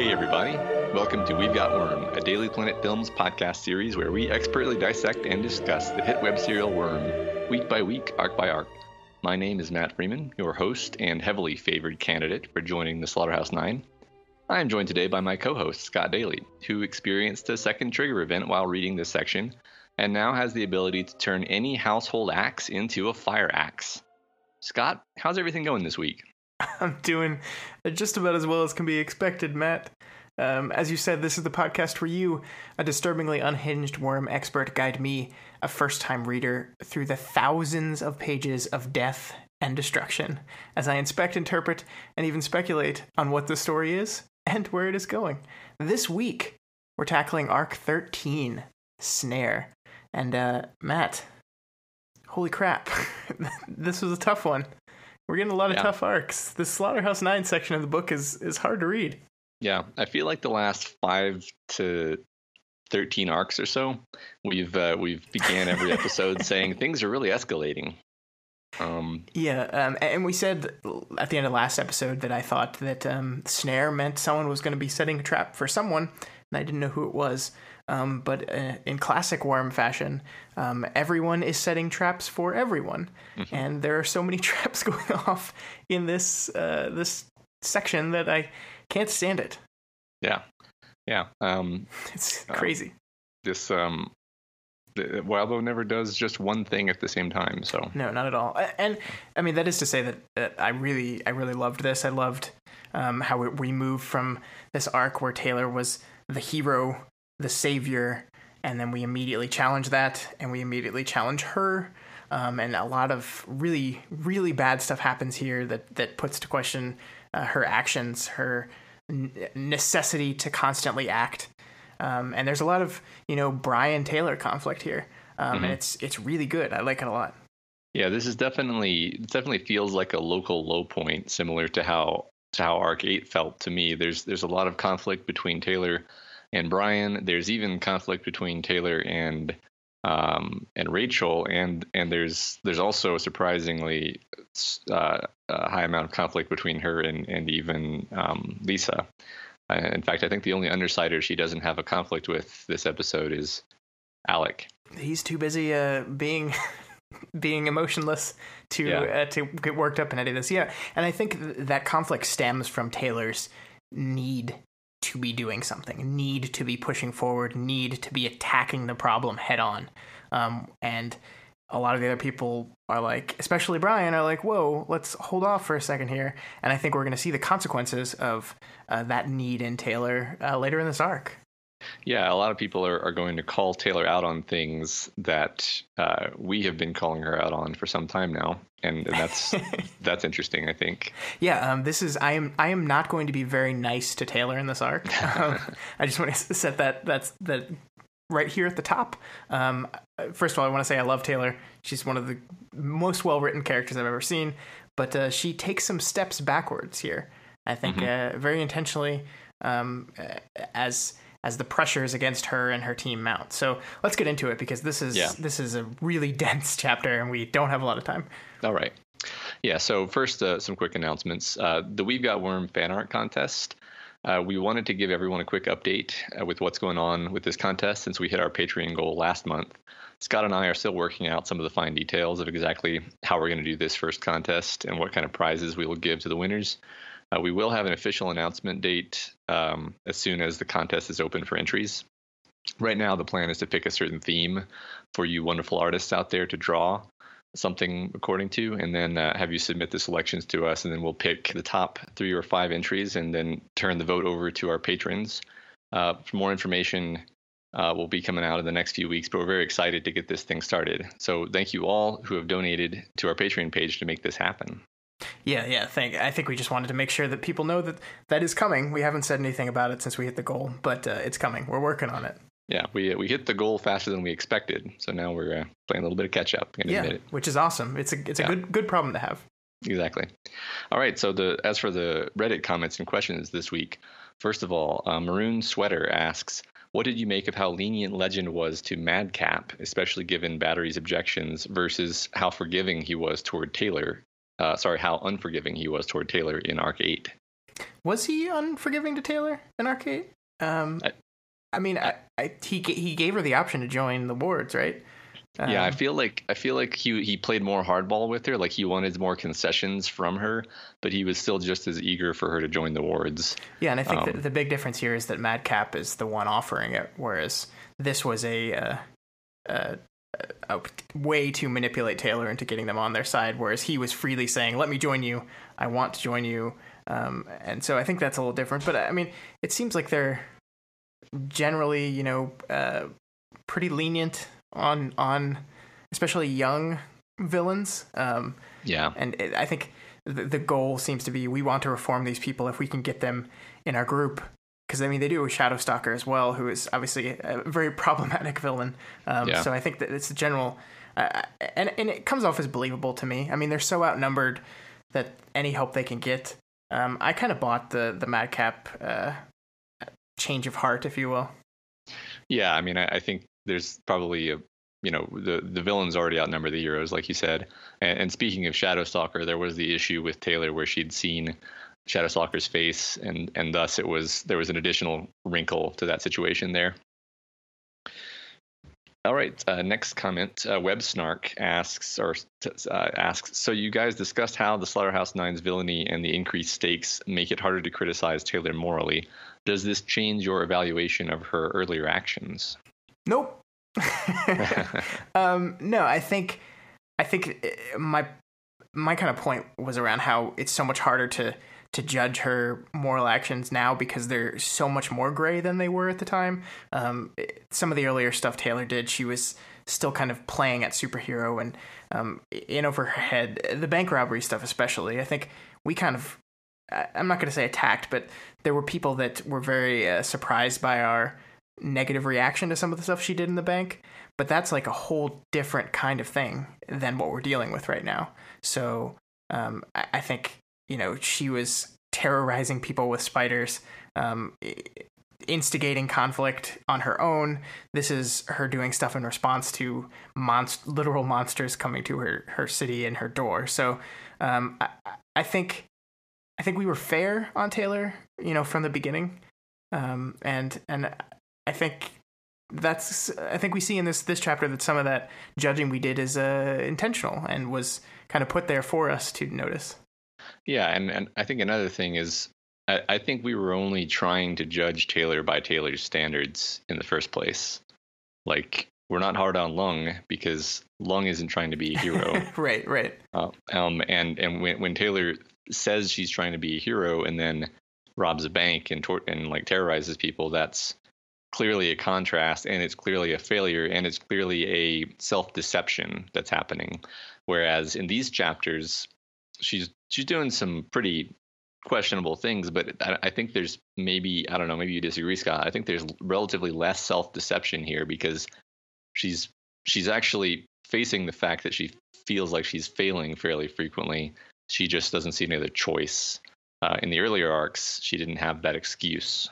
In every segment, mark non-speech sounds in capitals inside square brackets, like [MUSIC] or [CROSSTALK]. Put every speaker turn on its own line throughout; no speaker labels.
Hey, everybody. Welcome to We've Got Worm, a Daily Planet Films podcast series where we expertly dissect and discuss the hit web serial Worm, week by week, arc by arc. My name is Matt Freeman, your host and heavily favored candidate for joining the Slaughterhouse Nine. I am joined today by my co host, Scott Daly, who experienced a second trigger event while reading this section and now has the ability to turn any household axe into a fire axe. Scott, how's everything going this week?
I'm doing just about as well as can be expected, Matt. Um, as you said, this is the podcast where you, a disturbingly unhinged worm expert, guide me, a first time reader, through the thousands of pages of death and destruction as I inspect, interpret, and even speculate on what the story is and where it is going. This week, we're tackling Arc 13 Snare. And, uh, Matt, holy crap, [LAUGHS] this was a tough one. We're getting a lot of yeah. tough arcs. The Slaughterhouse Nine section of the book is is hard to read.
Yeah, I feel like the last five to thirteen arcs or so, we've uh, we've began every [LAUGHS] episode saying things are really escalating.
Um, yeah, um, and we said at the end of last episode that I thought that um, snare meant someone was going to be setting a trap for someone, and I didn't know who it was. Um, but uh, in classic worm fashion, um, everyone is setting traps for everyone, mm-hmm. and there are so many [LAUGHS] traps going off in this uh, this section that I can't stand it.
Yeah, yeah, um, [LAUGHS]
it's crazy.
Um, this um, Wildbow never does just one thing at the same time. So
no, not at all. And I mean that is to say that, that I really, I really loved this. I loved um, how we moved from this arc where Taylor was the hero the savior, and then we immediately challenge that, and we immediately challenge her. Um, and a lot of really, really bad stuff happens here that that puts to question uh, her actions, her necessity to constantly act. Um, and there's a lot of you know Brian Taylor conflict here, um, mm-hmm. and it's it's really good. I like it a lot.
Yeah, this is definitely definitely feels like a local low point, similar to how to how Arc Eight felt to me. There's there's a lot of conflict between Taylor and Brian. There's even conflict between Taylor and um, and Rachel, and and there's there's also a surprisingly uh, a high amount of conflict between her and and even um, Lisa. Uh, in fact, I think the only undersider she doesn't have a conflict with this episode is Alec.
He's too busy uh, being [LAUGHS] being emotionless to yeah. uh, to get worked up in any of this. Yeah, and I think th- that conflict stems from Taylor's need to be doing something, need to be pushing forward, need to be attacking the problem head on. Um, and a lot of the other people are like, especially Brian, are like, whoa, let's hold off for a second here. And I think we're going to see the consequences of uh, that need in Taylor uh, later in this arc.
Yeah, a lot of people are, are going to call Taylor out on things that uh, we have been calling her out on for some time now, and, and that's [LAUGHS] that's interesting. I think.
Yeah, um, this is I am I am not going to be very nice to Taylor in this arc. [LAUGHS] Um, I just want to [LAUGHS] set that that's that right here at the top. Um, first of all, I want to say I love Taylor. She's one of the most well written characters I've ever seen, but uh, she takes some steps backwards here. I think mm-hmm. uh, very intentionally um, as as the pressures against her and her team mount. So let's get into it because this is yeah. this is a really dense chapter and we don't have a lot of time.
All right. Yeah. So first, uh, some quick announcements. Uh, the We've Got Worm fan art contest. Uh, we wanted to give everyone a quick update uh, with what's going on with this contest since we hit our Patreon goal last month. Scott and I are still working out some of the fine details of exactly how we're going to do this first contest and what kind of prizes we will give to the winners. Uh, we will have an official announcement date um, as soon as the contest is open for entries. Right now, the plan is to pick a certain theme for you wonderful artists out there to draw something according to, and then uh, have you submit the selections to us, and then we'll pick the top three or five entries, and then turn the vote over to our patrons. Uh, for more information, uh, will be coming out in the next few weeks, but we're very excited to get this thing started. So thank you all who have donated to our Patreon page to make this happen.
Yeah, yeah. Thank. I think we just wanted to make sure that people know that that is coming. We haven't said anything about it since we hit the goal, but uh, it's coming. We're working on it.
Yeah, we we hit the goal faster than we expected, so now we're uh, playing a little bit of catch up.
Yeah, which is awesome. It's a it's a yeah. good good problem to have.
Exactly. All right. So the as for the Reddit comments and questions this week, first of all, uh, Maroon Sweater asks, "What did you make of how lenient Legend was to Madcap, especially given Battery's objections, versus how forgiving he was toward Taylor uh, sorry, how unforgiving he was toward Taylor in Arc 8.
Was he unforgiving to Taylor in Arc 8? Um, I, I mean, I, I, he he gave her the option to join the wards, right?
Um, yeah, I um, feel like I feel like he he played more hardball with her, like he wanted more concessions from her, but he was still just as eager for her to join the wards.
Yeah, and I think um, the big difference here is that Madcap is the one offering it, whereas this was a, uh, a, a way to manipulate Taylor into getting them on their side, whereas he was freely saying, "Let me join you. I want to join you." Um, and so I think that's a little different. But I mean, it seems like they're generally, you know, uh, pretty lenient on on especially young villains. Um,
yeah,
and it, I think the, the goal seems to be we want to reform these people if we can get them in our group. Because I mean, they do shadow stalker as well, who is obviously a very [LAUGHS] problematic villain. Um, yeah. So I think that it's a general, uh, and and it comes off as believable to me. I mean, they're so outnumbered that any help they can get. Um, I kind of bought the the Madcap uh, change of heart, if you will.
Yeah, I mean, I, I think there's probably a you know the the villains already outnumber the heroes, like you said. And, and speaking of Shadowstalker, there was the issue with Taylor where she'd seen Shadowstalker's face, and and thus it was there was an additional wrinkle to that situation there. All right. Uh, next comment. Uh, Web Snark asks or uh, asks. So you guys discussed how the Slaughterhouse Nine's villainy and the increased stakes make it harder to criticize Taylor morally. Does this change your evaluation of her earlier actions?
Nope. [LAUGHS] um, no, I think I think uh, my my kind of point was around how it's so much harder to to judge her moral actions now because they're so much more gray than they were at the time. Um, some of the earlier stuff Taylor did, she was still kind of playing at superhero and um, in over her head. The bank robbery stuff, especially, I think we kind of. I'm not going to say attacked, but there were people that were very uh, surprised by our negative reaction to some of the stuff she did in the bank. But that's like a whole different kind of thing than what we're dealing with right now. So um, I, I think you know, she was terrorizing people with spiders, um, instigating conflict on her own. This is her doing stuff in response to monst- literal monsters coming to her, her city and her door. So um, I, I, think I think we were fair on Taylor, you know, from the beginning, um, and and I think that's I think we see in this this chapter that some of that judging we did is uh, intentional and was kind of put there for us to notice.
Yeah, and, and I think another thing is I, I think we were only trying to judge Taylor by Taylor's standards in the first place. Like we're not hard on Lung because Lung isn't trying to be a hero. [LAUGHS]
right, right.
Uh, um, and and when when Taylor says she's trying to be a hero and then robs a bank and tor- and like terrorizes people, that's clearly a contrast and it's clearly a failure and it's clearly a self deception that's happening. Whereas in these chapters, she's she's doing some pretty questionable things, but I, I, think there's maybe I don't know, maybe you disagree, Scott. I think there's relatively less self deception here because she's she's actually facing the fact that she feels like she's failing fairly frequently. She just doesn't see any other choice. Uh, in the earlier arcs, she didn't have that excuse.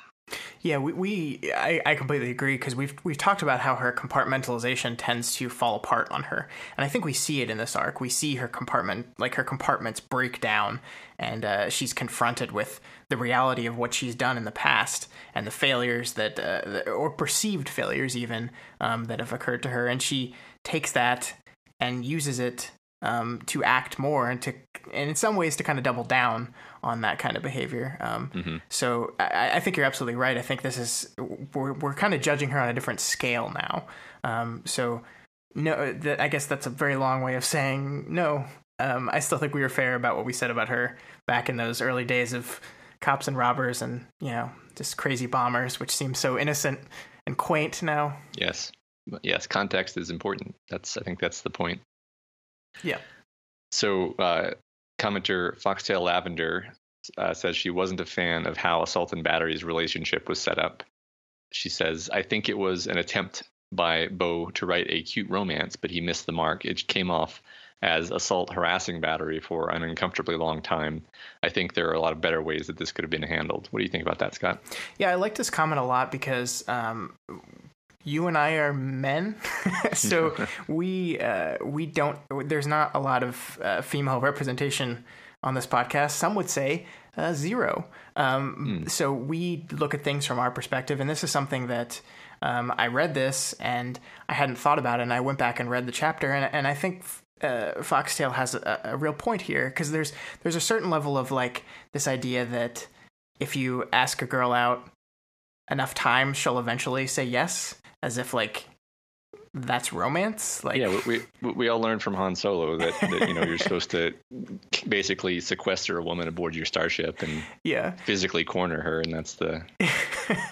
Yeah, we, we I, I completely agree because we've we've talked about how her compartmentalization tends to fall apart on her, and I think we see it in this arc. We see her compartment, like her compartments, break down, and uh, she's confronted with the reality of what she's done in the past and the failures that, uh, or perceived failures even, um, that have occurred to her, and she takes that and uses it um, to act more and to, and in some ways, to kind of double down on that kind of behavior. Um, mm-hmm. So I, I, think you're absolutely right. I think this is we're we're kind of judging her on a different scale now. Um, so no, that, I guess that's a very long way of saying no. Um, I still think we were fair about what we said about her back in those early days of cops and robbers and you know just crazy bombers, which seems so innocent and quaint now.
Yes, yes, context is important. That's I think that's the point.
Yeah.
So uh, commenter Foxtail Lavender uh, says she wasn't a fan of how Assault and Battery's relationship was set up. She says, I think it was an attempt by Bo to write a cute romance, but he missed the mark. It came off as assault harassing battery for an uncomfortably long time. I think there are a lot of better ways that this could have been handled. What do you think about that, Scott?
Yeah, I like this comment a lot because um, you and I are men, [LAUGHS] so [LAUGHS] we uh, we don't. There's not a lot of uh, female representation on this podcast. Some would say uh, zero. Um, mm. So we look at things from our perspective, and this is something that um, I read this and I hadn't thought about it, and I went back and read the chapter, and, and I think uh, Foxtail has a, a, real point here because there's there's a certain level of like this idea that if you ask a girl out enough times, she'll eventually say yes, as if like that's romance. Like
yeah, we we, we all learned from Han Solo that, [LAUGHS] that you know you're supposed to basically sequester a woman aboard your starship and
yeah
physically corner her, and that's the [LAUGHS]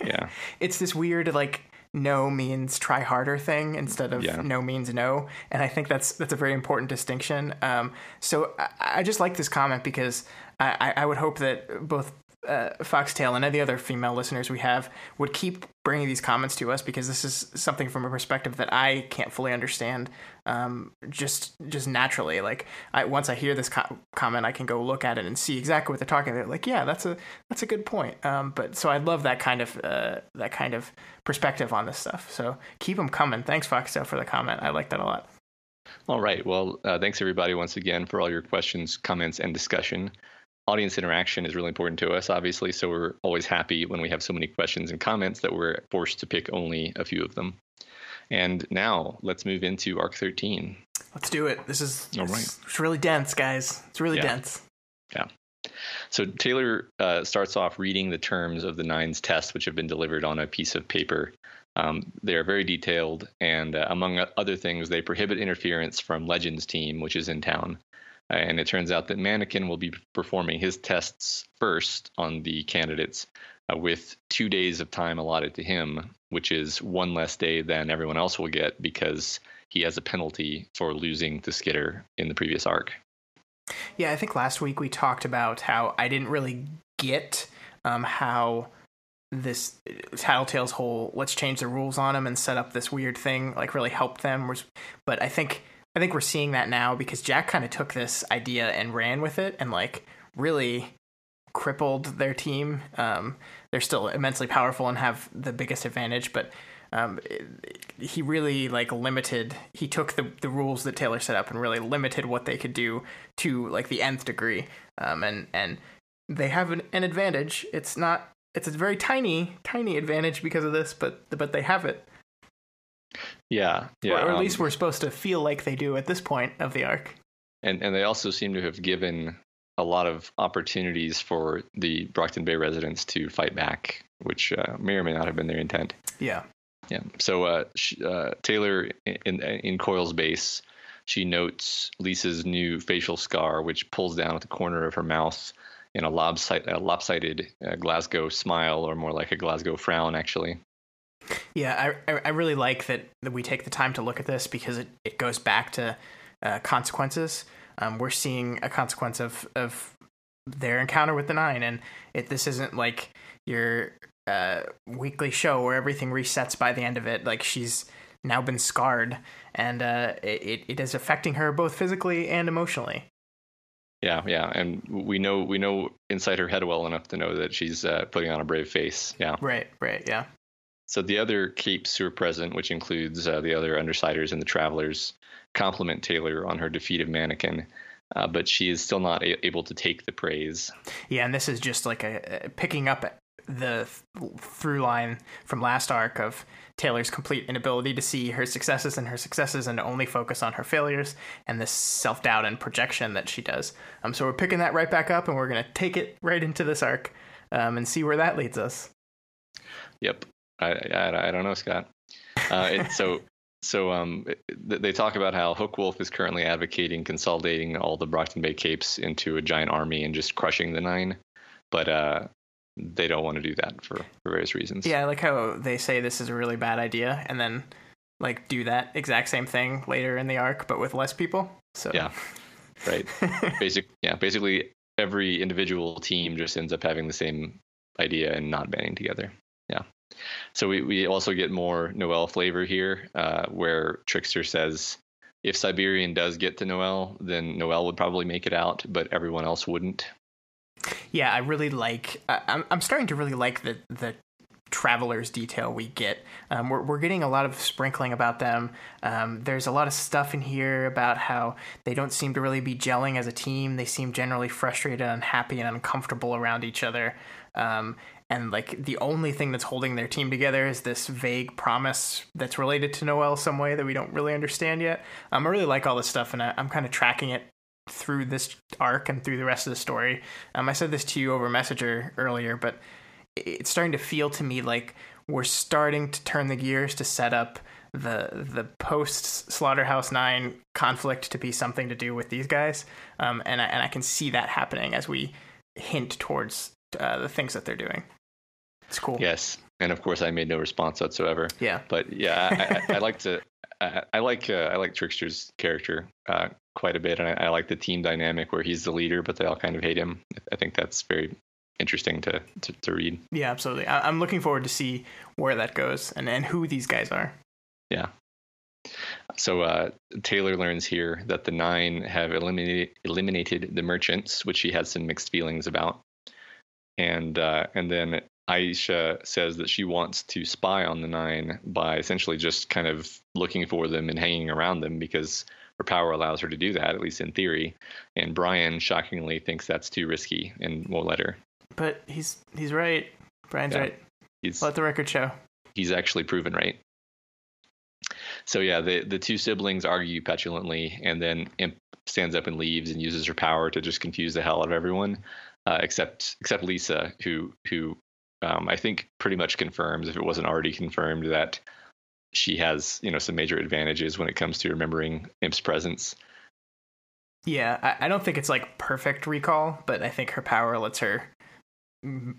yeah.
It's this weird like no means try harder thing instead of yeah. no means no, and I think that's that's a very important distinction. Um, so I, I just like this comment because I, I would hope that both uh, Foxtail and any other female listeners we have would keep bringing these comments to us because this is something from a perspective that I can't fully understand. Um, just just naturally, like I, once I hear this co- comment, I can go look at it and see exactly what they're talking about. Like, yeah, that's a that's a good point. Um, but so I love that kind of uh, that kind of perspective on this stuff. So keep them coming. Thanks, Foxtail, for the comment. I like that a lot.
All right. Well, uh, thanks everybody once again for all your questions, comments, and discussion audience interaction is really important to us, obviously. So we're always happy when we have so many questions and comments that we're forced to pick only a few of them. And now let's move into ARC 13.
Let's do it. This is All right. It's really dense, guys. It's really
yeah.
dense.
Yeah. So Taylor uh, starts off reading the terms of the Nines test, which have been delivered on a piece of paper. Um, they are very detailed, and uh, among other things, they prohibit interference from Legends team, which is in town. And it turns out that Mannequin will be performing his tests first on the candidates uh, with two days of time allotted to him, which is one less day than everyone else will get because he has a penalty for losing to Skitter in the previous arc.
Yeah, I think last week we talked about how I didn't really get um, how this Tattletale's whole let's change the rules on him and set up this weird thing like really helped them. But I think I think we're seeing that now because Jack kind of took this idea and ran with it and like really crippled their team. Um, they're still immensely powerful and have the biggest advantage, but um, he really like limited. He took the the rules that Taylor set up and really limited what they could do to like the nth degree. Um, and and they have an, an advantage. It's not. It's a very tiny, tiny advantage because of this, but but they have it.
Yeah, yeah.
Or, at least um, we're supposed to feel like they do at this point of the arc.
And and they also seem to have given a lot of opportunities for the Brockton Bay residents to fight back, which uh, may or may not have been their intent.
Yeah.
Yeah. So uh, she, uh, Taylor in in Coil's base, she notes Lisa's new facial scar, which pulls down at the corner of her mouth in a lopsided, a lopsided uh, Glasgow smile, or more like a Glasgow frown, actually.
Yeah, I I really like that that we take the time to look at this because it, it goes back to uh, consequences. Um, we're seeing a consequence of of their encounter with the nine, and it this isn't like your uh, weekly show where everything resets by the end of it. Like she's now been scarred, and uh, it it is affecting her both physically and emotionally.
Yeah, yeah, and we know we know inside her head well enough to know that she's uh, putting on a brave face. Yeah,
right, right, yeah.
So the other capes who are present, which includes uh, the other Undersiders and the Travelers, compliment Taylor on her defeat of Mannequin, uh, but she is still not a- able to take the praise.
Yeah, and this is just like a, a picking up the th- through line from last arc of Taylor's complete inability to see her successes and her successes and only focus on her failures and this self doubt and projection that she does. Um, so we're picking that right back up and we're going to take it right into this arc um, and see where that leads us.
Yep. I, I, I don't know, Scott. Uh, it, so [LAUGHS] so um, they talk about how Hookwolf is currently advocating consolidating all the Brockton Bay Capes into a giant army and just crushing the Nine, but uh, they don't want to do that for, for various reasons.
Yeah, I like how they say this is a really bad idea, and then like do that exact same thing later in the arc, but with less people. So
yeah, right. [LAUGHS] Basic, yeah, basically every individual team just ends up having the same idea and not banding together. Yeah. So we, we also get more Noel flavor here, uh, where Trickster says if Siberian does get to Noel, then Noel would probably make it out, but everyone else wouldn't.
Yeah, I really like. I'm I'm starting to really like the the travelers detail we get. Um, we're, we're getting a lot of sprinkling about them. Um, there's a lot of stuff in here about how they don't seem to really be gelling as a team. They seem generally frustrated, unhappy, and uncomfortable around each other. Um, and like the only thing that's holding their team together is this vague promise that's related to Noel some way that we don't really understand yet. Um, I really like all this stuff, and I, I'm kind of tracking it through this arc and through the rest of the story. Um, I said this to you over Messenger earlier, but it's starting to feel to me like we're starting to turn the gears to set up the the post Slaughterhouse Nine conflict to be something to do with these guys, um, and I, and I can see that happening as we hint towards uh, the things that they're doing. It's cool.
Yes, and of course I made no response whatsoever.
Yeah,
but yeah, I, I, I [LAUGHS] like to. I, I like uh, I like Trickster's character uh, quite a bit, and I, like the team dynamic where he's the leader, but they all kind of hate him. I think that's very interesting to to, to read.
Yeah, absolutely. I, am looking forward to see where that goes and and who these guys are.
Yeah. So uh, Taylor learns here that the nine have eliminated eliminated the merchants, which he had some mixed feelings about, and uh, and then Aisha says that she wants to spy on the nine by essentially just kind of looking for them and hanging around them because her power allows her to do that, at least in theory. And Brian shockingly thinks that's too risky and won't let her.
But he's he's right. Brian's yeah, right. He's let the record show.
He's actually proven right. So yeah, the the two siblings argue petulantly, and then Imp stands up and leaves and uses her power to just confuse the hell out of everyone, uh, except except Lisa, who who um, I think pretty much confirms, if it wasn't already confirmed, that she has you know some major advantages when it comes to remembering Imp's presence.
Yeah, I, I don't think it's like perfect recall, but I think her power lets her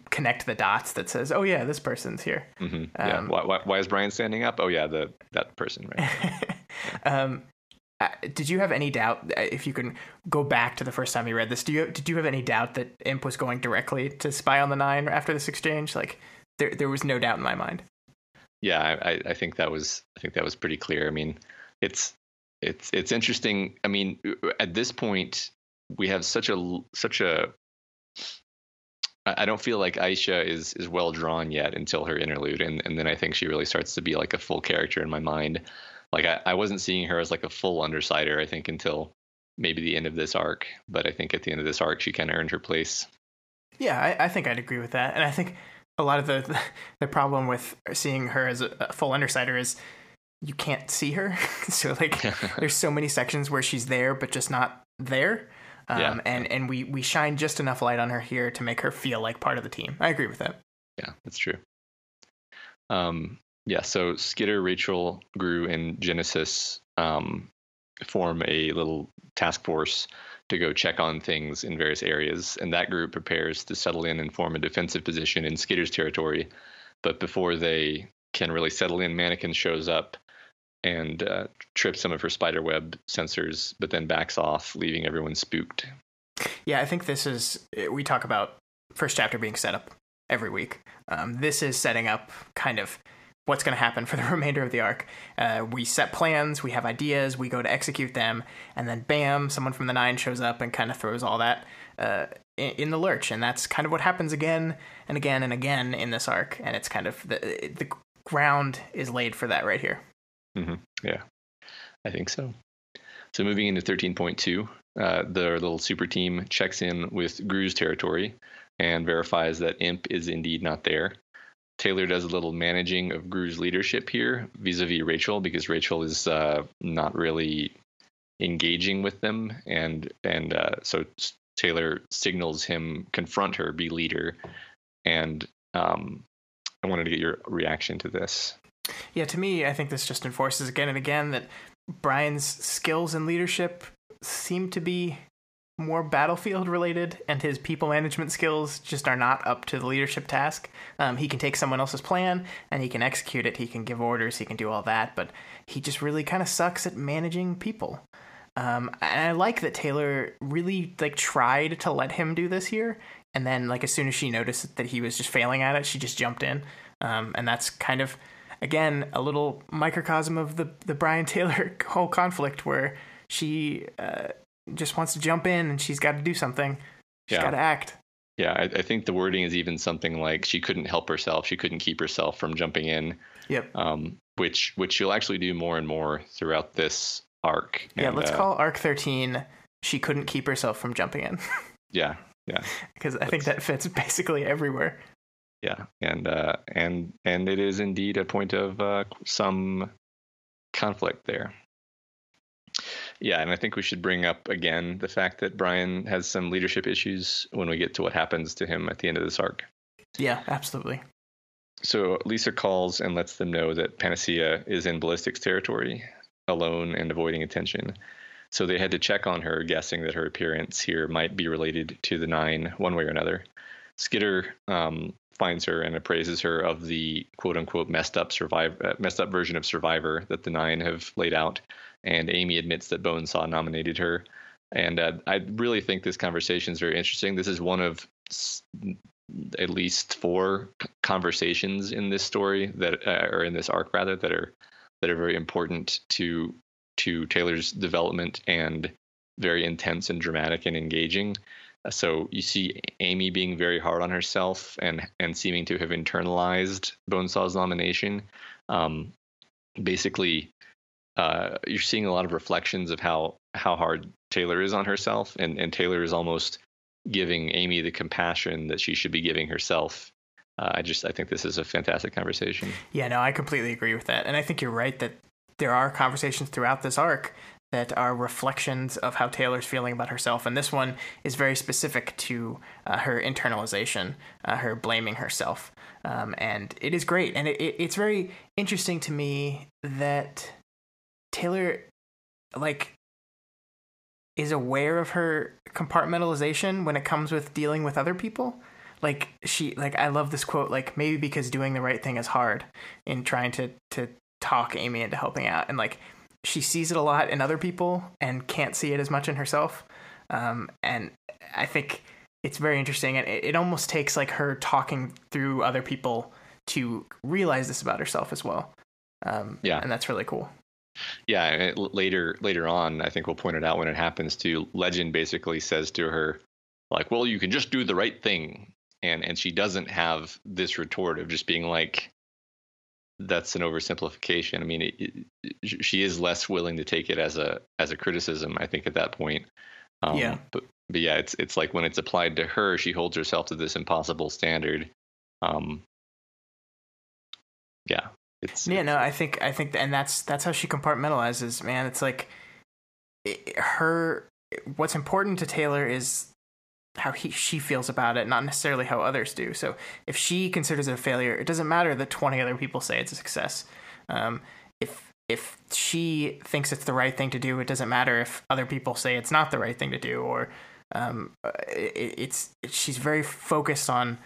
connect the dots that says, "Oh yeah, this person's here."
Mm-hmm. Yeah. Um, why, why, why, is Brian standing up? Oh yeah, the that person, right? [LAUGHS]
um, uh, did you have any doubt uh, if you can go back to the first time you read this? Do you did you have any doubt that Imp was going directly to spy on the Nine after this exchange? Like there there was no doubt in my mind.
Yeah, I, I think that was I think that was pretty clear. I mean, it's it's it's interesting. I mean, at this point, we have such a such a I don't feel like Aisha is is well drawn yet until her interlude, and and then I think she really starts to be like a full character in my mind. Like I, I wasn't seeing her as like a full undersider, I think, until maybe the end of this arc. But I think at the end of this arc, she kind of earned her place.
Yeah, I, I, think I'd agree with that, and I think a lot of the the problem with seeing her as a full undersider is you can't see her. [LAUGHS] so like, [LAUGHS] there's so many sections where she's there but just not there. Um, yeah. and and we we shine just enough light on her here to make her feel like part of the team. I agree with that.
Yeah, that's true. Um, yeah, so Skitter, Rachel, Grue, and Genesis um, form a little task force to go check on things in various areas, and that group prepares to settle in and form a defensive position in Skitter's territory. But before they can really settle in, Mannequin shows up and uh, trips some of her spiderweb sensors, but then backs off, leaving everyone spooked.
Yeah, I think this is we talk about first chapter being set up every week. Um, this is setting up kind of what's going to happen for the [LAUGHS] remainder of the arc. Uh, we set plans, we have ideas, we go to execute them, and then bam, someone from the Nine shows up and kind of throws all that uh, in, in, the lurch. And that's kind of what happens again and again and again in this arc. And it's kind of the the ground is laid for that right here.
Mm-hmm. Yeah, I think so. So moving into 13.2, uh, the little super team checks in with Grue's territory and verifies that Imp is indeed not there. Taylor does a little managing of Grue's leadership here vis-a-vis Rachel because Rachel is uh, not really engaging with them, and and uh, so Taylor signals him confront her, be leader, and um, I wanted to get your reaction to this.
Yeah, to me, I think this just enforces again and again that Brian's skills in leadership seem to be more battlefield related, and his people management skills just are not up to the leadership task. Um, he can take someone else's plan and he can execute it. He can give orders. He can do all that, but he just really kind of sucks at managing people. Um, and I like that Taylor really like tried to let him do this here, and then like as soon as she noticed that he was just failing at it, she just jumped in. Um, and that's kind of again a little microcosm of the the Brian Taylor [LAUGHS] whole conflict where she uh, just wants to jump in and she's got to do something. She's yeah. got to act.
Yeah, I, I, think the wording is even something like she couldn't help herself. She couldn't keep herself from jumping in.
Yep.
Um, which which she'll actually do more and more throughout this arc.
Yeah,
and,
let's
uh,
call arc 13 she couldn't keep herself from jumping in. [LAUGHS]
yeah, yeah.
Because I think that fits basically everywhere.
Yeah, and uh, and and it is indeed a point of uh, some conflict there. Yeah, and I think we should bring up again the fact that Brian has some leadership issues when we get to what happens to him at the end of this arc.
Yeah, absolutely.
So Lisa calls and lets them know that Panacea is in Ballistic's territory, alone and avoiding attention. So they had to check on her, guessing that her appearance here might be related to the Nine one way or another. Skitter um, finds her and appraises her of the quote unquote messed up survive, uh, messed up version of Survivor that the Nine have laid out. And Amy admits that Bonesaw nominated her. And uh, I really think this conversation is very interesting. This is one of at least four conversations in this story that, uh, in this arc rather, that are that are very important to to Taylor's development and very intense and dramatic and engaging. Uh, so you see Amy being very hard on herself and and seeming to have internalized Bonesaw's nomination. Um, basically, uh, you're seeing a lot of reflections of how how hard Taylor is on herself, and and Taylor is almost giving Amy the compassion that she should be giving herself. Uh, I just I think this is a fantastic conversation.
Yeah, no, I completely agree with that, and I think you're right that there are conversations throughout this arc that are reflections of how Taylor's feeling about herself. And this one is very specific to uh, her internalization, uh, her blaming herself. Um, and it is great. And it, it, it's very interesting to me that Taylor, like, is aware of her compartmentalization when it comes with dealing with other people like she like i love this quote like maybe because doing the right thing is hard in trying to to talk Amy into helping out. And like she sees it a lot in other people and can't see it as much in herself. Um, and I think it's very interesting. And it, it almost takes like her talking through other people to realize this about herself as well. Um,
yeah.
And that's really cool.
Yeah. Later, later on, I think we'll point it out when it happens to Legend basically says to her, like, well, you can just do the right thing. And, and she doesn't have this retort of just being like, that's an oversimplification. I mean, it, it, she is less willing to take it as a as a criticism. I think at that point.
Um, yeah.
But but yeah, it's it's like when it's applied to her, she holds herself to this impossible standard. Um. Yeah. It's
yeah. No, I think I think, and that's that's how she compartmentalizes. Man, it's like it, her. What's important to Taylor is how he she feels about it, not necessarily how others do. So if she considers it a failure, it doesn't matter that twenty other people say it's a success. Um, if if she thinks it's the right thing to do, it doesn't matter if other people say it's not the right thing to do. Or um, it, it's she's very focused on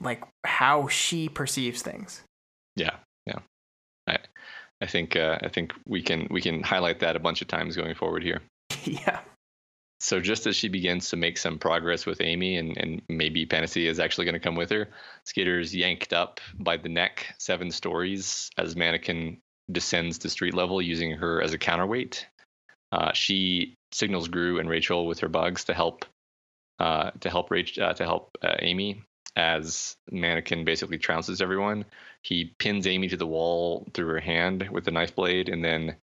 like how she perceives things.
Yeah. I I think uh, I think we can we can highlight that a bunch of times going forward here. [LAUGHS]
yeah.
So just as she begins to make some progress with Amy, and, and maybe Panacea is actually going to come with her, Skitter's yanked up by the neck seven stories as Mannequin descends to street level using her as a counterweight. Uh, she signals Grue and Rachel with her bugs to help uh, to help Rach, uh, to help uh, Amy as Mannequin basically trounces everyone. He pins Amy to the wall through her hand with the knife blade, and then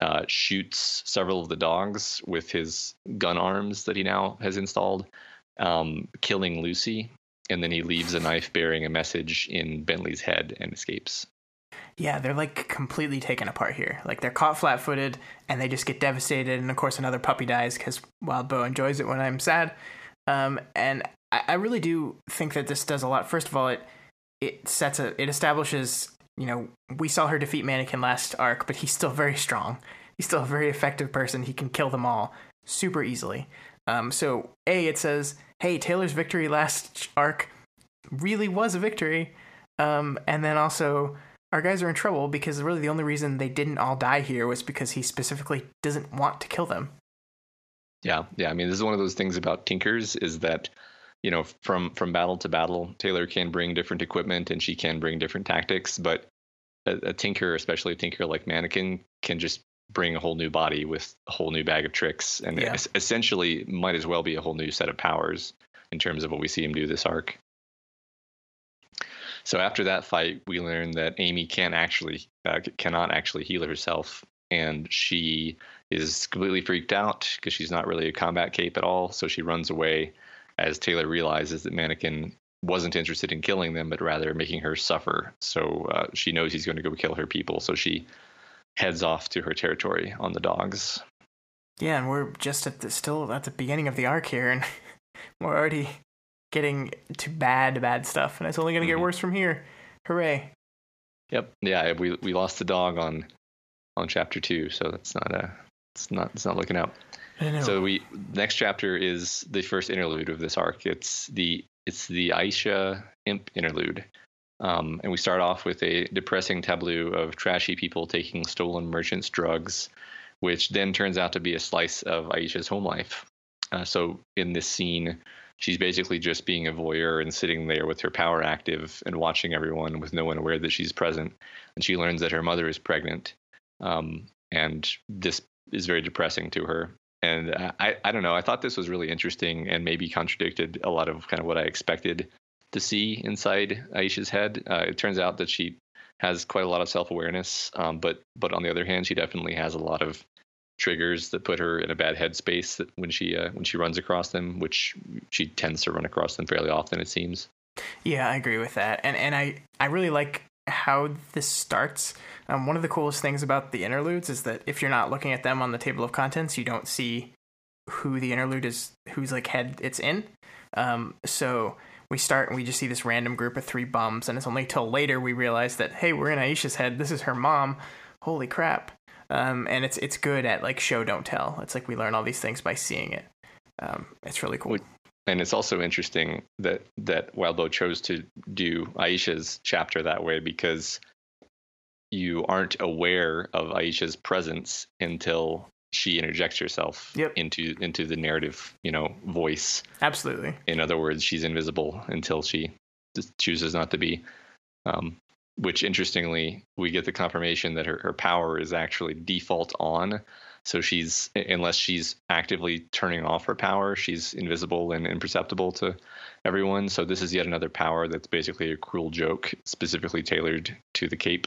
uh, shoots several of the dogs with his gun arms that he now has installed, um, killing Lucy. And then he leaves a knife bearing a message in Bentley's head and escapes.
Yeah, they're like completely taken apart here. Like they're caught flat footed and they just get devastated. And of course, another puppy dies because Wildbow enjoys it when I'm sad. Um, and I, I really do think that this does a lot. First of all, it it sets a it establishes you know, we saw her defeat Mannequin last arc, but he's still very strong. He's still a very effective person. He can kill them all super easily. Um, so, A, it says, hey, Taylor's victory last arc really was a victory. Um, and then also, our guys are in trouble because really the only reason they didn't all die here was because he specifically doesn't want to kill them.
Yeah, yeah. I mean, this is one of those things about Tinkers is that you know, from from battle to battle, Taylor can bring different equipment and she can bring different tactics, but a, a tinker, especially a tinker like Mannequin, can just bring a whole new body with a whole new bag of tricks, and yeah. essentially might as well be a whole new set of powers. in terms of what we see him do this arc. So after that fight, we learn that Amy can't actually uh, cannot actually heal herself, and she is completely freaked out because she's not really a combat cape at all. So she runs away as Taylor realizes that Mannequin wasn't interested in killing them, but rather making her suffer. So uh, she knows he's going to go kill her people. So she heads off to her territory on the dogs.
Yeah, and we're just at the still at the beginning of the arc here, and [LAUGHS] we're already getting to bad, bad stuff, and it's only going to mm-hmm. get worse from here. Hooray!
Yep. Yeah, we we lost the dog on on chapter two, so that's not a it's not it's not looking out. So we next chapter is the first interlude of this arc. It's the it's the Aisha Imp interlude. Um, and we start off with a depressing tableau of trashy people taking stolen merchants' drugs, which then turns out to be a slice of Aisha's home life. Uh, so in this scene, she's basically just being a voyeur and sitting there with her power active and watching everyone with no one aware that she's present. And she learns that her mother is pregnant. Um, and this is very depressing to her and I, I don't know. I thought this was really interesting and maybe contradicted a lot of kind of what I expected to see inside Aisha's head. Uh, it turns out that she has quite a lot of self awareness, um, but but on the other hand, she definitely has a lot of triggers that put her in a bad headspace that when she uh, when she runs across them, which she tends to run across them fairly often, it seems.
Yeah, I agree with that, and and I I really like how this starts. Um, one of the coolest things about the interludes is that if you're not looking at them on the table of contents, you don't see who the interlude is, whose like head it's in. Um, so we start and we just see this random group of three bums, and it's only till later we realize that hey, we're in Aisha's head. This is her mom. Holy crap! Um, and it's it's good at like show don't tell. It's like we learn all these things by seeing it. Um, it's really cool
and it's also interesting that that Wildbow chose to do Aisha's chapter that way because you aren't aware of Aisha's presence until she interjects herself
yep.
into into the narrative, you know, voice.
Absolutely.
In other words, she's invisible until she chooses not to be. Um, which interestingly, we get the confirmation that her, her power is actually default on so she's unless she's actively turning off her power, she's invisible and imperceptible to everyone. So this is yet another power that's basically a cruel joke specifically tailored to the cape.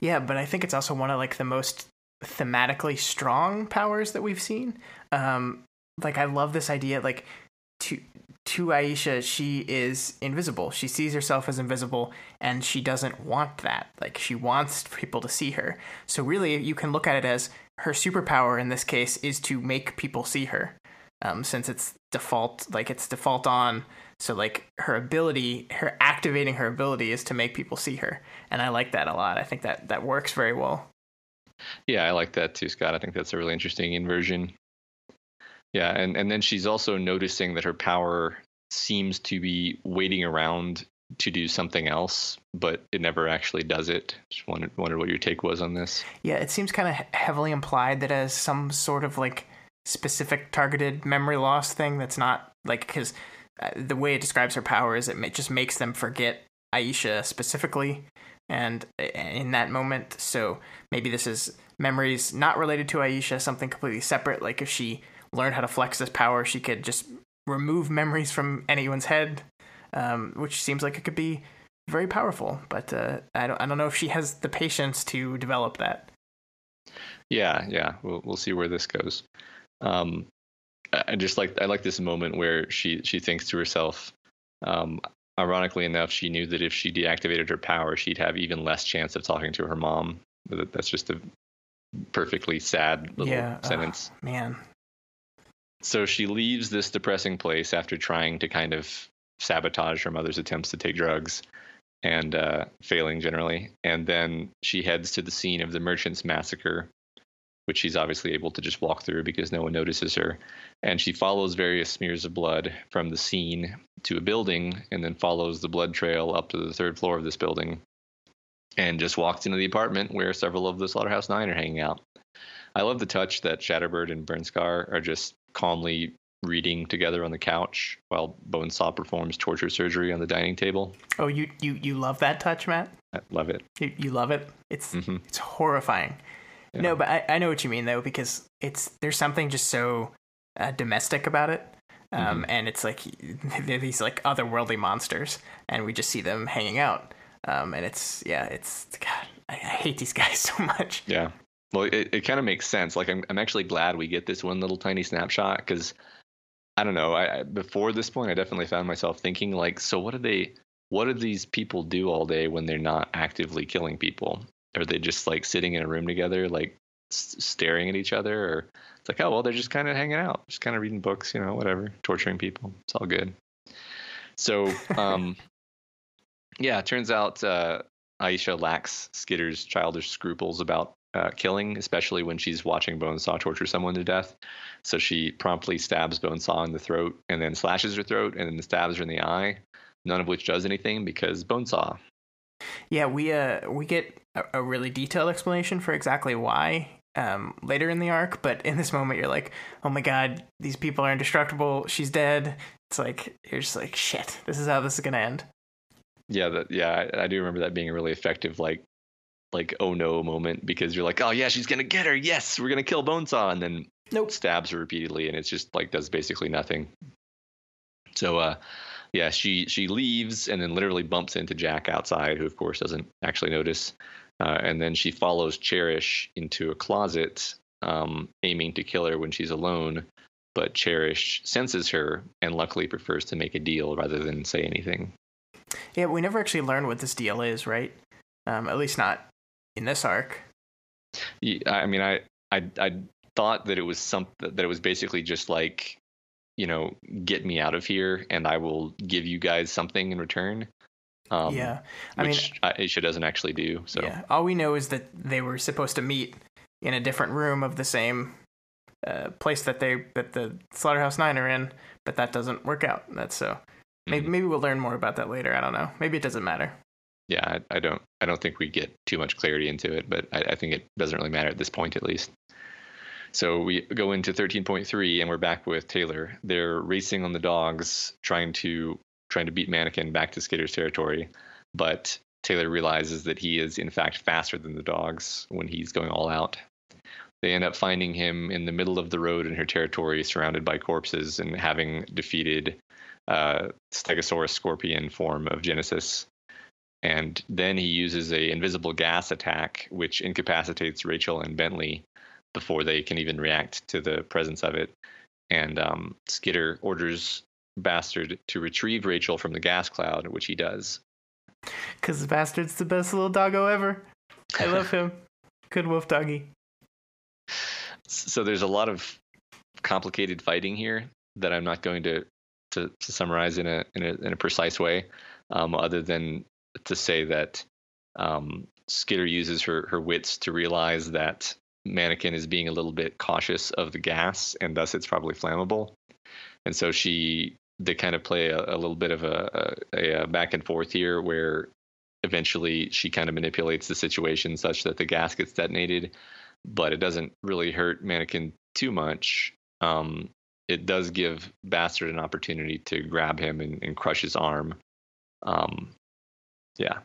Yeah, but I think it's also one of like the most thematically strong powers that we've seen. Um, like I love this idea like to to Aisha, she is invisible. She sees herself as invisible and she doesn't want that. Like she wants people to see her. So really you can look at it as her superpower in this case is to make people see her. Um, since it's default like it's default on. So like her ability her activating her ability is to make people see her and i like that a lot. I think that that works very well.
Yeah i like that too scott. I think that's a really interesting inversion. Yeah, and and then she's also noticing that her power seems to be waiting around to do something else, but it never actually does it. Just wondered wondered what your take was on this.
Yeah, it seems kind of heavily implied that as some sort of like specific targeted memory loss thing that's not like because uh, the way it describes her power is it just makes them forget Aisha specifically and in that moment. So maybe this is memories not related to Aisha, something completely separate. Like if she learned how to flex this power, she could just remove memories from anyone's head, um, which seems like it could be very powerful. But uh, I don't I don't know if she has the patience to develop that.
Yeah, yeah, we'll we'll see where this goes. Um, I just like I like this moment where she she thinks to herself. Um, ironically enough, she knew that if she deactivated her power, she'd have even less chance of talking to her mom. That's just a perfectly sad little yeah, sentence.
man,
so she leaves this depressing place after trying to kind of sabotage her mother's attempts to take drugs and uh, failing generally. And then she heads to the scene of the merchants' massacre, which she's obviously able to just walk through because no one notices her. And she follows various smears of blood from the scene to a building and then follows the blood trail up to the third floor of this building and just walks into the apartment where several of the Slaughterhouse Nine are hanging out. I love the touch that Shatterbird and Burnscar are just calmly reading together on the couch while Bonesaw performs torture surgery on the dining table.
Oh, you you you love that touch, Matt?
I love it.
You, you love it. It's mm-hmm. it's horrifying. Yeah. No, but I, I know what you mean though because it's there's something just so uh, domestic about it. um, and it's like [LAUGHS] they're these like otherworldly monsters, and we just see them hanging out. Um, and it's yeah, it's God, I, I hate these [LAUGHS] guys so much.
Yeah. Well, it, it kind of makes sense. Like I'm I'm actually glad we get this one little tiny snapshot because I don't know. I, I before this point, I definitely found myself thinking like, so what do they? What do these people do all day when they're not actively killing people? Are they just like sitting in a room together, like s- staring at each other, or it's like, oh well, they're just kind of hanging out, just kind of reading books, you know, whatever, torturing people. It's all good. So, [LAUGHS] um, yeah, it turns out uh, Aisha lacks Skitter's childish scruples about uh, killing, especially when she's watching Bonesaw torture someone to death. So she promptly stabs Bonesaw in the throat and then slashes her throat and then stabs her in the eye. None of which does anything because Bonesaw.
Yeah, we uh we get a, a really detailed explanation for exactly why um, later in the arc, but in this moment you're like, oh my god, these people are indestructible. She's dead. It's like you're just like shit. This is how this is gonna end.
Yeah, that yeah, I, I do remember that being a really effective like like oh no moment because you're like, oh yeah, she's gonna get her. Yes, we're gonna kill Bonesaw, and then
Nope.
stabs her repeatedly, and it's just like does basically nothing. So uh, yeah, she she leaves and then literally bumps into Jack outside, who of course doesn't actually notice, uh, and then she follows Cherish into a closet, um, aiming to kill her when she's alone. But Cherish senses her and luckily prefers to make a deal rather than say anything.
Yeah, we never actually learn what this deal is, right? Um, at least not in this arc.
Yeah, I mean, I, I, I thought that it was something that it was basically just like, you know, get me out of here, and I will give you guys something in return. Um,
yeah, I mean,
which Aisha doesn't actually do. So
yeah, all we know is that they were supposed to meet in a different room of the same uh, place that they that the Slaughterhouse Nine are in, but that doesn't work out. That's so. Maybe,
Mhm.
maybe we'll learn more about that later. I don't know. Maybe it doesn't matter.
Yeah, I, I don't, I don't think we get too much clarity into it, but I, I think it doesn't really matter at this point, at least. So we go into 13.3, and we're back with Taylor. They're racing on the dogs, trying to trying to beat Mannequin back to Skitter's territory, but Taylor realizes that he is in fact faster than the dogs when he's going all out. They end up finding him in the middle of the road in her territory, surrounded by corpses, and having defeated uh, Stegosaurus scorpion form of Genesis. And then he uses a invisible gas attack, which incapacitates Rachel and Bentley before they can even react to the presence of it. And um, Skitter orders Bastard to retrieve Rachel from the gas cloud, which he does.
Because bastard's the best little doggo ever. I love him. [LAUGHS] Good wolf doggy.
So there's a lot of complicated fighting here that I'm not going to to, to summarize in a, in a in a precise way, um, other than to say that um, Skitter uses her her wits to realize that Mannequin is being a little bit cautious of the gas, and thus it's probably flammable. And so she they kind of play a, a little bit of a, a, a back and forth here, where eventually she kind of manipulates the situation such that the gas gets detonated, but it doesn't really hurt Mannequin too much. Um, it does give Bastard an opportunity to grab him and, and crush his arm. Um, yeah.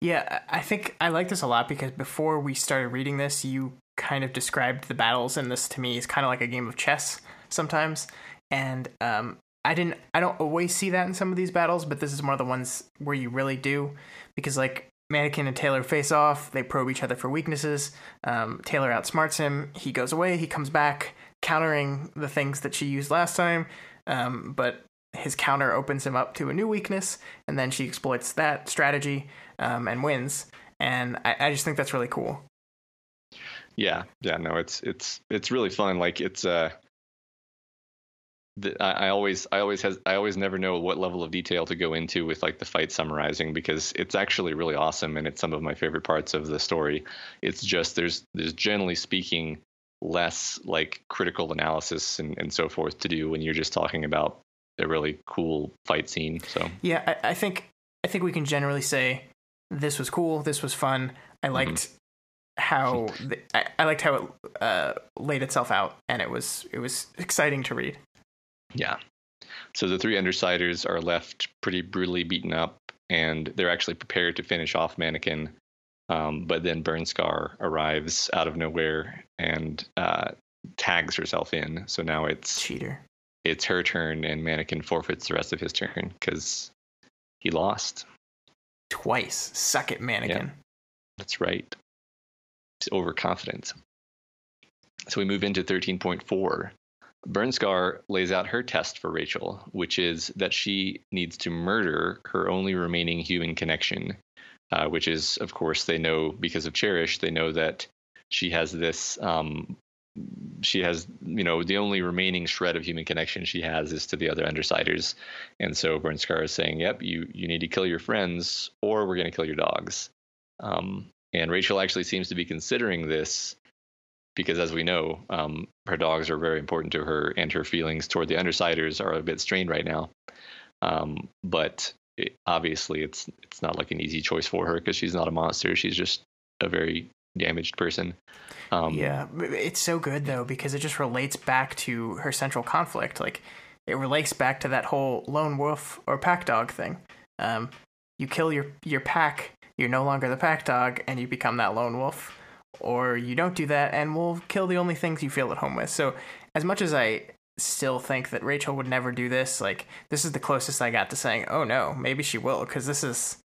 Yeah, I think I like this a lot because before we started reading this, you kind of described the battles in this to me as kind of like a game of chess sometimes, and um, I didn't, I don't always see that in some of these battles, but this is one of the ones where you really do because like Mannequin and Taylor face off, they probe each other for weaknesses. Um, Taylor outsmarts him. He goes away. He comes back, countering the things that she used last time. Um, but his counter opens him up to a new weakness, and then she exploits that strategy um, and wins. And I, I just think that's really cool.
Yeah, yeah, no, it's it's it's really fun. Like it's uh, the, I, I always I always has I always never know what level of detail to go into with like the fight summarizing because it's actually really awesome and it's some of my favorite parts of the story. It's just there's there's generally speaking less like critical analysis and, and so forth to do when you're just talking about a really cool fight scene. So
Yeah, I, I think I think we can generally say this was cool. This was fun. I liked how [LAUGHS] the, I, I liked how it uh, laid itself out, and it was it was exciting to read.
Yeah. So the three Undersiders are left pretty brutally beaten up, and they're actually prepared to finish off Mannequin. Um, but then Burnscar arrives out of nowhere and uh, tags herself in. So now it's
Cheater.
It's her turn, and Mannequin forfeits the rest of his turn because he lost
twice. Suck it, Mannequin. Yeah,
that's right. He's overconfident. So we move into 13.4. Burnscar lays out her test for Rachel, which is that she needs to murder her only remaining human connection, uh, which is, of course, they know because of Cherish, they know that she has this. Um, she has, you know, the only remaining shred of human connection she has is to the other Undersiders, and so Burnscar is saying, "Yep, you you need to kill your friends, or we're going to kill your dogs." Um, and Rachel actually seems to be considering this because as we know, um, her dogs are very important to her, and her feelings toward the undersiders are a bit strained right now. Um, but it, obviously, it's it's not like an easy choice for her because she's not a monster; she's just a very damaged person.
Um, yeah, it's so good though because it just relates back to her central conflict. Like it relates back to that whole lone wolf or pack dog thing. Um, you kill your your pack, you're no longer the pack dog, and you become that lone wolf or you don't do that and we'll kill the only things you feel at home with. So, as much as I still think that Rachel would never do this, like this is the closest I got to saying, "Oh no, maybe she will," because this is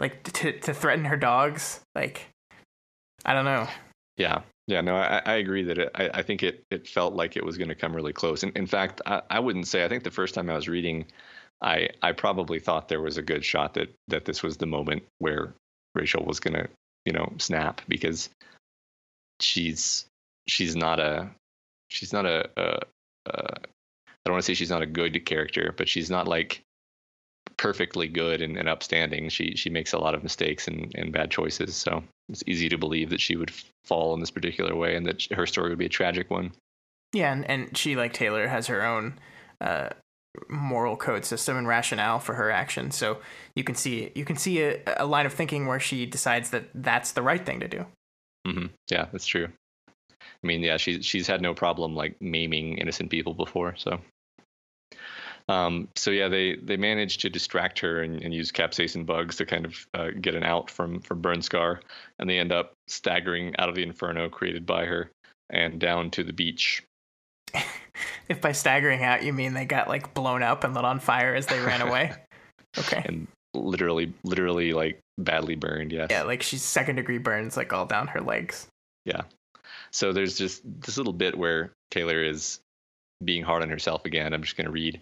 like to to threaten her dogs. Like, I don't know.
Yeah, yeah, no, I, I agree that it, I, I think it it felt like it was going to come really close. And in fact, I, I wouldn't say. I think the first time I was reading, I I probably thought there was a good shot that that this was the moment where Rachel was going to you know snap because she's she's not a she's not a, a, a I don't want to say she's not a good character, but she's not like perfectly good and, and, upstanding. She she makes a lot of mistakes and, and bad choices. So it's easy to believe that she would fall in this particular way and that her story would be a tragic one.
Yeah, and, and she like Taylor has her own uh, moral code system and rationale for her actions. So you can see you can see a, a line of thinking where she decides that that's the right thing to do.
Mm-hmm. Yeah, that's true. I mean, yeah, she's she's had no problem like maiming innocent people before, so. Um, so yeah, they they managed to distract her and, and use capsaicin bugs to kind of uh, get an out from from Burnscar, and they end up staggering out of the inferno created by her and down to the beach. [LAUGHS]
if by staggering out you mean they got like blown up and lit on fire as they ran [LAUGHS] away, okay.
And literally, literally like badly burned. Yes.
Yeah, like she's second degree burns like all down her legs.
Yeah. So there's just this little bit where Taylor is being hard on herself again. I'm just going to read.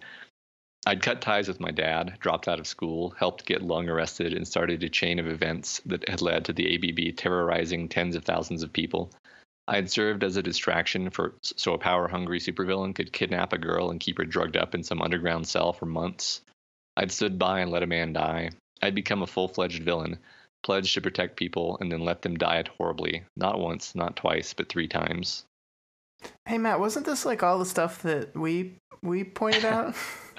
I'd cut ties with my dad, dropped out of school, helped get Lung arrested, and started a chain of events that had led to the ABB terrorizing tens of thousands of people. I had served as a distraction for so a power hungry supervillain could kidnap a girl and keep her drugged up in some underground cell for months. I'd stood by and let a man die. I'd become a full fledged villain, pledged to protect people and then let them die horribly, not once, not twice, but three times.
Hey Matt, wasn't this like all the stuff that we we pointed out? [LAUGHS]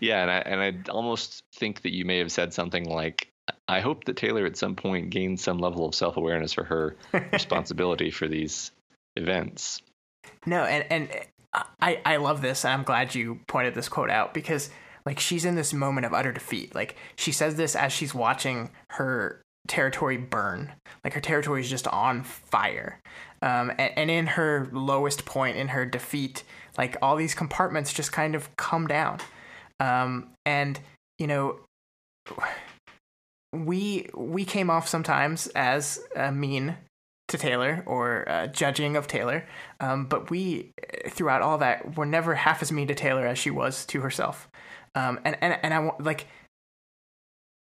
yeah, and I and I almost think that you may have said something like I hope that Taylor at some point gains some level of self awareness for her [LAUGHS] responsibility for these events.
No, and and I I love this, and I'm glad you pointed this quote out because like she's in this moment of utter defeat. Like she says this as she's watching her territory burn. Like her territory is just on fire. Um, and, and in her lowest point, in her defeat, like all these compartments just kind of come down. Um, and you know, we we came off sometimes as uh, mean to Taylor or uh, judging of Taylor, um, but we throughout all that were never half as mean to Taylor as she was to herself. Um, and and and I like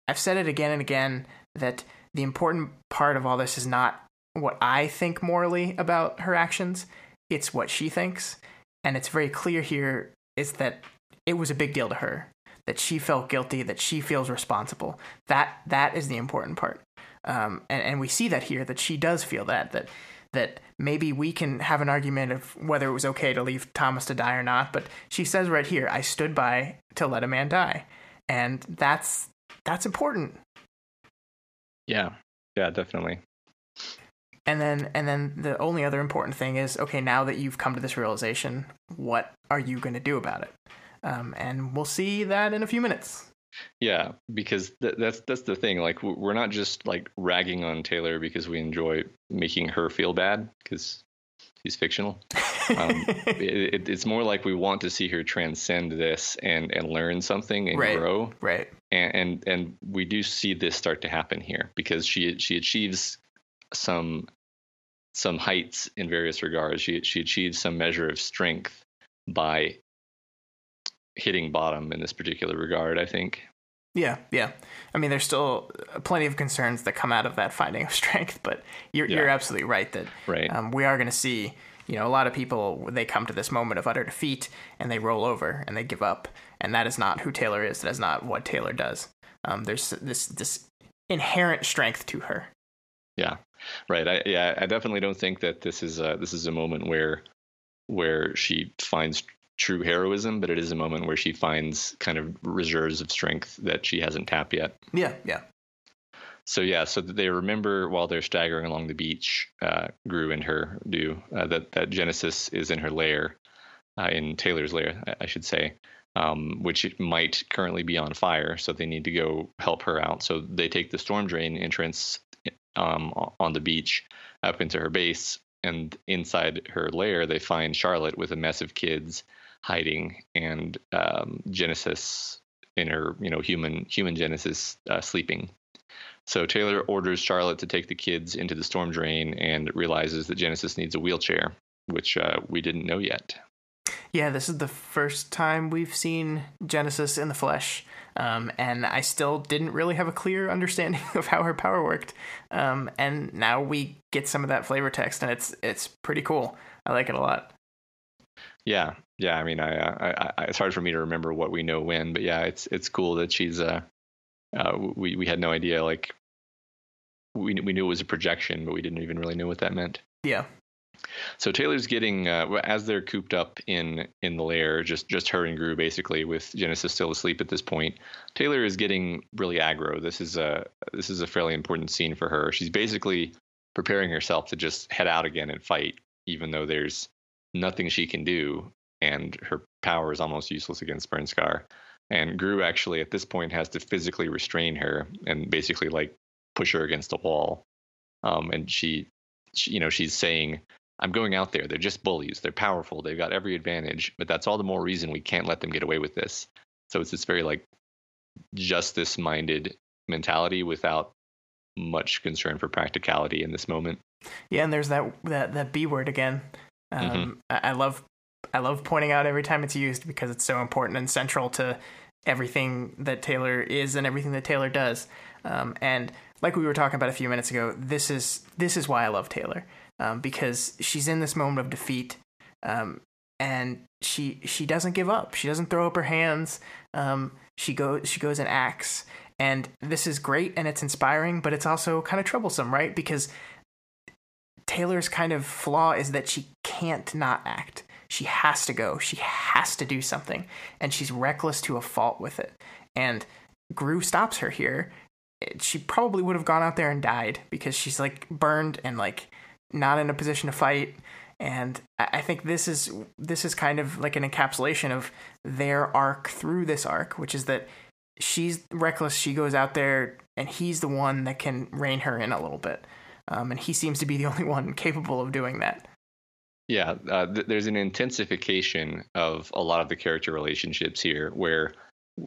I've said it again and again that the important part of all this is not what I think morally about her actions; it's what she thinks, and it's very clear here is that it was a big deal to her that she felt guilty, that she feels responsible. That that is the important part, um, and and we see that here that she does feel that that that maybe we can have an argument of whether it was okay to leave Thomas to die or not, but she says right here, I stood by to let a man die. And that's that's important.
Yeah. Yeah, definitely.
And then and then the only other important thing is okay, now that you've come to this realization, what are you going to do about it? Um, and we'll see that in a few minutes.
Yeah, because th- that's that's the thing. Like we're not just like ragging on Taylor because we enjoy making her feel bad. Because She's fictional. Um, [LAUGHS] it, it, it's more like we want to see her transcend this and and learn something and
right.
grow.
Right.
And, and and we do see this start to happen here because she she achieves some some heights in various regards. She she achieves some measure of strength by hitting bottom in this particular regard. I think.
Yeah, yeah. I mean, there's still plenty of concerns that come out of that finding of [LAUGHS] strength, but you're
Yeah.
you're absolutely right that
Right.
um, we are going to see. You know, a lot of people they come to this moment of utter defeat and they roll over and they give up, and that is not who Taylor is. That is not what Taylor does. Um, there's this this inherent strength to her.
Yeah, right. I yeah, I definitely don't think that this is a, this is a moment where where she finds true heroism, but it is a moment where she finds kind of reserves of strength that she hasn't tapped yet.
Yeah, yeah,
So yeah, so they remember while they're staggering along the beach, uh, Grue and her do uh, that that Genesis is in her lair, uh, in Taylor's lair, I, I should say, um, which might currently be on fire. So they need to go help her out. So they take the storm drain entrance um, on the beach up into her base, and inside her lair they find Charlotte with a mess of kids hiding, and um, Genesis in her you know human human Genesis uh, sleeping. So Taylor orders Charlotte to take the kids into the storm drain and realizes that Genesis needs a wheelchair, which uh, we didn't know yet.
yeah. This is the first time we've seen Genesis in the flesh, um, and I still didn't really have a clear [LAUGHS] understanding of how her power worked. Um, and now we get some of that flavor text, and it's it's pretty cool. I like it a lot.
Yeah, yeah. I mean, I, I, I it's hard for me to remember what we know when, but yeah, it's it's cool that she's uh, uh we we had no idea like we we knew it was a projection, but we didn't even really know what that meant.
Yeah,
So Taylor's getting uh, as they're cooped up in in the lair, just just her and Grue basically, with Genesis still asleep at this point. Taylor is getting really aggro. This is a this is a fairly important scene for her. She's basically preparing herself to just head out again and fight, even though there's nothing she can do, and her power is almost useless against Burnscar. And Grue actually at this point has to physically restrain her and basically like push her against a wall. Um, and she, she, you know, she's saying, I'm going out there. They're just bullies. They're powerful. They've got every advantage, but that's all the more reason we can't let them get away with this. So it's this very like justice minded mentality without much concern for practicality in this moment.
yeah. And there's that that that B word again. Um,
Mhm.
I, I love I love pointing out every time it's used because it's so important and central to everything that Taylor is and everything that Taylor does. Um, and like we were talking about a few minutes ago, this is this is why I love Taylor um, because she's in this moment of defeat, um, and she she doesn't give up. She doesn't throw up her hands. Um, she goes she goes and acts, and this is great and it's inspiring, but it's also kind of troublesome, right? Because Taylor's kind of flaw is that she can't not act. She has to go. She has to do something. And she's reckless to a fault with it. And Grue stops her here. She probably would have gone out there and died because she's like burned and like not in a position to fight. And I think this is this is kind of like an encapsulation of their arc through this arc, which is that she's reckless. She goes out there, and he's the one that can rein her in a little bit. Um, and he seems to be the [LAUGHS] only one capable of doing that.
Yeah, uh, th- there's an intensification of a lot of the character relationships here, where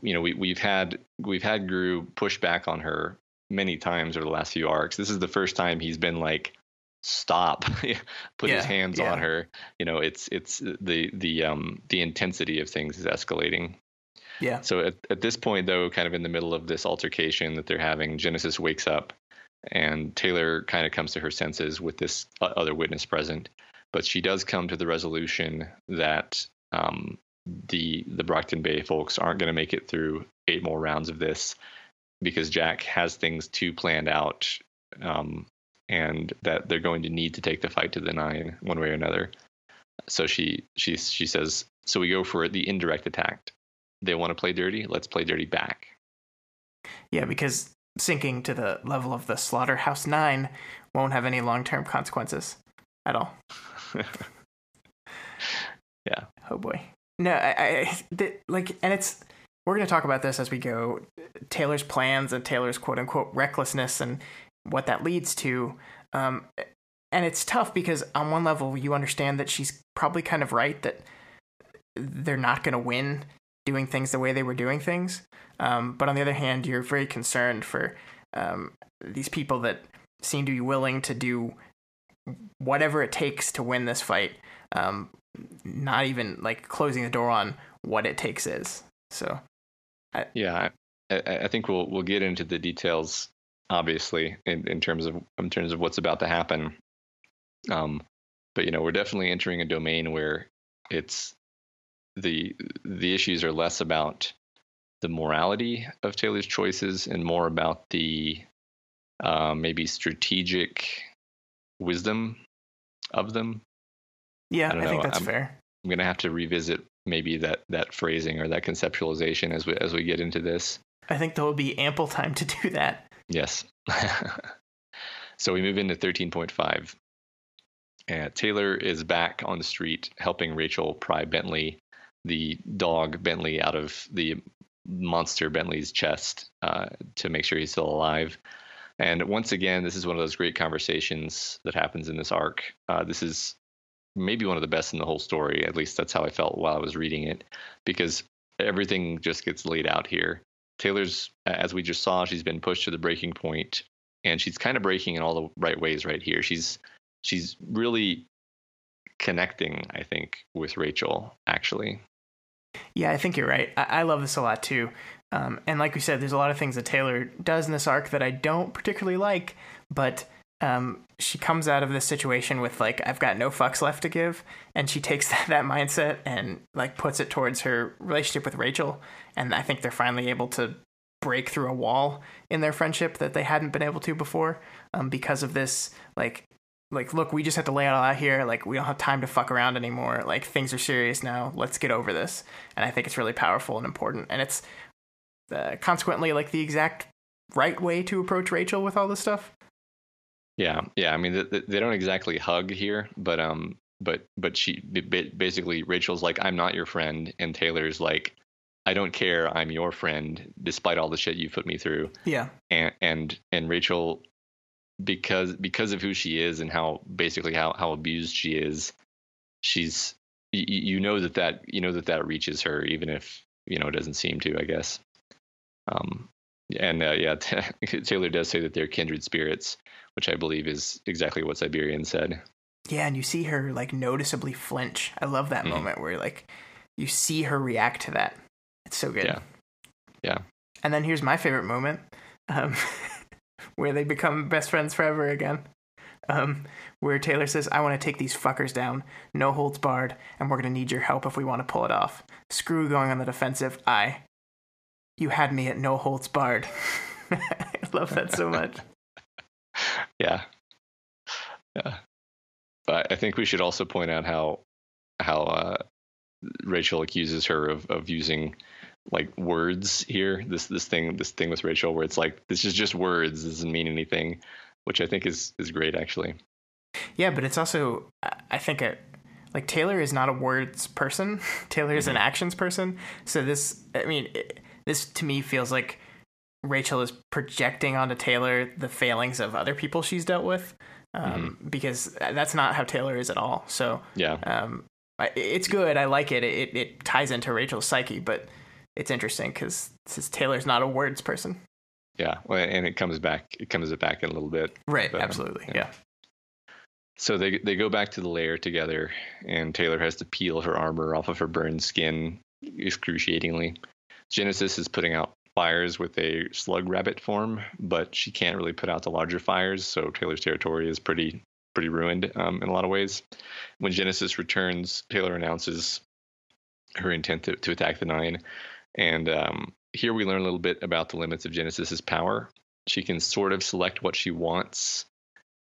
you know we we've had we've had Grue push back on her many times over the last few arcs. This is the first time he's been like, "Stop!" [LAUGHS] put his hands
yeah.
on her. You know, it's it's the the um the intensity of things is escalating.
Yeah.
So at, at this point, though, kind of in the middle of this altercation that they're having, Genesis wakes up, and Taylor kind of comes to her senses with this other witness present. But she does come to the resolution that um, the the Brockton Bay folks aren't going to make it through eight more rounds of this because Jack has things too planned out, um, and that they're going to need to take the fight to the nine one way or another. So she she she says, so we go for the indirect attack. They want to play dirty. Let's play dirty back.
Yeah, because sinking to the level of the Slaughterhouse Nine won't have any long term consequences at all. [LAUGHS]
Yeah.
Oh boy. No, I, I the, like, and it's we're gonna talk about this as we go. Taylor's plans and Taylor's quote unquote recklessness and what that leads to. Um, and it's tough because on one level you understand that she's probably kind of right that they're not going to win doing things the way they were doing things. Um, but on the other hand, you're very concerned for um, these people that seem to be willing to do whatever it takes to win this fight. Um, not even like closing the door on what it takes is. So,
I, yeah, I, I think we'll we'll get into the details obviously in, in terms of in terms of what's about to happen. Um, but you know, we're definitely entering a domain where it's the the issues are less about the morality of Taylor's choices and more about the uh, maybe strategic wisdom of them.
Yeah, I, I think that's
I'm,
fair.
I'm gonna have to revisit maybe that that phrasing or that conceptualization as we as we get into this.
I think there will be ample time to do that.
Yes. [LAUGHS] so we move into 13.5. And Taylor is back on the street helping Rachel pry Bentley, the dog Bentley, out of the monster Bentley's chest uh, to make sure he's still alive. And once again, this is one of those great conversations that happens in this arc. Uh, this is maybe one of the best in the whole story. At least that's how I felt while I was reading it, because everything just gets laid out here. Taylor's, as we just saw, she's been pushed to the breaking point, and she's kind of breaking in all the right ways right here. She's she's really connecting, I think, with Rachel actually.
Yeah, I think you're right. I, I love this a lot too. Um, and like we said, there's a lot of things that Taylor does in this arc that I don't particularly like, but um, she comes out of this situation with like I've got no fucks left to give, and she takes [LAUGHS] that, that mindset and like puts it towards her relationship with Rachel, and I think they're finally able to break through a wall in their friendship that they hadn't been able to before um, because of this like like look we just have to lay it all out here. Like we don't have time to fuck around anymore. Like things are serious now. Let's get over this. And i think it's really powerful and important. And it's uh, consequently like the exact right way to approach rachel with all this stuff.
Yeah. Yeah. I mean they, they don't exactly hug here but um but but she basically rachel's like i'm not your friend. And taylor's like I don't care. I'm your friend, despite all the shit you put me through.
Yeah.
And and and Rachel, because because of who she is and how basically how how abused she is, she's you, you know that that you know that that reaches her, even if you know it doesn't seem to. I guess. Um. And uh, yeah, [LAUGHS] Taylor does say that they're kindred spirits, which I believe is exactly what Siberian said.
Yeah, and you see her like noticeably flinch. I love that mm-hmm. moment where like you see her react to that. It's so good.
Yeah. Yeah.
And then here's my favorite moment, um, [LAUGHS] where they become best friends forever again. Um, where Taylor says, I want to take these fuckers down, no holds barred, and we're going to need your help if we want to pull it off. Screw going on the defensive. I. You had me at no holds barred. [LAUGHS] I love that so much. [LAUGHS]
yeah. Yeah. But I think we should also point out how how uh, Rachel accuses her of, of using like words here. This this thing this thing with Rachel where it's like this is just words. This doesn't mean anything, which I think is is great actually.
Yeah, but it's also I think it like Taylor is not a words person. [LAUGHS] Taylor is an mm-hmm. actions person. So this I mean it, this to me feels like Rachel is projecting onto Taylor the failings of other people she's dealt with. Um, mm-hmm. because that's not how Taylor is at all. So
yeah,
um, it's good. I like it. It it ties into Rachel's psyche, but it's interesting because Taylor's not a words person.
Yeah, well, and it comes back. It comes back in a little bit.
Right. But, absolutely. Um, yeah. yeah.
So they they go back to the lair together, and Taylor has to peel her armor off of her burned skin excruciatingly. Genesis is putting out fires with a slug rabbit form, but she can't really put out the larger fires, so Taylor's territory is pretty pretty ruined um, in a lot of ways. When Genesis returns, Taylor announces her intent to, to attack the Nine, and um, here we learn a little bit about the limits of Genesis's power. She can sort of select what she wants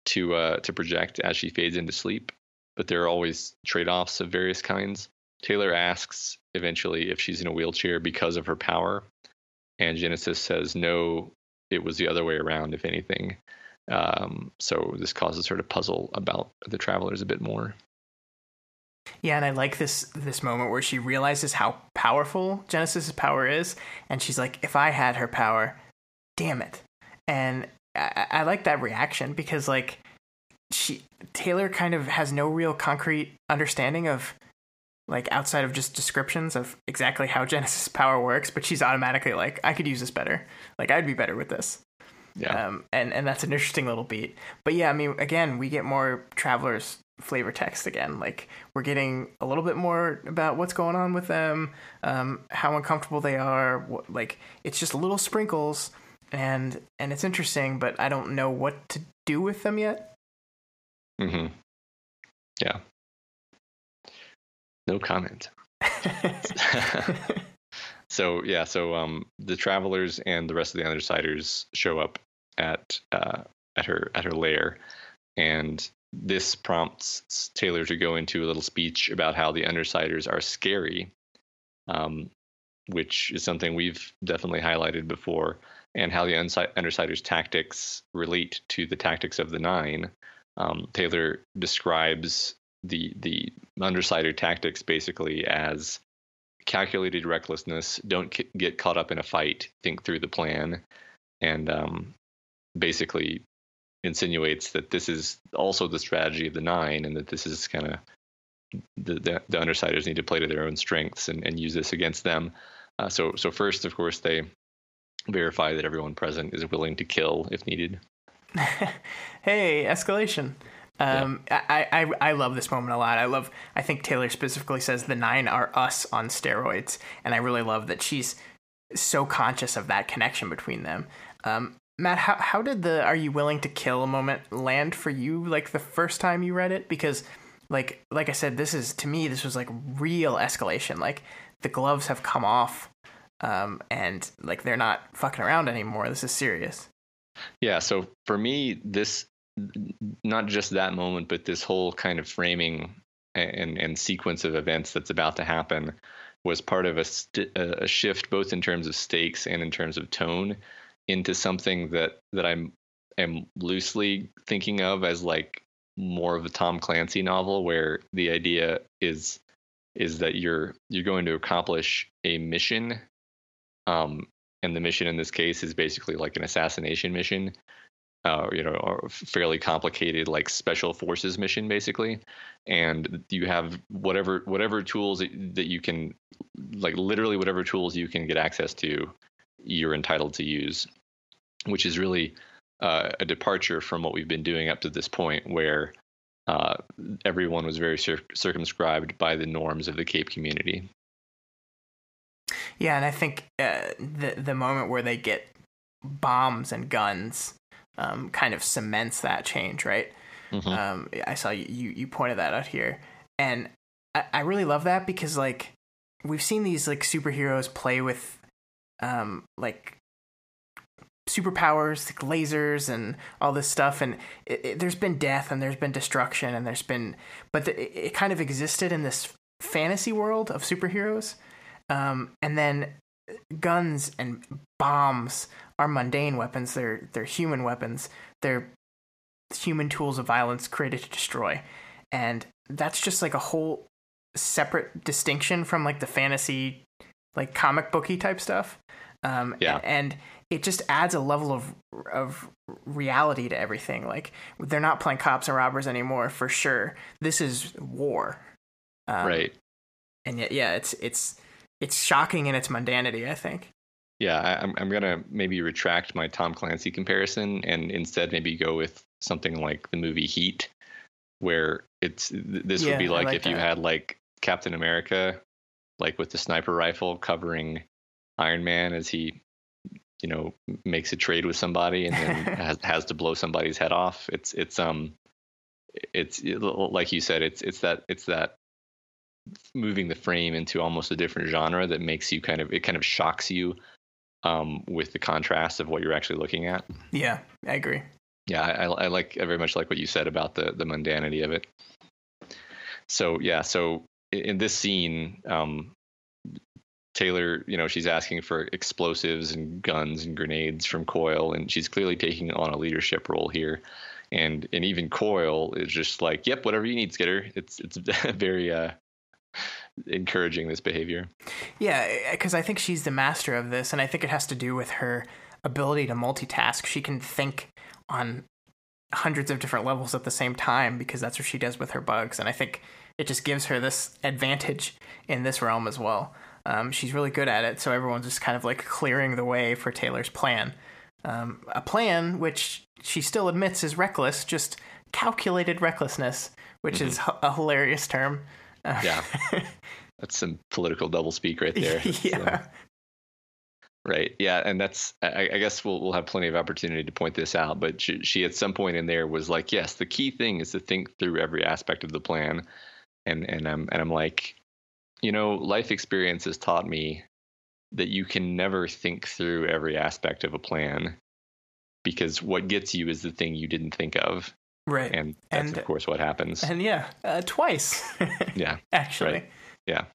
to uh, to project as she fades into sleep, but there are always trade-offs of various kinds. Taylor asks eventually if she's in a wheelchair because of her power, and Genesis says no, it was the other way around, if anything. Um, so this causes her to puzzle about the travelers a bit more.
Yeah, and I like this this moment where she realizes how powerful Genesis's power is, and she's like, "If I had her power, damn it!" And I, I like that reaction because, like, she Taylor kind of has no real concrete understanding of like outside of just descriptions of exactly how [LAUGHS] Genesis power works, but she's automatically like, I could use this better. Like I'd be better with this.
Yeah.
Um, and and that's an interesting little beat. But yeah, I mean, again, we get more travelers flavor text again. Like we're getting a little bit more about what's going on with them, um, how uncomfortable they are. What, like it's just little sprinkles, and and it's interesting, but I don't know what to do with them yet.
hmm Yeah. No comment. [LAUGHS] so yeah, so um, the travelers and the rest of the undersiders show up at uh, at her at her lair, and this prompts Taylor to go into a little speech about how the undersiders are scary, um, which is something we've definitely highlighted before, and how the undersiders' tactics relate to the tactics of the Nine. Um, Taylor describes the the undersider tactics basically as calculated recklessness. Don't get caught up in a fight. Think through the plan, and um, basically insinuates that this is also the strategy of the nine, and that this is kind of the, the, the undersiders need to play to their own strengths and, and use this against them. Uh, so so first, of course, they verify that everyone present is willing to kill if needed. [LAUGHS]
hey, escalation. Um, yeah. I, I I love this moment a lot. I love. I think Taylor specifically says the nine are us on steroids, and I really love that she's so conscious of that connection between them. Um, Matt, how how did the "Are you willing to kill" moment land for you? Like the first time you read it, because like like I said, this is to me this was like real escalation. Like the gloves have come off, um, and like they're not fucking around anymore. This is serious.
Yeah. So for me, this not just that moment, but this whole kind of framing and, and sequence of events that's about to happen was part of a, st- a shift, both in terms of stakes and in terms of tone, into something that that I'm am loosely thinking of as like more of a Tom Clancy novel, where the idea is is that you're you're going to accomplish a mission, um, and the mission in this case is basically like an assassination mission, uh, you know, a fairly complicated like special forces mission basically, and you have whatever whatever tools that you can, like literally whatever tools you can get access to, you're entitled to use, which is really uh, a departure from what we've been doing up to this point, where uh, everyone was very cir- circumscribed by the norms of the Cape community.
Yeah, and I think uh, the the moment where they get bombs and guns um, kind of cements that change, right? Mm-hmm. Um, I saw you, you pointed that out here, and I, I really love that because like we've seen these like superheroes play with um, like superpowers, like lasers, and all this stuff. And it, it, there's been death, and there's been destruction, and there's been, but the, it, kind of existed in this fantasy world of superheroes. Um, and then guns and bombs are mundane weapons. They're they're human weapons. They're human tools of violence created to destroy. And that's just like a whole separate distinction from like the fantasy like comic booky type stuff. Um yeah. and it just adds a level of of reality to everything. Like they're not playing cops and robbers anymore for sure. This is war.
Um, right.
And yet yeah, it's it's it's shocking in its mundanity, I think.
Yeah, I, am I'm gonna maybe retract my Tom Clancy comparison and instead maybe go with something like the movie Heat, where it's this yeah, would be like, like if that. you had like Captain America, like with the sniper rifle covering Iron Man as he, you know, makes a trade with somebody and then [LAUGHS] has has to blow somebody's head off. It's it's um, it's like you said, it's it's that it's that moving the frame into almost a different genre that makes you kind of it kind of shocks you um, with the contrast of what you're actually looking at.
Yeah, I agree.
Yeah, I, I like I very much like what you said about the the mundanity of it. So yeah, so in this scene, um, Taylor, you know, she's asking for explosives and guns and grenades from Coil, and she's clearly taking on a leadership role here. And and even Coil is just like, "Yep, whatever you need, Skitter." It's it's [LAUGHS] very uh, encouraging this behavior.
Yeah, because I think she's the master of this, and I think it has to do with her ability to multitask. She can think on hundreds of different levels at the same time because that's what she does with her bugs. And I think it just gives her this advantage in this realm as well. Um, she's really good at it, so everyone's just kind of like clearing the way for Taylor's plan. Um, a plan which she still admits is reckless, just calculated recklessness, which mm-hmm. is a hilarious term.
yeah. [LAUGHS] That's some political doublespeak right there. [LAUGHS]
yeah.
Right. Yeah, and that's I, I, guess we'll we'll have plenty of opportunity to point this out. But she, she, at some point in there was like, yes, the key thing is to think through every aspect of the plan, and and I'm and I'm like, you know, life experience has taught me that you can never think through every aspect of a plan because what gets you is the thing you didn't think of.
Right.
And that's
and,
of course what happens.
And yeah, uh, twice. [LAUGHS]
yeah.
Actually.
Right. Yeah.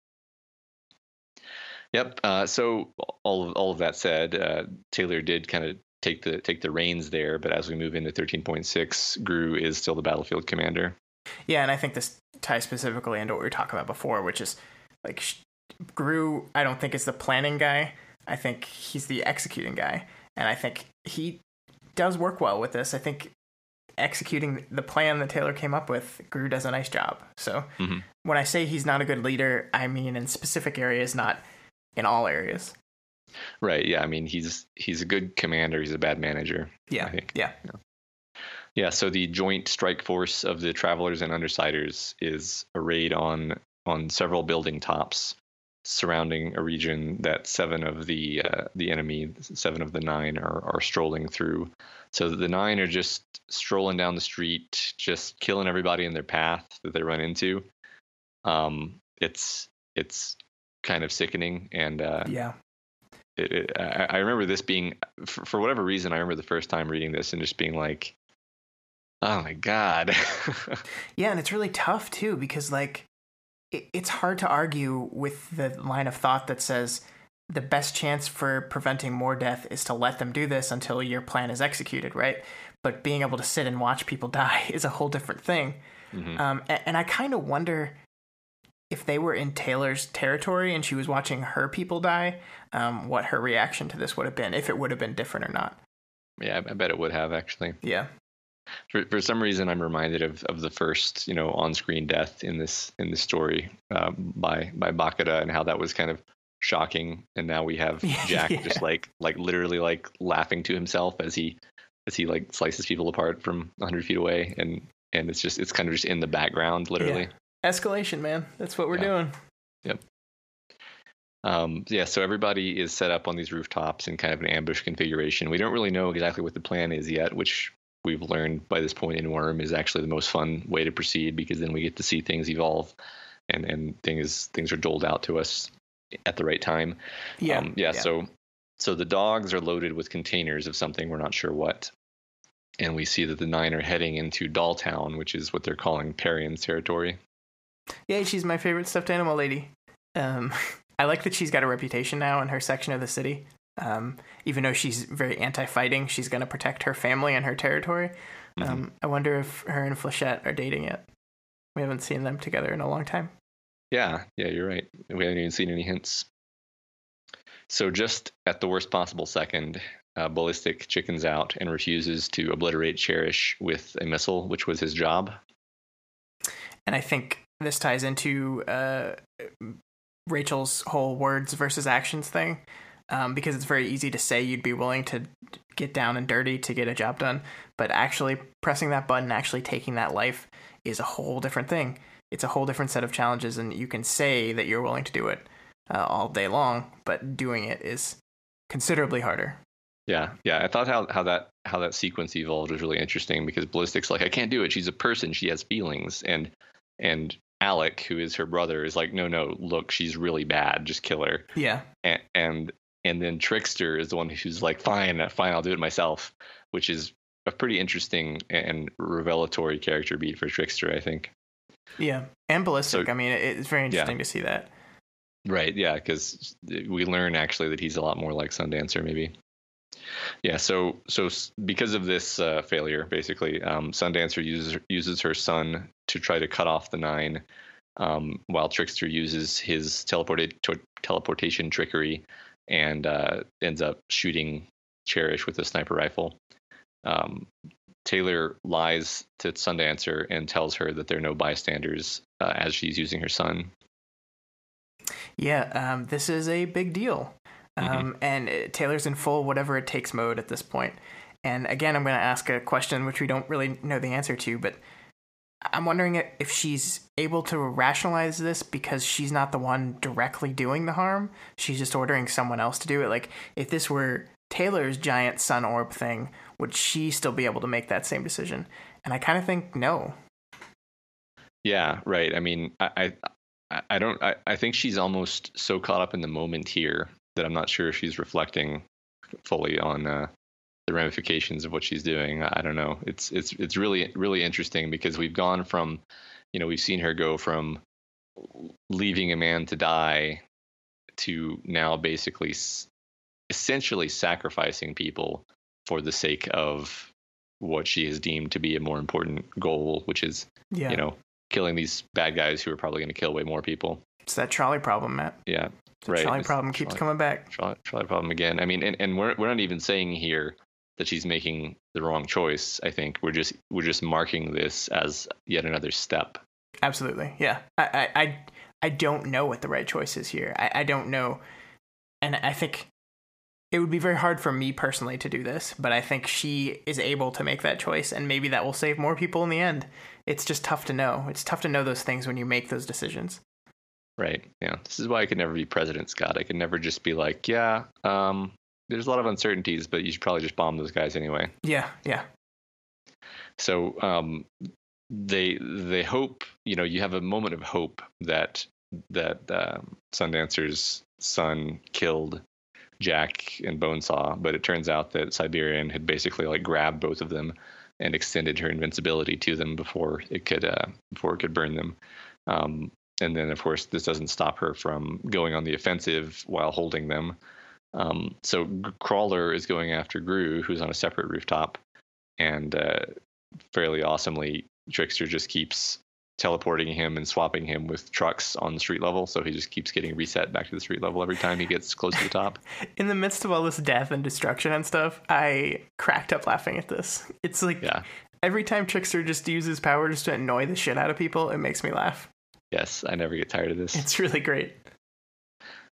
Yep. Uh, so all of all of that said, uh, Taylor did kind of take the take the reins there, but as we move into 13.6, Grue is still the battlefield commander.
Yeah, and I think this ties specifically into what we were talking about before, which is like Grue. I don't think is the planning guy. I think he's the executing guy, and I think he does work well with this. I think executing the plan that Taylor came up with, Grue does a nice job. So mm-hmm. when I say he's not a good leader, I mean in specific areas, not in all areas.
Right. Yeah. I mean, he's he's a good commander. He's a bad manager.
Yeah. I think. Yeah.
yeah. Yeah. So the joint strike force of the travelers and undersiders is arrayed on on several building tops surrounding a region that seven of the uh, the enemy, seven of the nine, are are strolling through. So the nine are just strolling down the street, just killing everybody in their path that they run into. Um, it's it's kind of sickening, and uh,
yeah.
It, it, I, I remember this being, for, for whatever reason, I remember the first time reading this and just being like, "Oh my god!" [LAUGHS]
yeah, and it's really tough too because like it's hard to argue with the line of thought that says the best chance for preventing more death is to let them do this until your plan is executed, right? But being able to sit and watch people [LAUGHS] die is a whole different thing. Mm-hmm. Um, and, and, I kind of wonder if they were in Taylor's territory and she was watching her people die, um, what her reaction to this would have been, if it would have been different or not.
Yeah, I bet it would have actually.
Yeah
for, for some reason I'm reminded of, of the first you know on screen death in this in this story uh, by by Bakuda and how that was kind of shocking and now we have [LAUGHS] Jack yeah. just like like literally like laughing to himself as he as he like slices people apart from 100 feet away and and it's just it's kind of just in the background literally
yeah. escalation man that's what we're yeah. doing
yep um, yeah, so everybody is set up on these rooftops in kind of an ambush configuration. We don't really know exactly what the plan is yet, which we've learned by this point in Worm is actually the most fun way to proceed because then we get to see things evolve and and things things are doled out to us at the right time.
Yeah, um,
yeah, yeah. So so the dogs are loaded with containers of something we're not sure what, and we see that the nine are heading into Dolltown, which is what they're calling Parian's territory.
Yeah, she's my favorite stuffed animal lady. Um, [LAUGHS] I like that she's got a reputation now in her section of the city. Um, even though she's very anti-fighting, she's going to protect her family and her territory. Mm-hmm. Um, I wonder if her and Flechette are dating yet. We haven't seen them together in a long time.
Yeah, yeah, you're right. We haven't even seen any hints. So just at the worst possible second, uh, Ballistic chickens out and refuses to obliterate Cherish with a missile, which was his job.
And I think this ties into uh, Rachel's whole words versus actions thing um, because it's very easy to say you'd be willing to get down and dirty to get a job done, but actually pressing that button, actually taking that life, is a whole different thing. It's a whole different set of challenges, and you can say that you're willing to do it uh, all day long, but doing it is considerably harder.
Yeah, yeah. I thought how how that how that sequence evolved was really interesting because Ballistic's like, I can't do it. She's a person. She has feelings, and and Alec, who is her brother, is like, no, no, look, she's really bad. Just kill her.
Yeah.
And, and and then Trickster is the one who's like, fine, fine, I'll do it myself, which is a pretty interesting and revelatory character beat for Trickster, I think.
Yeah, and ballistic. So, I mean, it's very interesting
yeah.
to see that.
Right. Yeah, because we learn actually that he's a lot more like Sundancer, maybe. Yeah. So so because of this uh, failure, basically, um, Sundancer uses uses her sun to try to cut off the nine, um, while Trickster uses his teleported teleportation trickery and uh, ends up shooting Cherish with a sniper rifle. Um, Taylor lies to Sundancer and tells her that there are no bystanders uh, as she's using her sun.
Yeah, um, this is a big deal. Um, mm-hmm. And uh, Taylor's in full whatever it takes mode at this point. And again, I'm going to ask a question which we don't really know the answer to, but I'm wondering if she's able to rationalize this because she's not the one directly doing the harm. She's just ordering someone else to do it. Like, if this were Taylor's giant sun orb thing, would she still be able to make that same decision? And I kind of think no.
Yeah, right. I mean, I, I, I don't. I, I think she's almost so caught up in the moment here that I'm not sure if she's reflecting fully on uh, the ramifications of what she's doing. I don't know. It's it's it's really really interesting because we've gone from, you know, we've seen her go from leaving a man to die to now basically s- essentially sacrificing people for the sake of what she has deemed to be a more important goal, which is yeah. you know killing these bad guys who are probably going to kill way more people.
It's that trolley problem, Matt.
Yeah,
the right. Trolley problem keeps trolley, coming back.
Trolley, trolley problem again. I mean, and, and we're we're not even saying here that she's making the wrong choice. I think we're just we're just marking this as yet another step.
Absolutely, yeah. I I I don't know what the right choice is here. I, I don't know, and I think it would be very hard for me personally to do this. But I think she is able to make that choice, and maybe that will save more people in the end. It's just tough to know. It's tough to know those things when you make those decisions.
Right. Yeah. This is why I could never be president, Scott. I could never just be like, yeah, um, there's a lot of uncertainties, but you should probably just bomb those guys anyway.
Yeah, yeah.
So um, they they hope you know you have a moment of hope that that um, Sundancer's sun killed Jack and Bonesaw, but it turns out that Siberian had basically like grabbed both of them and extended her invincibility to them before it could uh, before it could burn them. Um, and then of course this doesn't stop her from going on the offensive while holding them um, so Crawler is going after Grue, who's on a separate rooftop, and uh, fairly awesomely, Trickster just keeps teleporting him and swapping him with trucks on the street level. So he just keeps getting reset back to the street level every time he gets close to the top. [LAUGHS]
In the midst of all this death and destruction and stuff, I cracked up laughing at this. It's like yeah. every time Trickster just uses power just to annoy the shit out of people, it makes me laugh.
Yes, I never get tired of this.
It's really great.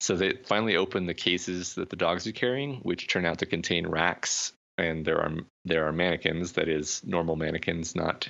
So they finally open the cases that the dogs are carrying, which turn out to contain racks, and there are there are mannequins, that is, normal mannequins, not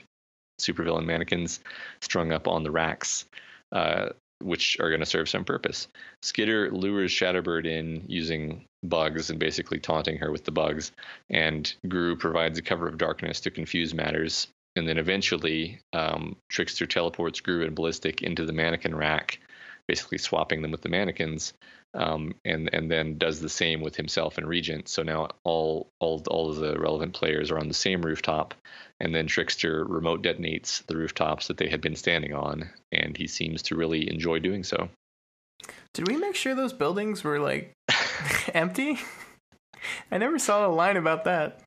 supervillain mannequins, strung up on the racks, uh, which are going to serve some purpose. Skitter lures Shatterbird in using bugs and basically taunting her with the bugs, and Grue provides a cover of darkness to confuse matters. And then eventually, um, Trickster teleports Grue and Ballistic into the mannequin rack basically swapping them with the mannequins, um, and and then does the same with himself and Regent. So now all all all of the relevant players are on the same rooftop, and then Trickster remote detonates the rooftops that they had been standing on, and he seems to really enjoy doing so.
Did we make sure those buildings were like [LAUGHS] [LAUGHS] empty? I never saw a line about that.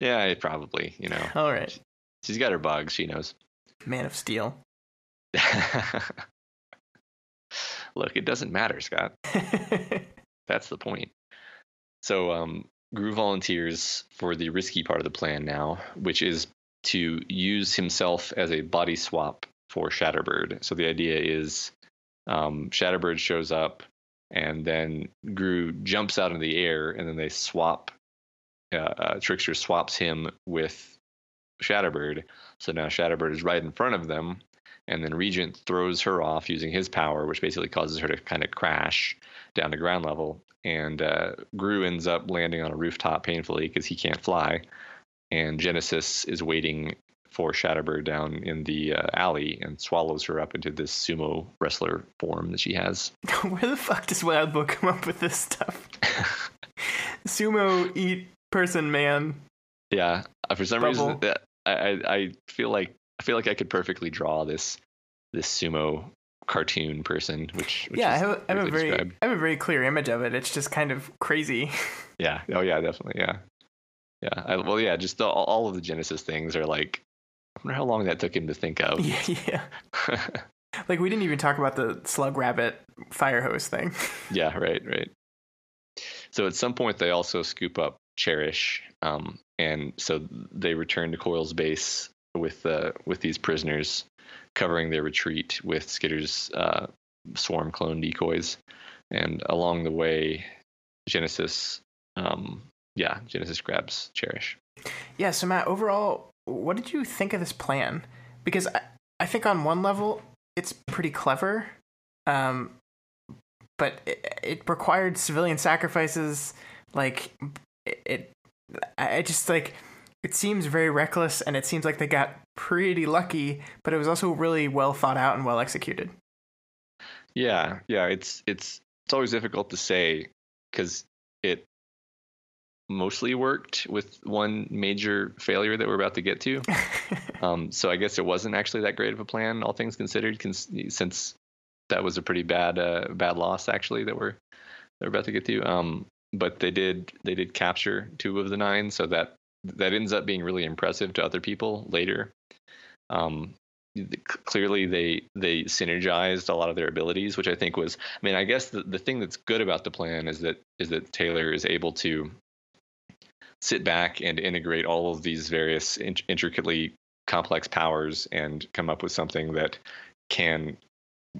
Yeah, probably. You know.
All right.
She's got her bugs. She knows.
Man of Steel. [LAUGHS]
Look, it doesn't matter, Scott. [LAUGHS] That's the point. So, um, Grue volunteers for the risky part of the plan now, which is to use himself as a body swap for Shatterbird. So the idea is um, Shatterbird shows up, and then Grue jumps out in the air, and then they swap. Uh, uh, Trickster swaps him with Shatterbird. So now Shatterbird is right in front of them, and then Regent throws her off using his power, which basically causes her to kind of crash down to ground level. And uh, Grue ends up landing on a rooftop painfully because he can't fly. And Genesis is waiting for Shatterbird down in the uh, alley and swallows her up into this sumo wrestler form that she has. [LAUGHS]
Where the fuck does Wildbow come up with this stuff? [LAUGHS] sumo eat person man.
Yeah, uh, for some Bubble. reason, I, I feel like I feel like I could perfectly draw this this sumo cartoon person, which, which
yeah, I have, a, I have a very described. I have a very clear image of it. It's just kind of crazy. [LAUGHS]
yeah. Oh yeah, definitely. Yeah. Yeah. I, well, yeah. Just the, all of the Genesis things are like. I wonder how long that took him to think of.
Yeah. [LAUGHS] yeah. [LAUGHS] like we didn't even talk about the slug rabbit fire hose thing.
yeah. Right. Right. So at some point they also scoop up Cherish, um, and so they return to Coil's base with uh, with these prisoners, covering their retreat with Skitter's uh, swarm clone decoys, and along the way, Genesis, um, yeah, Genesis grabs Cherish.
Yeah. So Matt, overall, what did you think of this plan? Because I, I think on one level, it's pretty clever. Um, but it, it required civilian sacrifices. Like it, it, I just like it seems very reckless, and it seems like they got pretty lucky. But it was also really well thought out and well executed.
Yeah, yeah, it's it's it's always difficult to say because it mostly worked with one major failure that we're about to get to. [LAUGHS] um, so I guess it wasn't actually that great of a plan, all things considered, cons- since that was a pretty bad uh, bad loss actually that we're they're about to get to. Um, but they did they did capture two of the nine, so that that ends up being really impressive to other people later. Um, clearly they they synergized a lot of their abilities, which I think was. I mean, I guess the, the thing that's good about the plan is that is that Taylor is able to sit back and integrate all of these various in- intricately complex powers and come up with something that can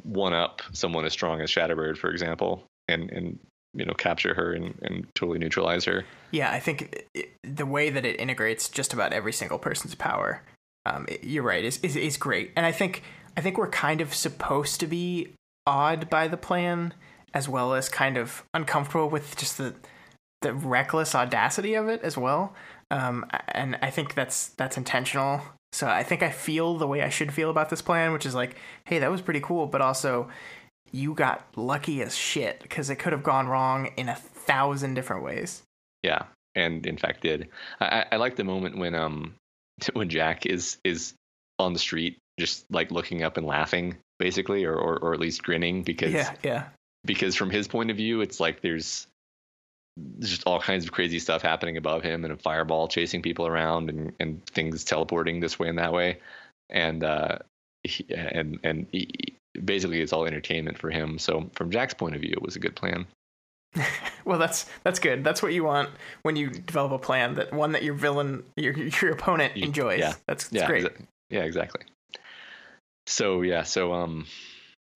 one up someone as strong as Shatterbird, for example, and and you know capture her and, and totally neutralize her.
Yeah, I think it, the way that it integrates just about every single person's power, um, it, you're right, is, is is great. And I think I think we're kind of supposed to be awed by the plan, as well as kind of uncomfortable with just the the reckless audacity of it as well. Um, and I think that's that's intentional. So I think I feel the way I should feel about this plan, which is like, hey, that was pretty cool, but also you got lucky as shit because it could have gone wrong in a thousand different ways.
Yeah, and in fact did. I, I like the moment when um [LAUGHS] when Jack is is on the street just like looking up and laughing basically or or, or at least grinning because
yeah yeah
because from his point of view it's like there's there's just all kinds of crazy stuff happening above him and a fireball chasing people around and, and things teleporting this way and that way and uh he, and and he, basically it's all entertainment for him. So from jack's point of view it was a good plan. [LAUGHS]
Well that's that's good. That's what you want when you develop a plan that one that your villain your your opponent enjoys. yeah. That's, that's
yeah,
great.
exa- yeah exactly. So yeah so um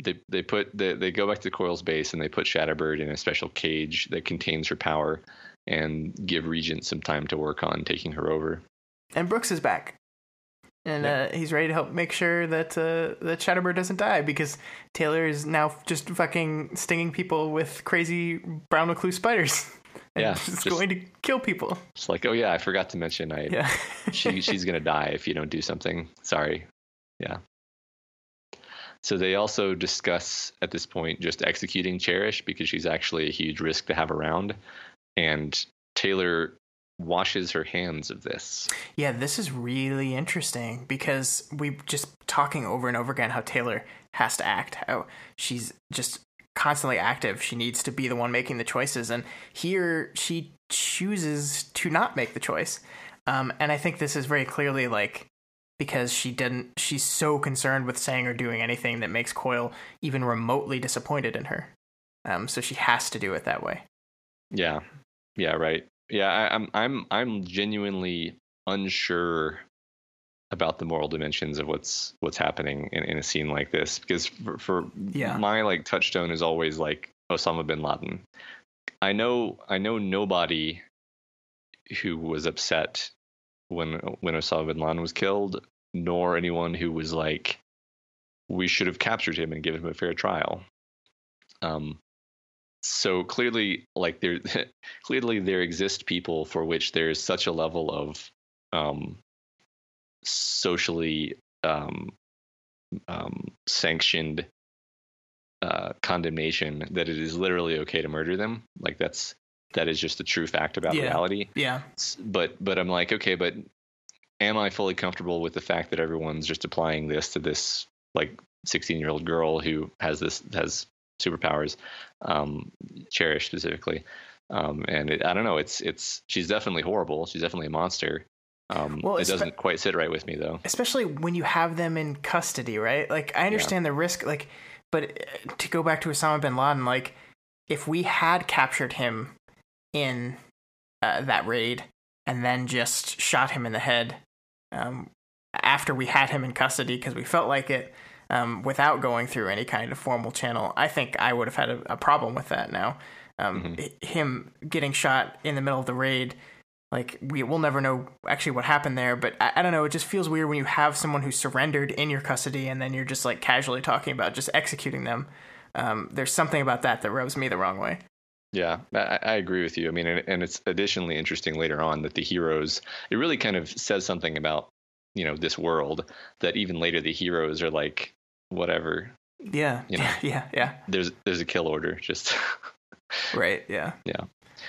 they they put they, they go back to Coil's base and they put Shatterbird in a special cage that contains her power and give Regent some time to work on taking her over.
And Brooks is back. And uh, he's ready to help make sure that uh, that Shatterbird doesn't die because Taylor is now just fucking stinging people with crazy brown recluse spiders. [LAUGHS]
Yeah,
it's going to kill people.
It's like, oh yeah, I forgot to mention I
Yeah.
she [LAUGHS] she's gonna die if you don't do something. Sorry. Yeah. So they also discuss at this point just executing Cherish because she's actually a huge risk to have around. And Taylor washes her hands of this.
Yeah, this is really interesting because we just talking over and over again how Taylor has to act, how she's just constantly active. She needs to be the one making the choices, and here she chooses to not make the choice. Um, and I think this is very clearly like because she didn't. She's so concerned with saying or doing anything that makes Coil even remotely disappointed in her. Um, so she has to do it that way.
Yeah. Yeah, right. Yeah, I, I'm I'm I'm genuinely unsure about the moral dimensions of what's what's happening in, in a scene like this because for, for
Yeah.
my like touchstone is always like Osama bin Laden. I know I know nobody who was upset when when Osama bin Laden was killed, nor anyone who was like, we should have captured him and given him a fair trial. Um, so clearly, like there, [LAUGHS] clearly there exist people for which there is such a level of um, socially um, um, sanctioned uh, condemnation that it is literally okay to murder them. Like that's that is just a true fact about
Yeah.
reality.
Yeah,
But but I'm like, okay, but am I fully comfortable with the fact that everyone's just applying this to this like 16 year old girl who has this has superpowers, um, Cherish specifically, um, and it, I don't know, it's it's she's definitely horrible. She's definitely a monster. Um,
Well,
it doesn't quite sit right with me though.
especially when you have them in custody, right? Like I understand the risk, like, but uh, to go back to Osama bin Laden, like if we had captured him in uh, that raid and then just shot him in the head um, after we had him in custody because we felt like it um, without going through any kind of formal channel, I think I would have had a, a problem with that now. Um, mm-hmm. Him getting shot in the middle of the raid, like we will never know actually what happened there, but I, I, don't know. It just feels weird when you have someone who surrendered in your custody and then you're just like casually talking about just executing them. Um, there's something about that that rubs me the wrong way.
Yeah, I, I, agree with you. I mean, and, and, it's additionally interesting later on that the heroes, it really kind of says something about, you know, this world that even later the heroes are like, whatever.
Yeah. You [LAUGHS] know, yeah. Yeah.
There's there's a kill order. Just. [LAUGHS]
right. Yeah.
Yeah.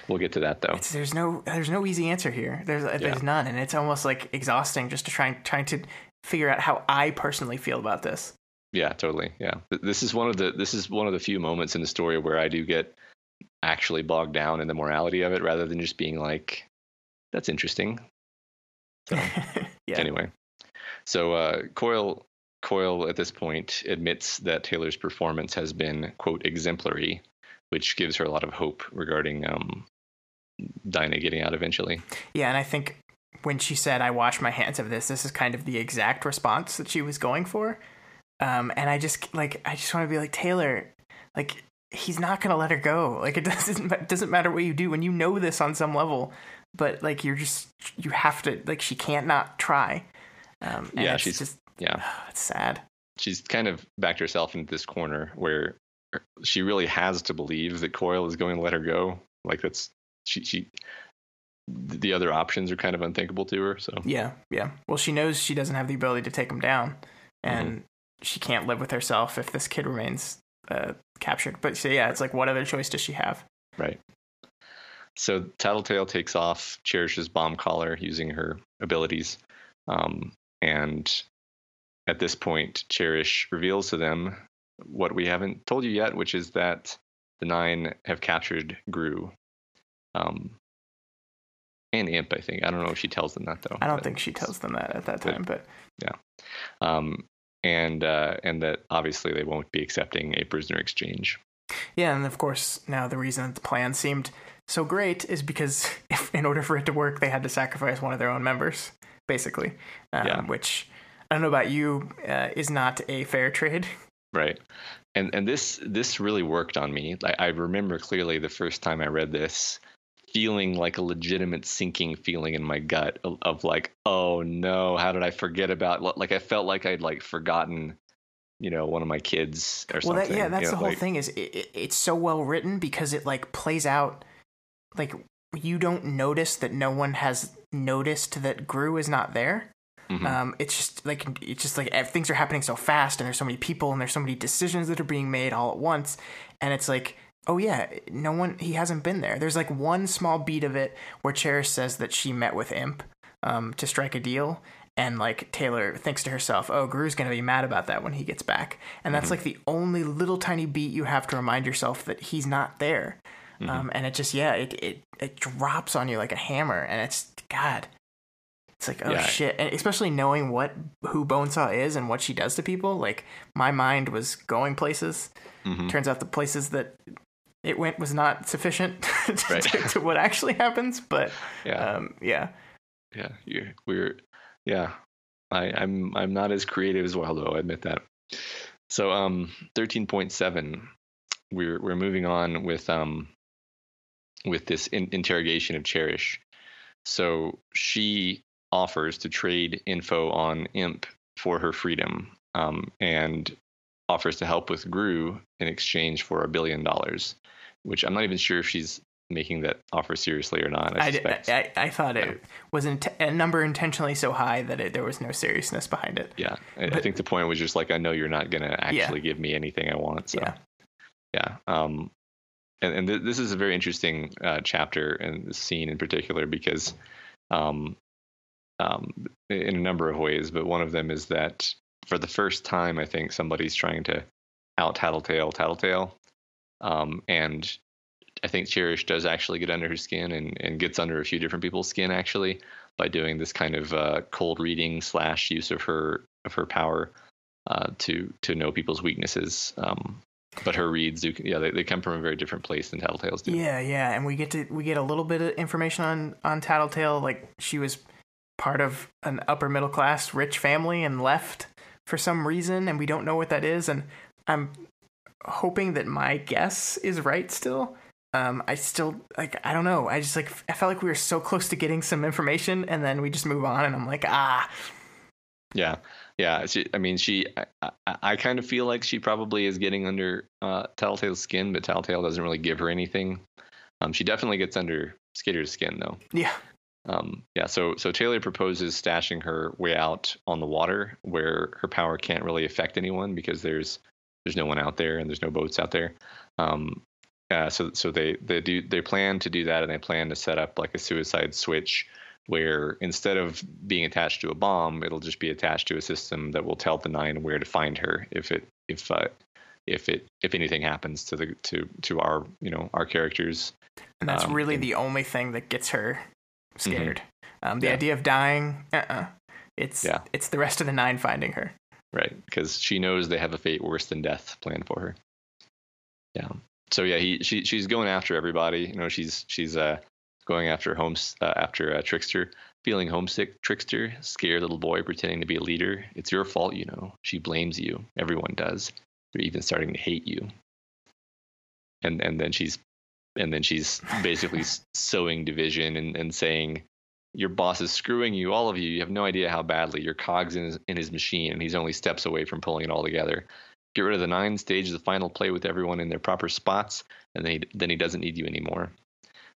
We'll get to that though.
It's, there's no there's no easy answer here. There's there's none, and it's almost like exhausting just to try trying to figure out how I personally feel about this.
Yeah, totally. Yeah, this is one of the this is one of the few moments in the story where I do get actually bogged down in the morality of it, rather than just being like, "That's interesting." So, [LAUGHS] yeah. Anyway, so uh, Coil Coil at this point admits that Taylor's performance has been, quote, exemplary, which gives her a lot of hope regarding um, Dinah getting out eventually.
Yeah, and I think when she said, I wash my hands of this, this is kind of the exact response that she was going for. Um, and I just, like, I just want to be like, Taylor, like, he's not going to let her go. Like, it [LAUGHS] doesn't, it doesn't matter what you do when you know this on some level, but, like, you're just, you have to, like, she can't not try.
Um, yeah, she's just yeah, [SIGHS]
it's sad.
She's kind of backed herself into this corner where she really has to believe that Coil is going to let her go. Like that's she she the other options are kind of unthinkable to her. So
yeah, yeah. Well, she knows she doesn't have the ability to take him down, and mm-hmm. she can't live with herself if this kid remains uh, captured. But so yeah, it's like what other choice does she have?
Right. So Tattletale takes off Cherish's bomb collar using her abilities, um, and at this point, Cherish reveals to them what we haven't told you yet, which is that the Nine have captured Grue. Um, and Imp, I think. I don't know if she tells them that though.
I don't think she tells them that at that time, but,
but yeah. Um, and uh, and that obviously they won't be accepting a prisoner exchange.
Yeah, and of course now the reason that the plan seemed so great is because if, [LAUGHS] in order for it to work, they had to sacrifice one of their own members, basically. Um, yeah. Which I don't know about you, uh, is not a fair trade.
Right. And and this this really worked on me. I, I remember clearly the first time I read this feeling like a legitimate sinking feeling in my gut of, of, like, oh no, how did I forget about like I felt like I'd like forgotten, you know, one of my kids or well,
something.
That,
yeah, that's
you
know, the whole like, thing is it, it, it's so well written because it like plays out like you don't notice that no one has noticed that Grue is not there. Mm-hmm. Um, it's just like it's just like things are happening so fast, and there's so many people, and there's so many decisions that are being made all at once, and it's like, oh yeah, no one he hasn't been there. There's like one small beat of it where Cherish says that she met with Imp um, to strike a deal, and like Taylor thinks to herself, "Oh, Grue's gonna be mad about that when he gets back," and that's mm-hmm. like the only little tiny beat you have to remind yourself that he's not there. Mm-hmm. Um, and it just yeah, it it it drops on you like a hammer, and it's God, it's like, oh yeah. shit. And especially knowing what who Bonesaw is and what she does to people, like my mind was going places. Mm-hmm. Turns out the places that it went was not sufficient [LAUGHS] to, right. to, to, what actually happens. But yeah, um, yeah,
yeah. You, we're yeah. I, I'm I'm not as creative as Wildbow. I admit that. So um, thirteen point seven. We're we're moving on with um with this in- interrogation of Cherish. So she offers to trade info on Imp for her freedom um, and offers to help with Grue in exchange for a billion dollars, which I'm not even sure if she's making that offer seriously or not. I, I,
did, I, I thought yeah. it was a number intentionally so high that it, there was no seriousness behind it.
Yeah, but, I think the point was just like I know you're not going to actually yeah. give me anything I want. So. Yeah, yeah. Um, and, and th- this is a very interesting uh, chapter and scene in particular because um, um, in a number of ways, but one of them is that for the first time, I think somebody's trying to out tattletale tattletale, um, and I think Cherish does actually get under her skin and, and gets under a few different people's skin actually by doing this kind of uh, cold reading slash use of her of her power uh, to to know people's weaknesses. Um, but her reads, do, yeah, they, they come from a very different place than Tattletales do.
Yeah, yeah, and we get to we get a little bit of information on on Tattletale. Like she was part of an upper middle class rich family and left for some reason, and we don't know what that is. And I'm hoping that my guess is right still. Um, I still like I don't know. I just like I felt like we were so close to getting some information, and then we just move on, and I'm like, ah.
Yeah, yeah. She, I mean, she. I, I, kind of feel like she probably is getting under uh, Tattletale's skin, but Tattletale doesn't really give her anything. Um, she definitely gets under Skitter's skin, though.
Yeah.
Um, yeah. So, so Taylor proposes stashing her way out on the water, where her power can't really affect anyone because there's there's no one out there and there's no boats out there. Um, uh, so, so they they do they plan to do that, and they plan to set up like a suicide switch where instead of being attached to a bomb, it'll just be attached to a system that will tell the nine where to find her if it if uh, if it if anything happens to the to to our you know our characters.
And that's um, really and, the only thing that gets her. Scared. Mm-hmm. Um, the yeah. idea of dying, uh-uh. It's yeah. it's the rest of the nine finding her.
Right, because she knows they have a fate worse than death planned for her. Yeah. So yeah, he she she's going after everybody. You know, she's she's uh going after homes uh, after uh, Trickster, feeling homesick. Trickster, scared little boy pretending to be a leader. It's your fault, you know. She blames you. Everyone does. They're even starting to hate you. And and then she's and then she's basically [LAUGHS] sowing division and, and saying your boss is screwing you, all of you. You have no idea how badly. Your cogs in his, in his machine, and he's only steps away from pulling it all together. Get rid of the nine, stage the final play with everyone in their proper spots, and then he, then he doesn't need you anymore.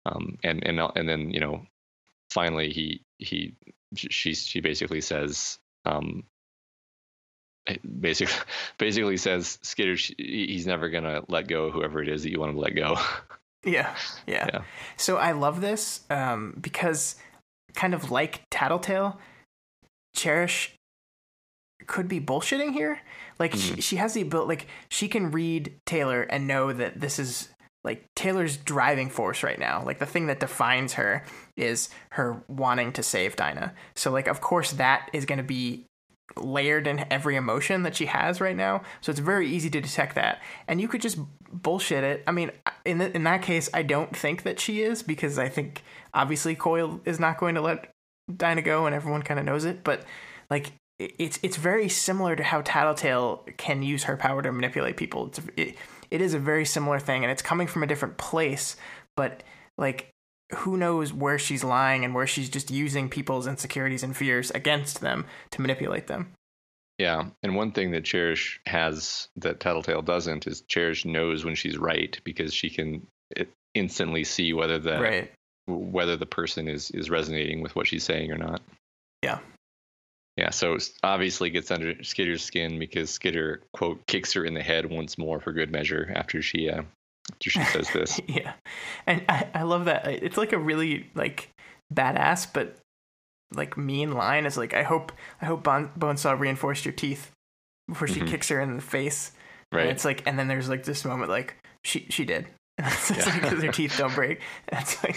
Um, and and and then you know, finally he he she she basically says um, basically [LAUGHS] basically says Skitter he's never gonna let go whoever it is that you want him to let go. [LAUGHS]
Yeah, yeah. yeah. So I love this um, because kind of like Tattletale, Cherish could be bullshitting here. Like mm-hmm. she, she has the ability, like she can read Taylor and know that this is like Taylor's driving force right now. Like the thing that defines her is her wanting to save Dinah. So like of course that is going to be layered in every emotion that she has right now. So it's very easy to detect that. And you could just bullshit it. I mean, in the, in that case, I don't think that she is because I think obviously Coil is not going to let Dinah go, and everyone kind of knows it. But like, it's it's very similar to how Tattletale can use her power to manipulate people. It's it, it is a very similar thing, and it's coming from a different place. But like, who knows where she's lying and where she's just using people's insecurities and fears against them to manipulate them.
Yeah, and one thing that Cherish has that Tattletale doesn't is Cherish knows when she's right because she can instantly see whether the
right.
whether the person is is resonating with what she's saying or not.
Yeah.
Yeah, so obviously gets under Skitter's skin because Skitter quote kicks her in the head once more for good measure after she uh, she says this. [LAUGHS]
yeah, and I, I love that. It's like a really like badass but like mean line. Is like I hope I hope bon- Bonesaw reinforced your teeth before she mm-hmm. kicks her in the face. Right. And it's like, and then there's like this moment like she she did. [LAUGHS] it's yeah. like because her [LAUGHS] teeth don't break. It's like,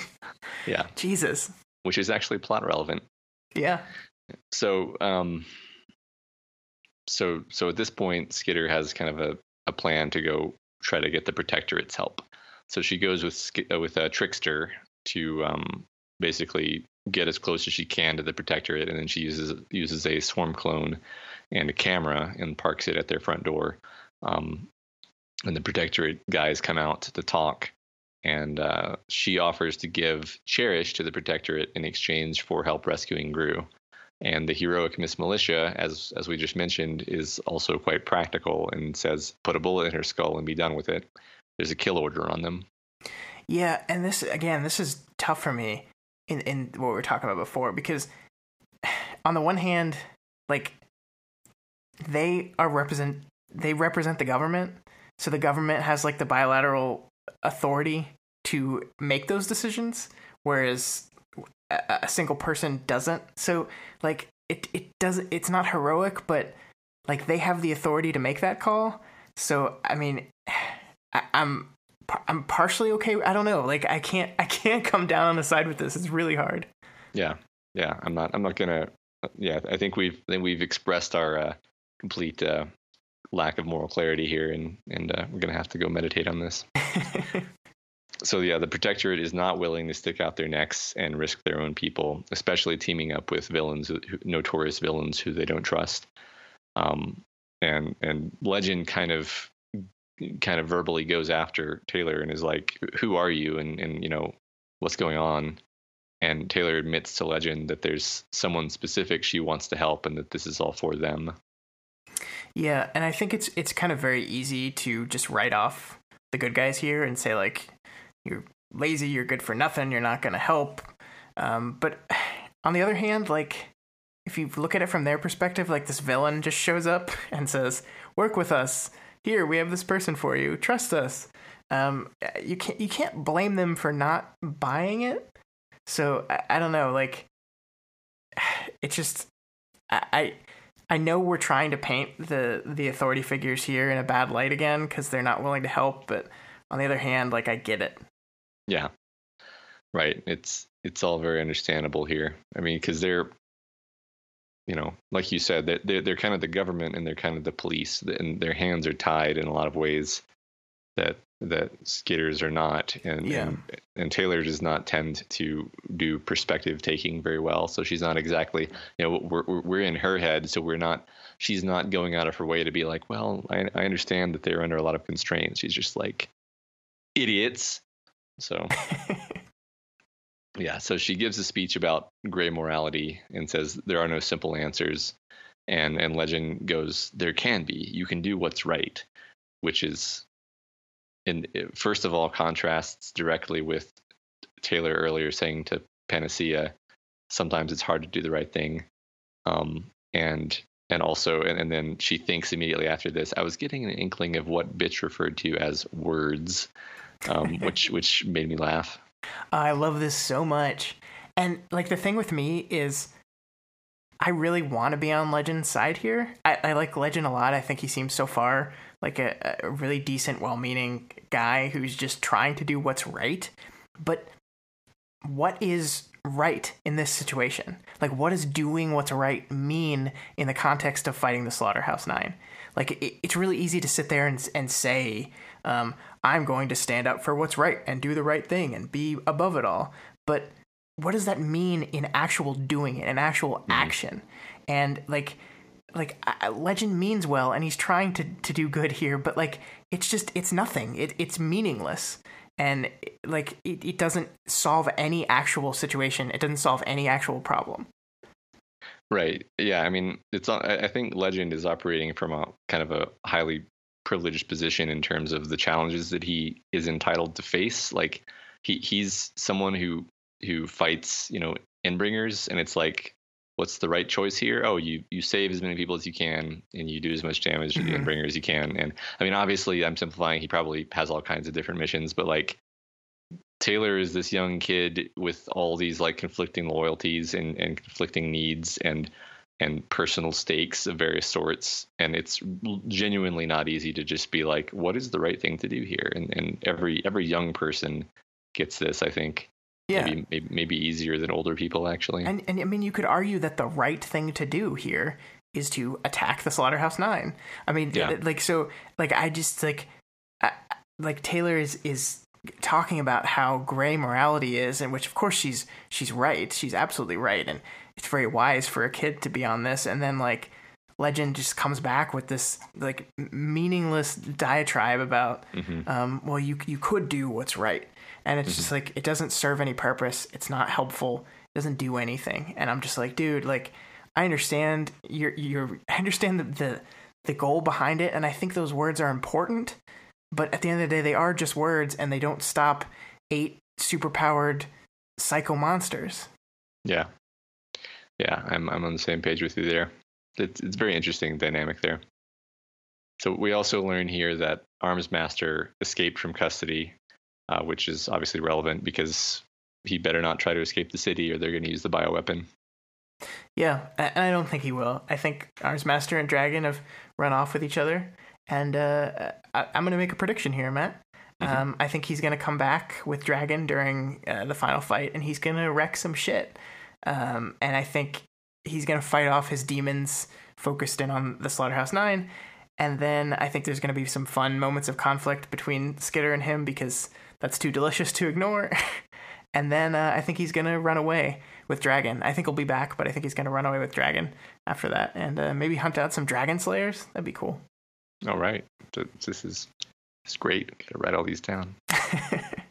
yeah,
Jesus.
Which is actually plot relevant.
Yeah.
So, um, so so at this point, Skitter has kind of a, a plan to go try to get the Protectorate's help. So she goes with uh, with a trickster to um, basically get as close as she can to the Protectorate, and then she uses uses a swarm clone and a camera and parks it at their front door. Um, and the Protectorate guys come out to talk, and uh, she offers to give Cherish to the Protectorate in exchange for help rescuing Grue. And the heroic Miss Militia, as as we just mentioned, is also quite practical and says, "Put a bullet in her skull and be done with it." There's a kill order on them.
Yeah, and this again, this is tough for me in in what we were talking about before because [SIGHS] on the one hand, like they are represent they represent the government, so the government has like the bilateral authority to make those decisions, whereas a, single person doesn't. So like it it doesn't it's not heroic, but like they have the authority to make that call. So I mean, [SIGHS] I, I'm I'm partially okay. I don't know. Like I can't [LAUGHS] I can't come down on the side with this. It's really hard.
Yeah, yeah. I'm not I'm not gonna. Yeah, I think we've then we've expressed our uh, complete uh, lack of moral clarity here, and and uh, we're gonna have to go meditate on this. [LAUGHS] so yeah, the Protectorate is not willing to stick out their necks and risk their own people, especially teaming up with villains, notorious villains who they don't trust. Um, and and Legend kind of kind of verbally goes after Taylor and is like, "Who are you?" and and you know what's going on. And Taylor admits to Legend that there's someone specific she wants to help, and that this is all for them.
Yeah, and I think it's it's kind of very easy to just write off the good guys here and say like, "You're lazy, you're good for nothing, you're not going to help." Um, but [SIGHS] on the other hand, like if you look at it from their perspective, like this villain just shows up [LAUGHS] and says, "Work with us. Here, we have this person for you. Trust us." Um, you can't you can't blame them for not buying it. So I, I don't know. Like, [SIGHS] it's just I I know we're trying to paint the the authority figures here in a bad light again because they're not willing to help. But on the other hand, like I get it.
Yeah, right. It's it's all very understandable here. I mean, because they're you know, like you said, that they're, they're kind of the government and they're kind of the police, and their hands are tied in a lot of ways that that Skitters are not, and, yeah. and and Taylor does not tend to do perspective taking very well. So she's not exactly, you know, we're we're in her head, so we're not. She's not going out of her way to be like, well, I, I understand that they're under a lot of constraints. She's just like, idiots. So [LAUGHS] yeah, so she gives a speech about gray morality and says there are no simple answers. And and legend goes, there can be. You can do what's right, which is, and first of all, contrasts directly with Taylor earlier saying to Panacea, sometimes it's hard to do the right thing, um, and and also and, and then she thinks immediately after this, I was getting an inkling of what Bitch referred to as words, um, [LAUGHS] which which made me laugh.
I love this so much. And like the thing with me is I really want to be on Legend's side here. I, I, like Legend a lot. I think he seems so far like a, a really decent, well meaning guy who's just trying to do what's right. But what is right in this situation? Like, what does doing what's right mean in the context of fighting the Slaughterhouse Nine? Like, it, it's really easy to sit there and, and say, um, I'm going to stand up for what's right and do the right thing and be above it all. But what does that mean in actual doing it, in actual mm-hmm. action? And like, like legend means well, and he's trying to to do good here, but like, it's just it's nothing. It it's meaningless, and like it, it doesn't solve any actual situation. It doesn't solve any actual problem.
Right. Yeah. I mean, it's. I think Legend is operating from a kind of a highly privileged position in terms of the challenges that he is entitled to face. Like he he's someone who who fights, you know, Endbringers, and it's like, what's the right choice here? Oh, you you save as many people as you can, and you do as much damage to the mm-hmm. As you can. And I mean, obviously, I'm simplifying. He probably has all kinds of different missions, but like Taylor is this young kid with all these like conflicting loyalties and, and conflicting needs and and personal stakes of various sorts and it's genuinely not easy to just be like what is the right thing to do here? And and every every young person gets this i think. Yeah. maybe, maybe, maybe easier than older people actually.
And and i mean you could argue that the right thing to do here is to attack the slaughterhouse nine. I mean yeah. like so like i just like I, like taylor is is talking about how gray morality is and which of course she's she's right. She's absolutely right. And it's very wise for a kid to be on this and then like legend just comes back with this like meaningless diatribe about mm-hmm. um, well you you could do what's right. And it's mm-hmm. just like it doesn't serve any purpose. It's not helpful. It doesn't do anything. And i'm just like dude like i understand you're you're [LAUGHS] i understand the, the the goal behind it and i think those words are important but at the end of the day they are just words and they don't stop eight superpowered psycho monsters.
Yeah yeah, I'm I'm on the same page with you there. It's it's very interesting dynamic there. So we also learn here that Armsmaster escaped from custody, uh, which is obviously relevant because he better not try to escape the city or they're going to use the bioweapon.
Yeah, and I don't think he will. I think Armsmaster and Dragon have run off with each other, and uh, I, am going to make a prediction here, Matt. Mm-hmm. Um, I think he's going to come back with Dragon during uh, the final fight, and he's going to wreck some shit. Um, and I think he's going to fight off his demons focused in on the Slaughterhouse Nine. And then I think there's going to be some fun moments of conflict between Skitter and him because that's too delicious to ignore. [LAUGHS] and then uh, I think he's going to run away with Dragon. I think he'll be back, but I think he's going to run away with Dragon after that and uh, maybe hunt out some Dragon Slayers. That'd be cool.
All right. This is, this is great. Gotta write all these down. [LAUGHS]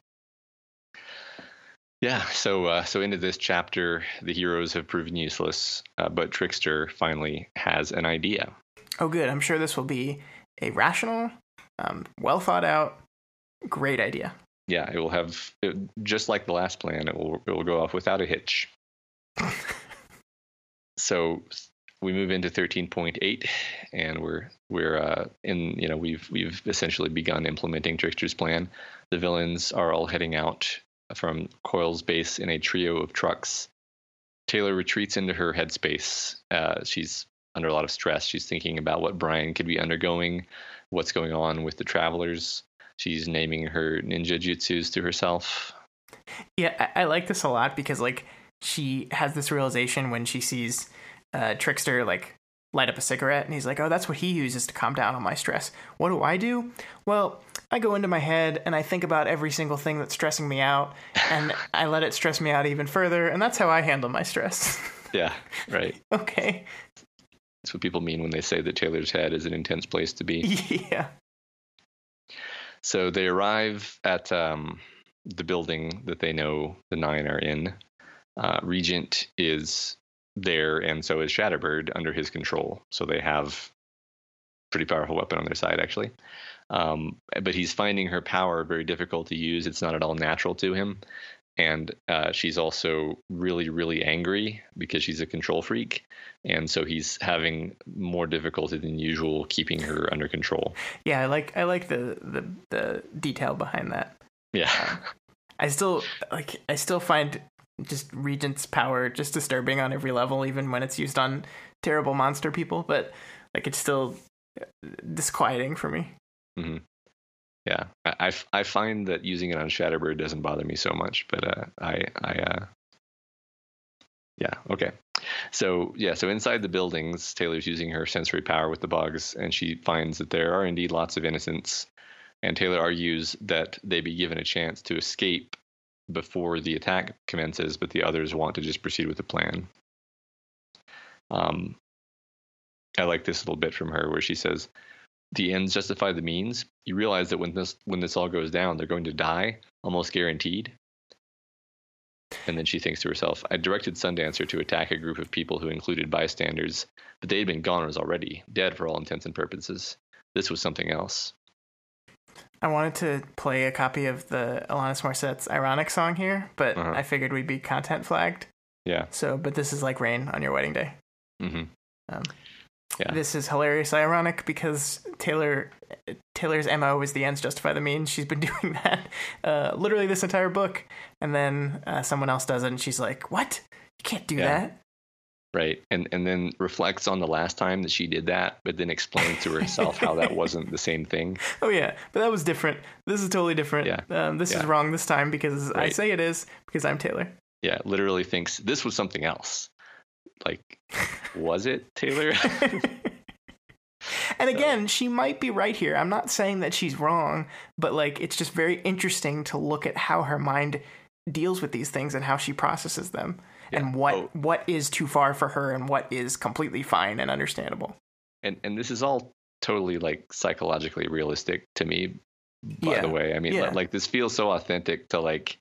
Yeah, so uh, so into this chapter, the heroes have proven useless, uh, but Trickster finally has an idea.
Oh, good! I'm sure this will be a rational, um, well thought out, great idea.
Yeah, it will have it, just like the last plan. It will it will go off without a hitch. [LAUGHS] so we move into 13.8, and we're we're uh, in you know we've we've essentially begun implementing Trickster's plan. The villains are all heading out from Coil's base in a trio of trucks. Taylor retreats into her headspace. Uh, she's under a lot of stress. She's thinking about what Brian could be undergoing, what's going on with the travelers. She's naming her ninja jutsus to herself.
Yeah, I, I like this a lot because like she has this realization when she sees uh, Trickster like light up a cigarette and he's like, "Oh, that's what he uses to calm down on my stress." What do I do? Well, I go into my head and I think about every single thing that's stressing me out and [LAUGHS] I let it stress me out even further and that's how I handle my stress. [LAUGHS]
yeah, right.
okay.
That's what people mean when they say that Taylor's head is an intense place to be. [LAUGHS]
Yeah.
So they arrive at um, the building that they know the nine are in. Uh, Regent is there, and so is Shatterbird under his control. So they have pretty powerful weapon on their side, actually. Um, but he's finding her power very difficult to use. It's not at all natural to him. And uh, she's also really, really angry because she's a control freak. And so he's having more difficulty than usual keeping her under control.
Yeah, I like I like the the, the detail behind that.
Yeah.
Um, I still like I still find just Regent's power just disturbing on every level, even when it's used on terrible monster people. But like it's still disquieting for me.
Mm-hmm. Yeah, I, I, find that using it on Shatterbird doesn't bother me so much, but uh, I I uh, yeah okay. So yeah, so inside the buildings, Taylor's using her sensory power with the bugs, and she finds that there are indeed lots of innocents. And Taylor argues that they be given a chance to escape before the attack commences, but the others want to just proceed with the plan. Um, I like this little bit from her where she says, "The ends justify the means." You realize that when this when this all goes down, they're going to die, almost guaranteed. And then she thinks to herself, I directed Sundancer to attack a group of people who included bystanders, but they had been goners already, dead for all intents and purposes. This was something else.
I wanted to play a copy of the Alanis Morissette's Ironic song here, but uh-huh. I figured we'd be content flagged.
Yeah.
So, but this is like rain on your wedding day.
Mm-hmm. Um,
yeah. This is hilarious ironic because Taylor Taylor's MO is the ends justify the means. She's been [LAUGHS] doing that uh, literally this entire book, and then uh, someone else does it, and she's like, "What? You can't do yeah. that."
Right, and and then reflects on the last time that she did that, but then explains to herself how that wasn't the same thing. [LAUGHS]
Oh yeah, but that was different. This is totally different.
Yeah.
Um, this
yeah.
is wrong this time because right. I say it is because I'm Taylor.
Yeah, literally thinks this was something else. Like, was it Taylor? [LAUGHS] [LAUGHS]
and again, she might be right here. I'm not saying that she's wrong, but like it's just very interesting to look at how her mind deals with these things and how she processes them yeah. and what oh. what is too far for her and what is completely fine and understandable.
And and this is all totally like psychologically realistic to me by yeah. the way. I mean yeah. like this feels so authentic to like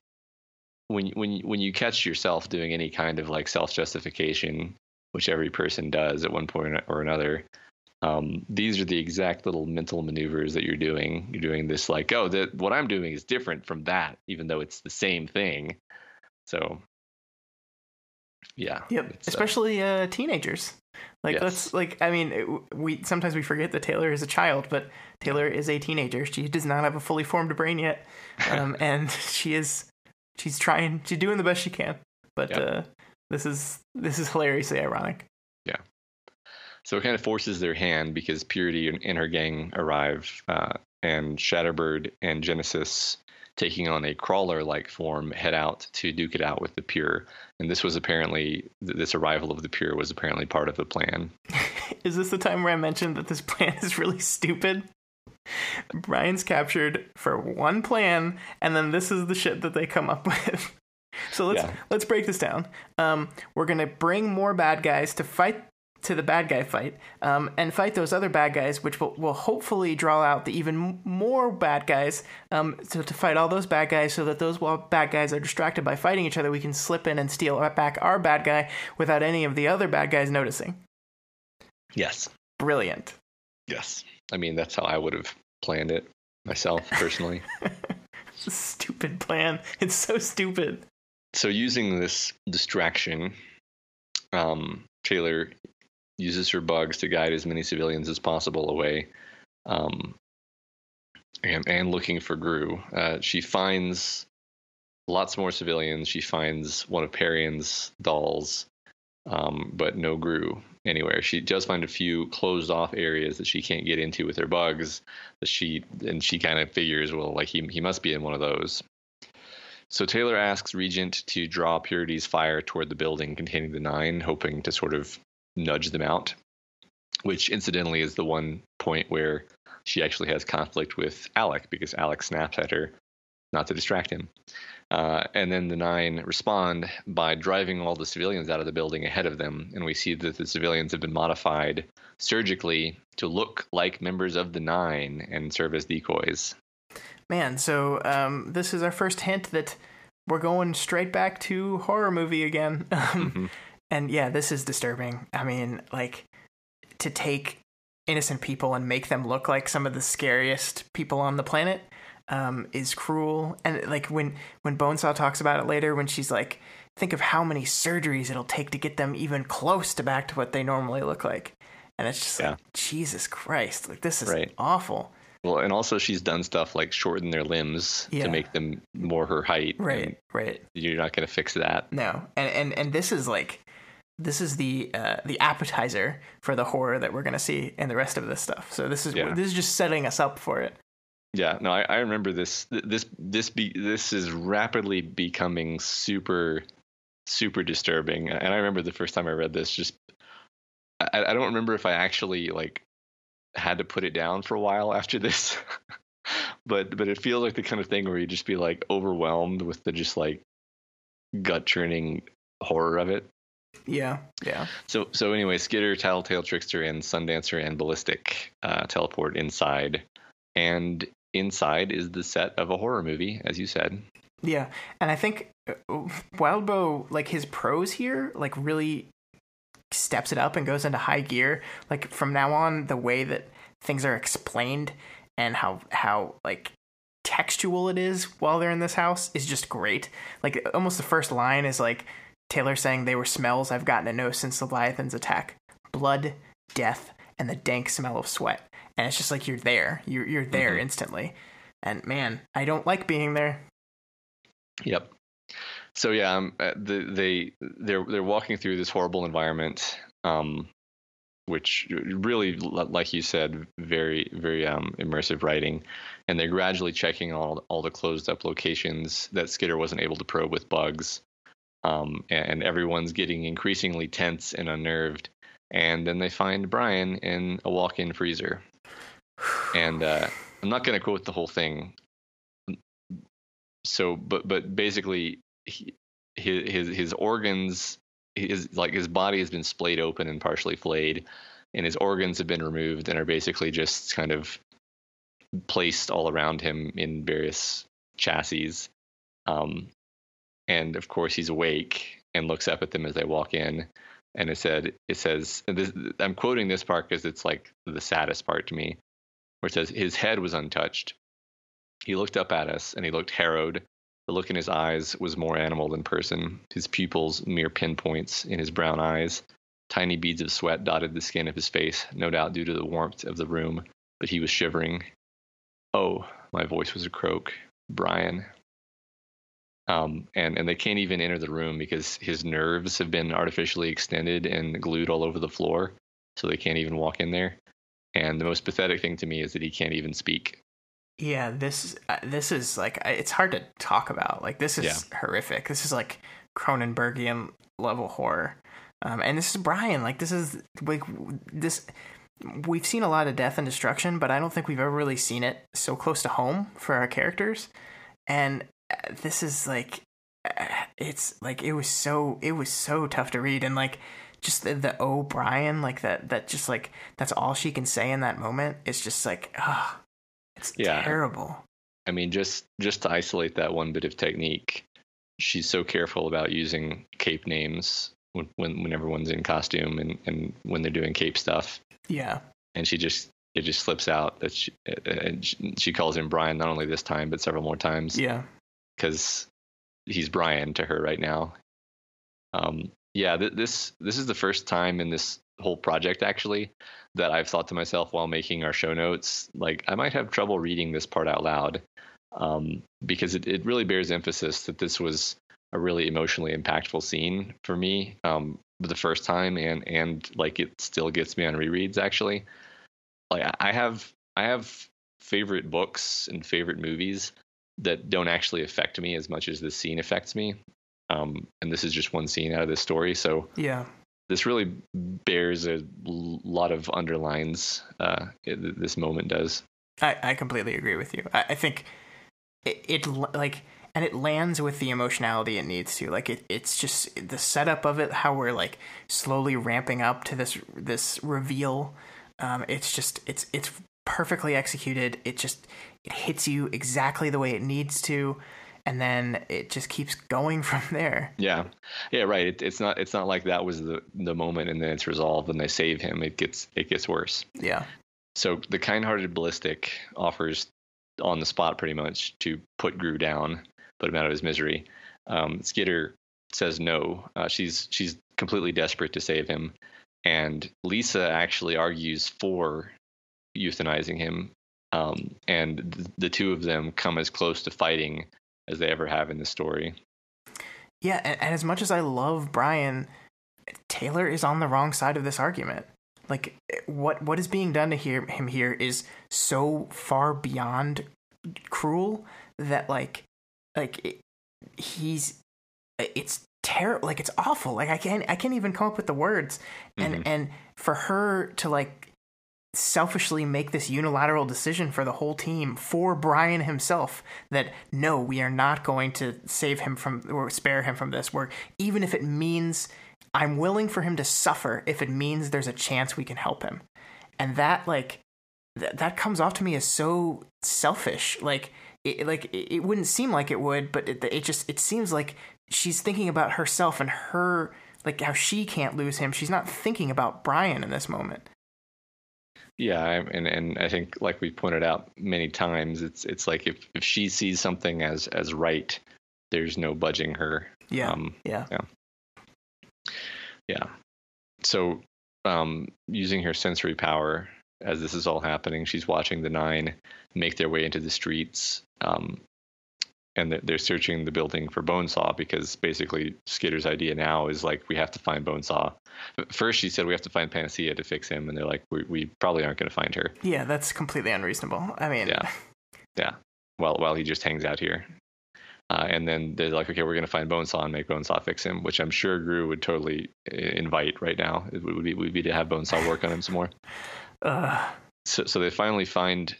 when when when you catch yourself doing any kind of like self justification, which every person does at one point or another, um, these are the exact little mental maneuvers that you're doing. You're doing this like, oh, that what I'm doing is different from that, even though it's the same thing. So, yeah.
Yep. Uh, Especially uh, teenagers. Like yes. let's like I mean it, we sometimes we forget that Taylor is a child, but Taylor is a teenager. She does not have a fully formed brain yet, [LAUGHS] um, and she is she's trying she's doing the best she can but yeah. uh, this is this is hilariously ironic
yeah so it kind of forces their hand because purity and her gang arrive uh, and shatterbird and genesis taking on a crawler like form head out to duke it out with the pure and this was apparently this arrival of the Pure was apparently part of the plan. [LAUGHS]
is this the time where I mentioned that this [LAUGHS] plan is really stupid? Brian's captured for one plan, and then this is the shit that they come up [LAUGHS] with. So let's
Yeah.
let's break this down. Um, we're gonna bring more bad guys to fight to the bad guy fight, um, and fight those other bad guys, which will, will hopefully draw out the even more bad guys. Um, so to fight all those bad guys, so that those bad guys are distracted by fighting each other, we can slip in and steal back our bad guy without any of the other bad guys noticing.
Yes.
Brilliant.
Yes. I mean, that's how I would have planned it myself personally.
It's [LAUGHS] a stupid plan. It's so stupid.
so using this distraction, um, Taylor uses her bugs to guide as many civilians as possible away, um, and, and looking for Grue. Uh, she finds lots more civilians. She finds one of Parian's dolls, um, but no Grue anywhere. She does find a few closed off areas that she can't get into with her bugs. That she and she kind of figures, well, like he he must be in one of those. So Taylor asks Regent to draw Purity's fire toward the building containing the nine, hoping to sort of nudge them out. Which incidentally is the one point where she actually has conflict with Alec because Alec snaps at her not to distract him. Uh, and then the nine respond by driving all the civilians out of the building ahead of them. And we see that the civilians have been modified surgically to look like members of the nine and serve as decoys.
Man, so um, this is our first hint that we're going straight back to horror movie again. [LAUGHS] Um,
Mhm.
And yeah, this is disturbing. I mean, like to take innocent people and make them look like some of the scariest people on the planet um, is cruel. And like when when Bonesaw talks about it later, when she's like, think of how many surgeries it'll take to get them even close to back to what they normally look like. And it's just like, Jesus Christ, like this is
Right.
awful.
Well, and also she's done stuff like shorten their limbs
Yeah.
to make them more her height.
Right, right.
You're not going to fix that.
No, and and and this is like this is the uh, the appetizer for the horror that we're gonna see in the rest of this stuff. So this is
Yeah.
this is just setting us up for it.
Yeah, no, I, I remember this. This this be this is rapidly becoming super, super disturbing. And I remember the first time I read this, just I, I don't remember if I actually like had to put it down for a while after this, [LAUGHS] but but it feels like the kind of thing where you just be like overwhelmed with the just like gut churning horror of it.
Yeah, yeah,
So so anyway, Skitter, Tattletale Trickster, and Sundancer and Ballistic uh, teleport inside, and inside is the set of a horror movie, as you said.
yeah. And I think uh, Wildbow, like his prose here, like really steps it up and goes into high gear. Like from now on, the way that things are explained and how how like textual it is while they're in this house is just great. Like almost the first line is like Taylor saying they were smells I've gotten to know since the Leviathan's attack. Blood, death, and the dank smell of sweat. And it's just like you're there. You're you're there
Mhm.
instantly. And man, I don't like being there.
Yep. So yeah, um, uh, the, they they're they're walking through this horrible environment, um, which really, like you said, very very um, immersive writing, and they're gradually checking all all the closed up locations that Skitter wasn't able to probe with bugs, um, and everyone's getting increasingly tense and unnerved, and then they find Brian in a walk-in freezer, and uh, I'm not going to quote the whole thing. So, but but basically, he, his his organs, his like his body has been splayed open and partially flayed, and his organs have been removed and are basically just kind of placed all around him in various chassis. Um, and of course, he's awake and looks up at them as they walk in. And it said, it says, this, I'm quoting this part because it's like the saddest part to me, where it says his head was untouched. He looked up at us and he looked harrowed. The look in his eyes was more animal than person. His pupils mere pinpoints in his brown eyes. Tiny beads of sweat dotted the skin of his face, no doubt due to the warmth of the room, but he was shivering. Oh, my voice was a croak. Brian. Um, and, and they can't even enter the room because his nerves have been artificially extended and glued all over the floor, so they can't even walk in there. And the most pathetic thing to me is that he can't even speak.
Yeah, this uh, this is like it's hard to talk about. Like this is
Yeah.
horrific. This is like Cronenbergian level horror. Um, and this is Brian. Like this is like this. We've seen a lot of death and destruction, but I don't think we've ever really seen it so close to home for our characters. And this is like, uh, it's like it was so it was so tough to read, and like just the, the Brian, like that that just like that's all she can say in that moment. It's just like ah, oh, it's yeah. terrible.
I mean, just just to isolate that one bit of technique, she's so careful about using cape names when, when when everyone's in costume and and when they're doing cape stuff.
Yeah.
And she just it just slips out that she and she calls him Brian not only this time but several more times.
Yeah.
Because he's Brian to her right now. Um. Yeah. Th- this this is the first time in this whole project actually that I've thought to myself while making our show notes, like I might have trouble reading this part out loud um, because it, it really bears emphasis that this was a really emotionally impactful scene for me um, the first time, and and like it still gets me on rereads. Actually, like I have I have favorite books and favorite movies that don't actually affect me as much as this scene affects me. Um, and this is just one scene out of this story, so
yeah,
this really bears a lot of underlines. Uh, it, this moment does.
I, I completely agree with you. I, I think it, it like and it lands with the emotionality it needs to. Like it, it's just the setup of it, how we're like slowly ramping up to this this reveal. Um, it's just it's it's perfectly executed. It just it hits you exactly the way it needs to, and then it just keeps going [LAUGHS] from there.
Yeah, yeah, right. It, it's not it's not like that was the the moment and then it's resolved and they save him. It gets it gets worse.
Yeah.
So the kind-hearted ballistic offers on the spot pretty much to put Grue down, put him out of his misery. Um, Skitter says no. Uh, she's she's completely desperate to save him, and Lisa actually argues for euthanizing him. Um, and th- the two of them come as close to fighting as they ever have in the story.
Yeah, and, and as much as I love Brian, Taylor is on the wrong side of this argument like what what is being done to hear him here is so far beyond cruel that like like it, he's it's terrible like it's awful like i can't i can't even come up with the words and mm-hmm. and for her to like selfishly make this unilateral decision for the whole team for Brian himself that no we are not going to save him from or spare him from this work even if it means I'm willing for him to suffer if it means there's a chance we can help him. And that like th- that comes off to me as so selfish. Like it, like it wouldn't seem like it would, but it, it just it seems like she's thinking about herself and her like how she can't lose him. She's not thinking about Brian in this moment.
Yeah, and and I think like we pointed out many times, it's it's like if if she sees something as as right, there's no budging her.
Yeah. Um, yeah.
Yeah. Yeah. So, um, using her sensory power as this is all happening, she's watching the nine make their way into the streets. Um, and they're searching the building for Bonesaw because basically Skitter's idea now is like we have to find Bonesaw. First, she said we have to find Panacea to fix him, and they're like we, we probably aren't going to find her.
Yeah, that's completely unreasonable. I mean,
yeah, yeah. While while he just hangs out here, uh, and then they're like, okay, we're going to find Bonesaw and make Bonesaw fix him, which I'm sure Grue would totally uh, invite right now. It would be, would be to have Bonesaw work on him some more. [LAUGHS] Uh. So, so they finally find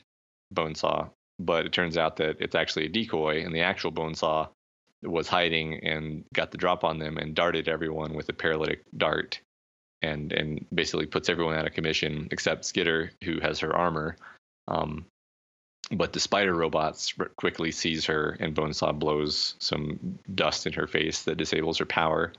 Bonesaw, but it turns out that it's actually a decoy, and the actual Bonesaw was hiding and got the drop on them and darted everyone with a paralytic dart, and and basically puts everyone out of commission except Skitter, who has her armor. Um, but the spider robots quickly sees her, and Bonesaw blows some dust in her face that disables her power.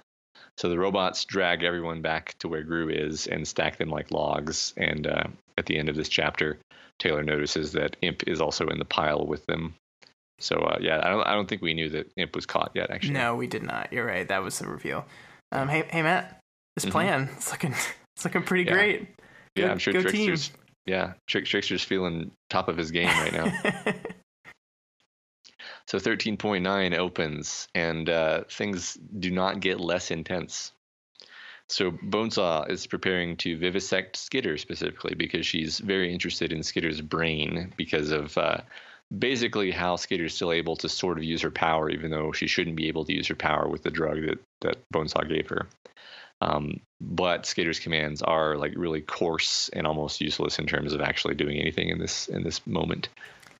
So the robots drag everyone back to where Grue is and stack them like logs. And uh, at the end of this chapter, Taylor notices that Imp is also in the pile with them. So uh, yeah, I don't, I don't think we knew that Imp was caught yet. Actually,
no, we did not. You're right. That was the reveal. Um, hey, hey, Matt, this mm-hmm. plan it's looking [LAUGHS] it's looking pretty
yeah.
great.
Good, yeah, I'm sure Trickster's team. Yeah, Trick, Trickster's feeling top of his [LAUGHS] game right now. so 13.9 opens, and uh, things do not get less intense. So Bonesaw is preparing to vivisect Skitter specifically because she's very interested in Skitter's brain because of uh, basically how Skitter's still able to sort of use her power, even though she shouldn't be able to use her power with the drug that that Bonesaw gave her. Um, but Skitter's commands are like really coarse and almost useless in terms of actually doing anything in this in this moment.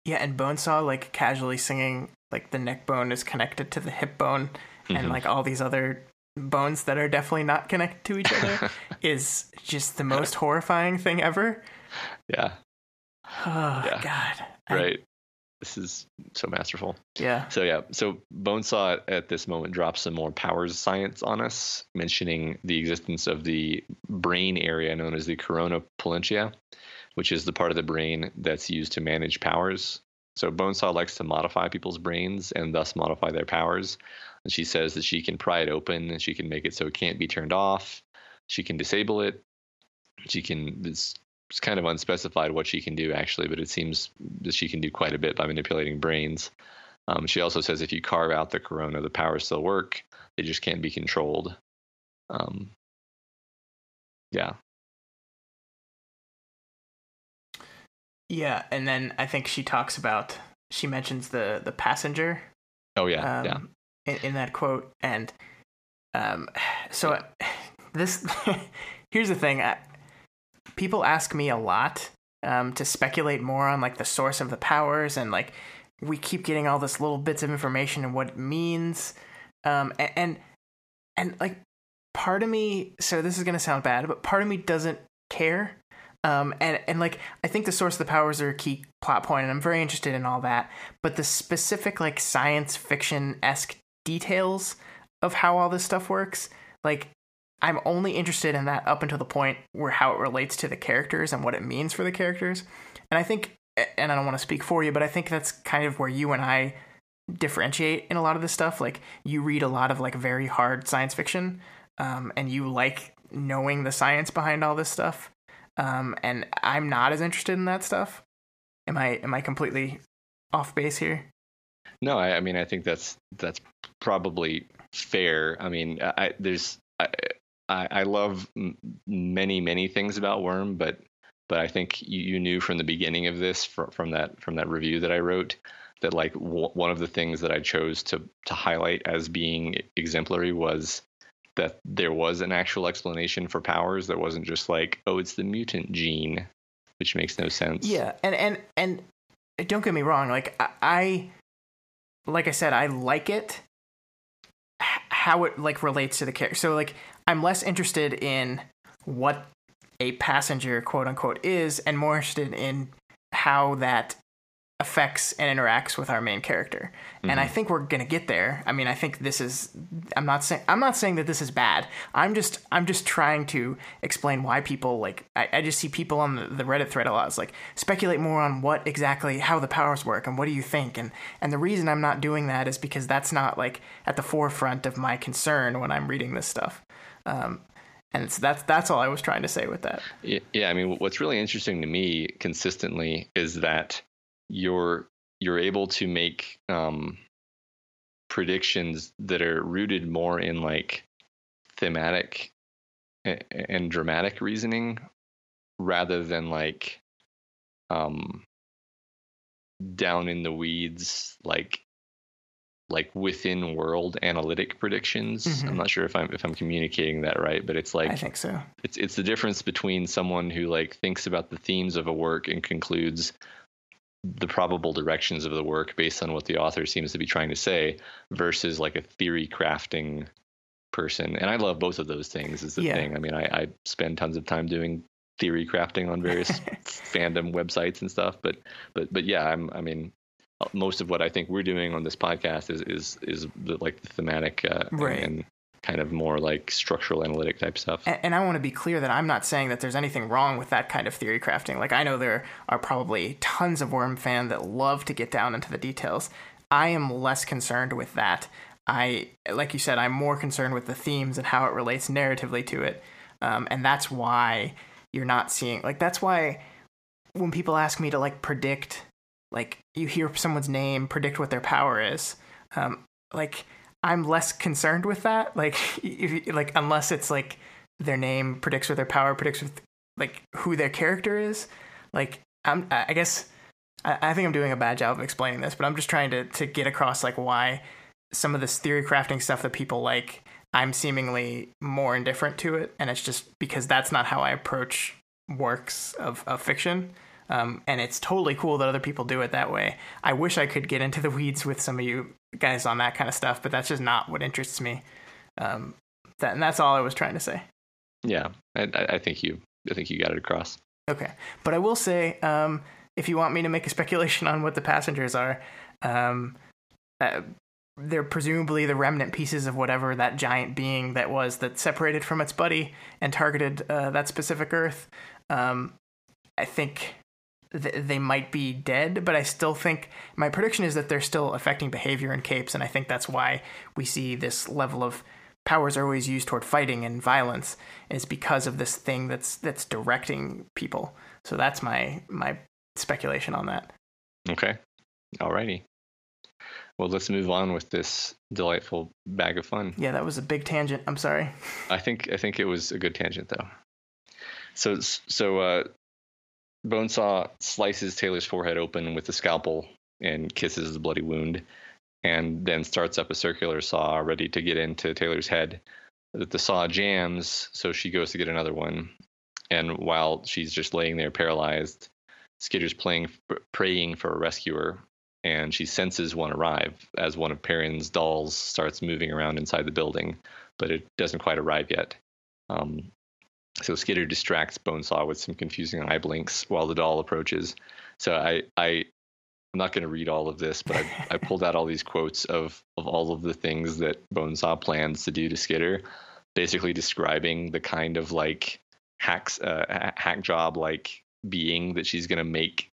Yeah, and Bonesaw like casually singing like the neck bone is connected to the hip bone, mm-hmm. and like all these other bones that are definitely not connected to each other [LAUGHS] is just the most horrifying thing ever.
Yeah. [SIGHS]
Oh yeah. God.
Right. I, this is so masterful.
Yeah.
So yeah, so Bonesaw at this moment drops some more powers science on us, mentioning the existence of the brain area known as the corona pollentia, which is the part of the brain that's used to manage powers. So Bonesaw likes to modify people's brains and thus modify their powers. And she says that she can pry it open and she can make it so it can't be turned off. She can disable it. She can it's it's kind of unspecified what she can do actually, but it seems that she can do quite a bit by manipulating brains. Um, she also says if you carve out the corona, the powers still work. They just can't be controlled. Um, yeah.
Yeah, and then I think she talks about she mentions the the passenger.
Oh yeah,
um,
yeah.
In, in, that quote, and um, [SIGHS] so [SIGHS] this [LAUGHS] here's the thing. I, people ask me a lot um, to speculate more on like the source of the powers and like we keep getting all this little bits of information and what it means um, and, and and like part of me so this is to sound bad but part of me doesn't care um, and and like I think the source of the powers are a key plot point, and I'm very interested in all that. But the specific like science fiction esque details of how all this stuff works, like I'm only interested in that up until the point where how it relates to the characters and what it means for the characters. And I think, and I don't want to speak for you, but I think that's kind of where you and I differentiate in a lot of this stuff. Like you read a lot of like very hard science fiction, um, and you like knowing the science behind all this stuff. Um, and I'm not as interested in that stuff. Am I? Am I completely off base here?
No, I, I mean I think that's that's probably fair. I mean, I, there's I, I, love many many things about Worm, but but I think you, you knew from the beginning of this from, from that from that review that I wrote that like w- one of the things that I chose to to highlight as being exemplary was that there was an actual explanation for powers that wasn't just like oh it's the mutant gene which makes no sense
yeah and and and don't get me wrong like i, I like i said i like it how it like relates to the character so like I'm less interested in what a passenger quote unquote is and more interested in how that affects and interacts with our main character. Mm-hmm. And I mm-hmm. think we're going to get there. I mean, I think this is I'm not saying I'm not saying that this is bad. I'm just I'm just trying to explain why people like I, I just see people on the, the, Reddit thread a lot. It's like speculate more on what exactly how the powers work and what do you think? And and the reason I'm not doing that is because that's not like at the forefront of my concern when I'm reading this stuff. Um, and so that's that's all I was trying to say with that.
Yeah, I mean, what's really interesting to me consistently is that you're you're able to make um, predictions that are rooted more in like thematic and dramatic reasoning rather than like um down in the weeds like like within world analytic predictions. Mm-hmm. I'm not sure if I'm if I'm communicating that right, but it's like I
think so.
It's it's the difference between someone who like thinks about the themes of a work and concludes the probable directions of the work based on what the author seems to be trying to say versus like a theory crafting person. And I love both of those things is the yeah. thing. I mean, I, I spend tons of time doing theory crafting on various [LAUGHS] fandom websites and stuff, but but but yeah, I'm I mean most of what I think we're doing on this podcast is is is the, like the thematic uh, right. and kind of more like structural analytic type stuff.
And, and, I want to be clear that I'm not saying that there's anything wrong with that kind of theory crafting. Like I know there are probably tons of Worm fan that love to get down into the details. I am less concerned with that. I like you said, I'm more concerned with the themes and how it relates narratively to it, um, and that's why you're not seeing like that's why when people ask me to like predict like you hear someone's name, predict what their power is. Um, like I'm less concerned with that. Like [LAUGHS] if, like unless it's like their name predicts what their power predicts with like who their character is. Like I'm I guess I, I think I'm doing a bad job of explaining this, but I'm just trying to to get across like why some of this theory crafting stuff that people like, I'm seemingly more indifferent to it, and it's just because that's not how I approach works of, of fiction. Um, and it's totally cool that other people do it that way. I wish I could get into the weeds with some of you guys on that kind of stuff, but that's just not what interests me. Um, that, and that's all I was trying to say.
Yeah, I, I think you, I think you got it across.
Okay, but I will say, um, if you want me to make a [LAUGHS] speculation on what the passengers are, um, uh, they're presumably the remnant pieces of whatever that giant being that was that separated from its buddy and targeted uh, that specific Earth. Um, I think th- they might be dead, but I still think my prediction is that they're still affecting behavior in capes, and I think that's why we see this level of powers are always used toward fighting and violence is because of this thing that's that's directing people. So that's my my speculation on that.
Okay, alrighty. Well, let's move on with this delightful bag of fun.
Yeah, that was a big tangent. I'm sorry.
I think I think it was a good tangent though. So so uh, Bonesaw slices Taylor's forehead open with a scalpel and kisses the bloody wound, and then starts up a circular saw ready to get into Taylor's head. That the saw jams, so she goes to get another one, and while she's just laying there paralyzed, Skitter's playing praying for a rescuer and she senses one arrive as one of Parian's dolls starts moving around inside the building, but it doesn't quite arrive yet. Um, so Skitter distracts Bonesaw with some confusing eye blinks while the doll approaches. So I, I I'm not going to read all of this, but I, I pulled out all these quotes of of all of the things that Bonesaw plans to do to Skitter, basically describing the kind of like hacks uh, hack job like being that she's going to make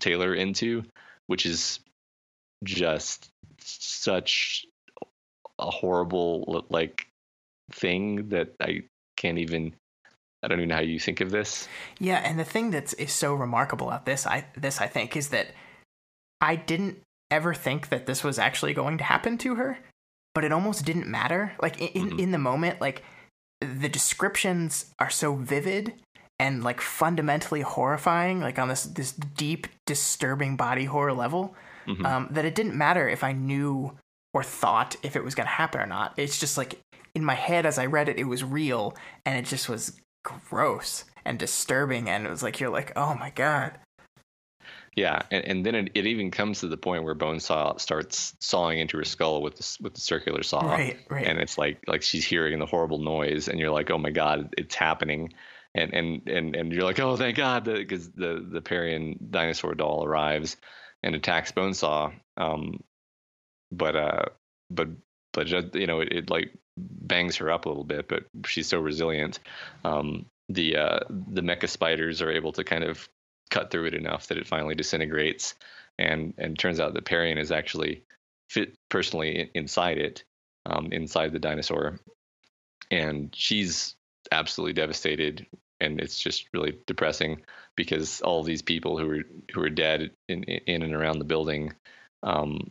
Taylor into which is just such a horrible like thing that I can't even I don't even know how you think of this.
Yeah, and the thing that's is so remarkable about this I this I think is that I didn't ever think that this was actually going to happen to her, but it almost didn't matter. Like in mm-hmm. in the moment like the descriptions are so vivid and like fundamentally horrifying, like on this this deep, disturbing body horror level, mm-hmm. um, that it didn't matter if I knew or thought if it was going to happen or not. It's just like in my head as I read it, it was real, and it just was gross and disturbing, and it was like you're like, oh my god.
Yeah, and, and then it, it even comes to the point where Bonesaw starts sawing into her skull with the with the circular saw,
right, right.
and it's like like she's hearing the horrible noise, and you're like, oh my god, it's happening and and and and you're like, oh, thank God, because the the Parian dinosaur doll arrives and attacks Bonesaw. Um, but uh, but but just, you know, it, it like bangs her up a little bit, but she's so resilient. Um, the uh, the mecha spiders are able to kind of cut through it enough that it finally disintegrates, and and turns out that Parian is actually fit personally inside it, um, inside the dinosaur, and she's absolutely devastated and it's just really depressing because all these people who are who are dead in in and around the building um,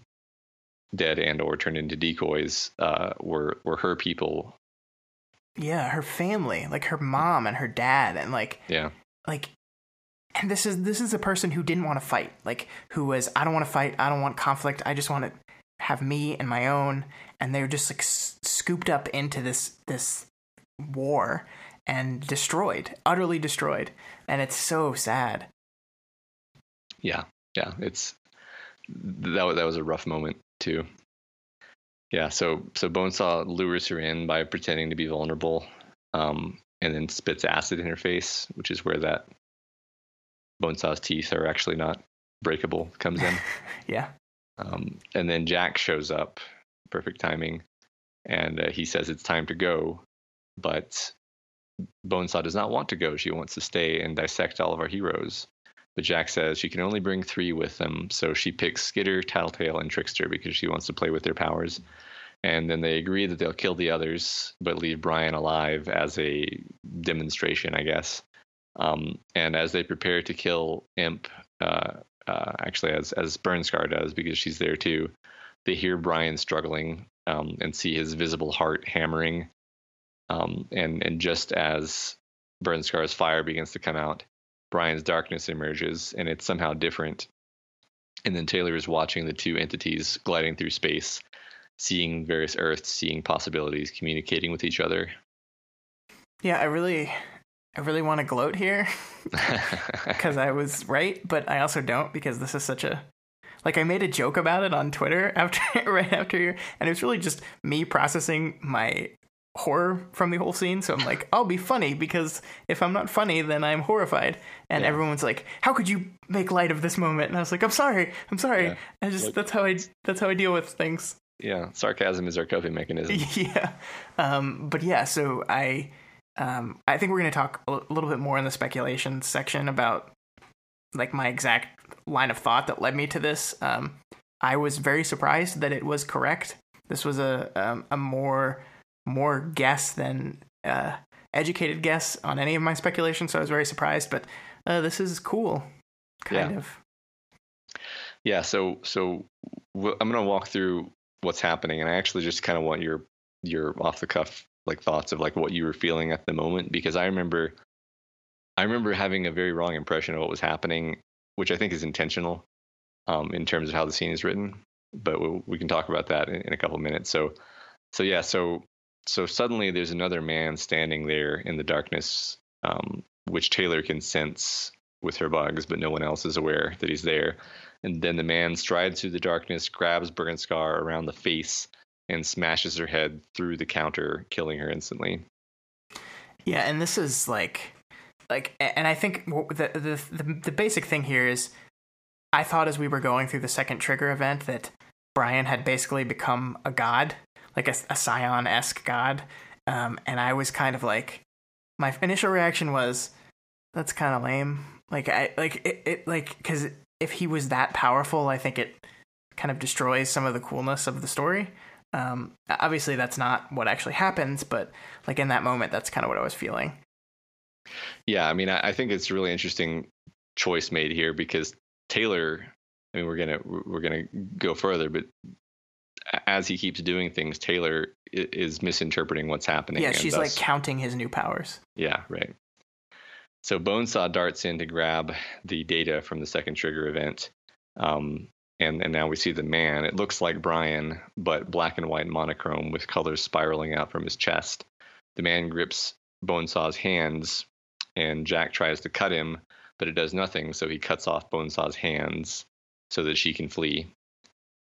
dead and or turned into decoys uh, were were her people
yeah her family like her mom and her dad and like
yeah
like and this is this is a person who didn't want to fight like who was i don't want to fight i don't want conflict i just want to have me and my own and they were just like s- scooped up into this this war and destroyed, utterly destroyed. And it's so sad.
Yeah. Yeah. It's that, that was a rough moment too. Yeah. So, so Bonesaw lures her in by pretending to be vulnerable. Um, and then spits acid in her face, which is where that Bonesaw's teeth are actually not breakable comes in. [LAUGHS]
yeah.
Um, and then Jack shows up, perfect timing, and uh, he says it's time to go. But Bonesaw does not want to go. She wants to stay and dissect all of our heroes. But Jack says she can only bring three with them, so she picks Skitter, Tattletale, and Trickster because she wants to play with their powers. And then they agree that they'll kill the others, but leave Brian alive as a demonstration, I guess. Um, and as they prepare to kill Imp, uh, uh, actually as as Burnscar does because she's there too, they hear Brian struggling um, and see his visible heart hammering um, and and just as Burnscar's fire begins to come out, Brian's darkness emerges, and it's somehow different. and then Taylor is watching the two entities gliding through space, seeing various Earths, seeing possibilities, communicating with each other.
Yeah, I really, I really want to gloat here [LAUGHS] because I was right, but I also don't because this is such a like I made a joke about it on Twitter [LAUGHS] after right after you, and it was really just me processing my horror from the whole scene. So I'm like, I'll be funny because if I'm not funny, then I'm horrified. And yeah. everyone's like, How could you make light of this moment? And I was like, I'm sorry, I'm sorry. Yeah. I just like, that's how I that's how I deal with things.
Yeah, sarcasm is our coping mechanism. [LAUGHS]
yeah, um, but yeah, so I um, I think we're going to talk a little bit more in the speculation section about like my exact line of thought that led me to this. Um, I was very surprised that it was correct. This was a um, a more more guess than uh, educated guess on any of my speculation, so I was very surprised. But uh, this is cool, kind
yeah.
of.
Yeah. So so I'm gonna walk through what's happening, and I actually just kind of want your your off the cuff like thoughts of like what you were feeling at the moment because I remember I remember having a very wrong impression of what was happening, which I think is intentional um, in terms of how the scene is written. But we, we can talk about that in, in a couple of minutes. So, so yeah, so so suddenly there's another man standing there in the darkness, um, which Taylor can sense with her bugs, but no one else is aware that he's there. And then the man strides through the darkness, grabs Scar around the face, and smashes her head through the counter, killing her instantly.
Yeah, and this is like, like, and I think the the the, the basic thing here is, I thought as we were going through the second trigger event that Brian had basically become a god, like a, a Scion esque god, um, and I was kind of like, my initial reaction was, that's kind of lame. Like I like it, it like because if he was that powerful, I think it kind of destroys some of the coolness of the story. Um, obviously, that's not what actually happens, but like in that moment, that's kind of what I was feeling.
Yeah, I mean, I, I think it's a really interesting choice made here because Taylor. I mean, we're gonna we're gonna go further, but as he keeps doing things, Taylor is misinterpreting what's happening.
Yeah, she's thus, like counting his new powers.
Yeah, right. So Bonesaw darts in to grab the data from the second trigger event, um, and and now we see the man. It looks like Brian, but black and white monochrome with colors spiraling out from his chest. The man grips Bonesaw's hands, and Jack tries to cut him, but it does nothing. So he cuts off Bonesaw's hands so that she can flee.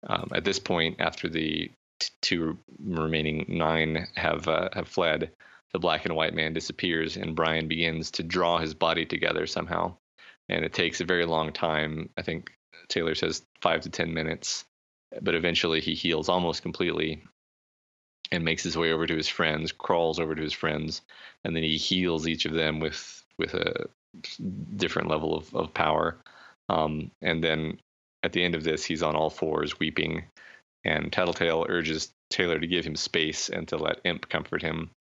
Um, at this point, after the t- two remaining nine have uh, have fled, the black and white man disappears, and Brian begins to draw his body together somehow. And it takes a very long time. I think Taylor says five to 10 minutes, but eventually he heals almost completely and makes his way over to his friends, crawls over to his friends, and then he heals each of them with, with a different level of, of power. Um, and then at the end of this, he's on all fours, weeping, and Tattletale urges Taylor to give him space and to let Imp comfort him.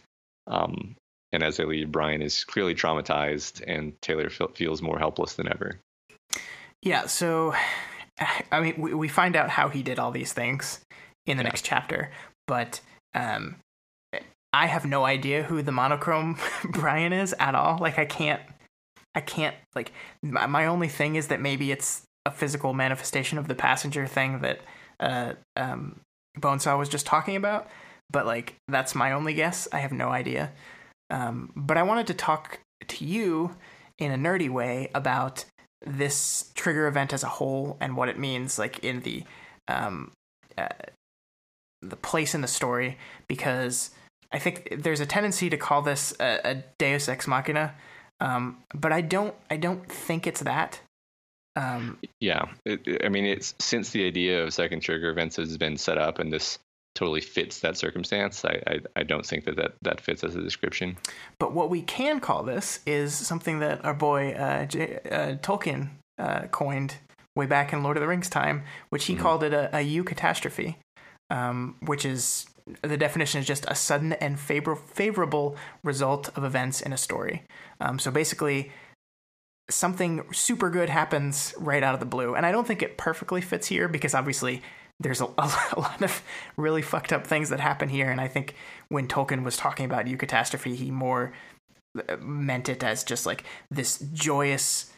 Um, and as they leave, Brian is clearly traumatized, and Taylor feels more helpless than ever.
Yeah, so [SIGHS] I mean, we, we find out how he did all these things in the yeah. next chapter, but um, I have no idea who the monochrome [LAUGHS] Brian is at all. Like, I can't, I can't, like, my, my only thing is that maybe it's a physical manifestation of the passenger thing that uh, um, Bonesaw was just talking about. But, like, that's my only guess. I have no idea. Um, but I wanted to talk to you in a nerdy way about this trigger event as a whole and what it means, like in the um, uh, the place in the story, because I think there's a tendency to call this a, a Deus ex machina, um, but I don't I don't think it's that. Um,
yeah, it, I mean, it's since the idea of second trigger events has been set up, and this totally fits that circumstance. I, I, I, don't think that, that that fits as a description.
But what we can call this is something that our boy uh, J, uh, Tolkien uh, coined way back in Lord of the Rings time, which he mm-hmm. called it a, eucatastrophe, um, which is the definition is just a sudden and favor- favorable result of events in a story. Um, so basically, something super good happens right out of the blue. And I don't think it perfectly fits here because obviously there's a, [LAUGHS] a, lot of really fucked up things that happen here. And I think when Tolkien was talking about eucatastrophe, he more uh, meant it as just like this joyous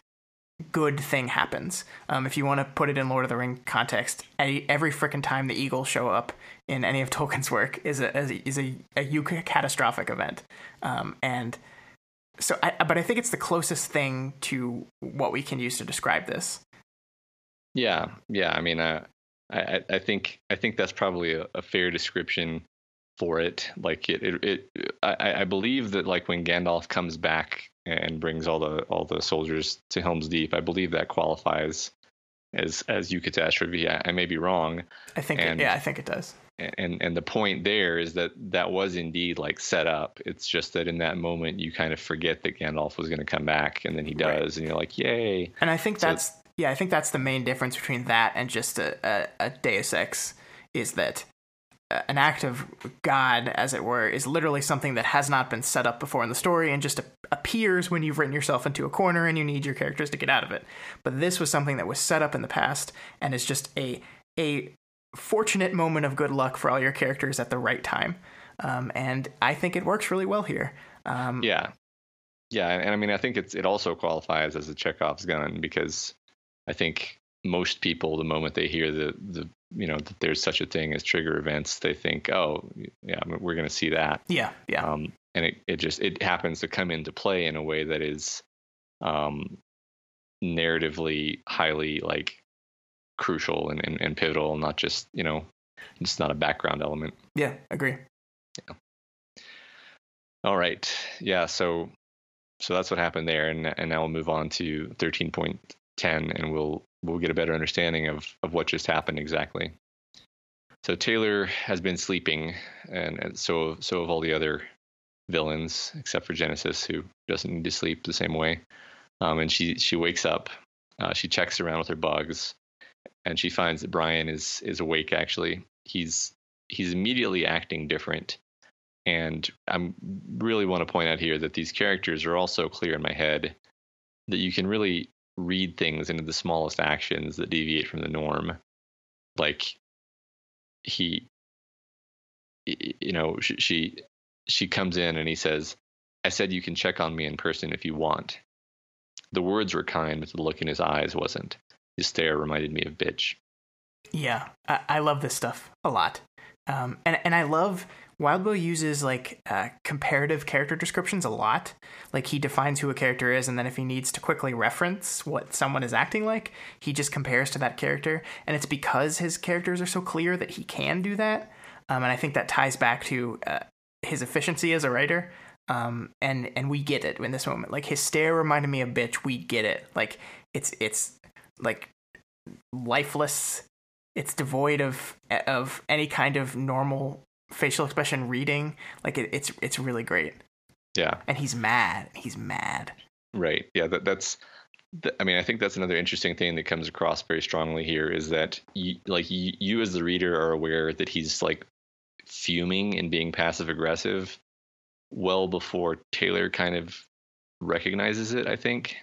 good thing happens. Um, if you want to put it in Lord of the Ring context, every freaking time the Eagles show up in any of [LAUGHS] Tolkien's work is a is a, a, a catastrophic event, um, and so. I, but I think it's the closest thing to what we can use to describe this.
Yeah, yeah. I mean, uh, I I think I think that's probably a, a fair description for it. Like it, it, it I, I believe that like when Gandalf comes back and brings all the all the soldiers to Helm's Deep. I believe that qualifies as as eucatastrophe. I, I may be wrong.
I think and, it, yeah, I think it does.
And and the point there is that that was indeed like set up. It's just that in that moment you kind of forget that Gandalf was going to come back, and then he does, right. and you're like, yay!
And I think so that's yeah, I think that's the main difference between that and just a, a, a Deus Ex is that uh, an act of God, as it were, is literally something that has not been set up before in the story and just appears when you've written yourself into a corner and you need your characters to get out of it. But this was something that was set up in the past and is just a a fortunate moment of good luck for all your characters at the right time. Um, and I think it works really well here. Um,
yeah, yeah, and I mean, I think it's it also qualifies as a Chekhov's gun because I think most people, the moment they hear the the you know that there's such a thing as trigger events, they think, oh, yeah, we're going to see that.
Yeah, yeah. Um,
and it, it just it happens to come into play in a way that is um, narratively highly like crucial and, and, and pivotal, not just you know, it's not a background element.
Yeah, agree.
Yeah. All right. Yeah. So so that's what happened there, and and now we'll move on to thirteen point ten, and we'll we'll get a better understanding of, of what just happened exactly. So Taylor has been sleeping, and, and so so have all the other villains, except for Genesis, who doesn't need to sleep the same way. Um, and she she wakes up, uh, she checks around with her bugs, and she finds that Brian is is awake. Actually, he's he's immediately acting different, and I really want to point out here that these characters are also clear in my head that you can really read things into the smallest actions that deviate from the norm. Like he, you know, she, she, she comes in and he says, I said you can check on me in person if you want. The words were kind, but the look in his eyes wasn't. His stare reminded me of bitch.
Yeah, I, I love this stuff a lot. Um, and and I love Wildbow uses like uh, comparative character descriptions a lot. Like he defines who a character is, and then if he needs to quickly reference what someone is acting like, he just compares to that character. And it's because his characters are so clear that he can do that. Um, and I think that ties back to uh, his efficiency as a writer. Um, and and we get it in this moment. Like his stare reminded me of bitch. We get it. Like it's it's like lifeless. It's devoid of of any kind of normal facial expression reading. Like it, it's it's really great.
Yeah.
And he's mad. He's mad.
Right. Yeah. That, that's. I mean, I think that's another interesting thing that comes across very strongly here is that you, like you, you as the reader are aware that he's like fuming and being passive aggressive well before Taylor kind of recognizes it. I think.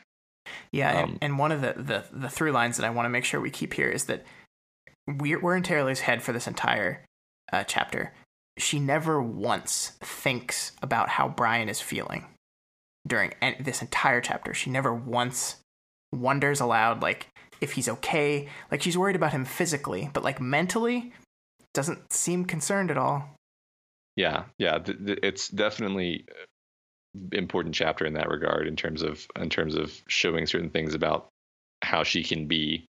Yeah, um, and, and one of the, the the through lines that I want to make sure we keep here is that we're we're in Taylor's head for this entire uh, chapter, she never once thinks about how Brian is feeling during this entire chapter. She never once wonders aloud, like, if he's okay. Like, she's worried about him physically, but, like, mentally, doesn't seem concerned at all.
Yeah, yeah. It's definitely important chapter in that regard in terms of in terms of showing certain things about how she can be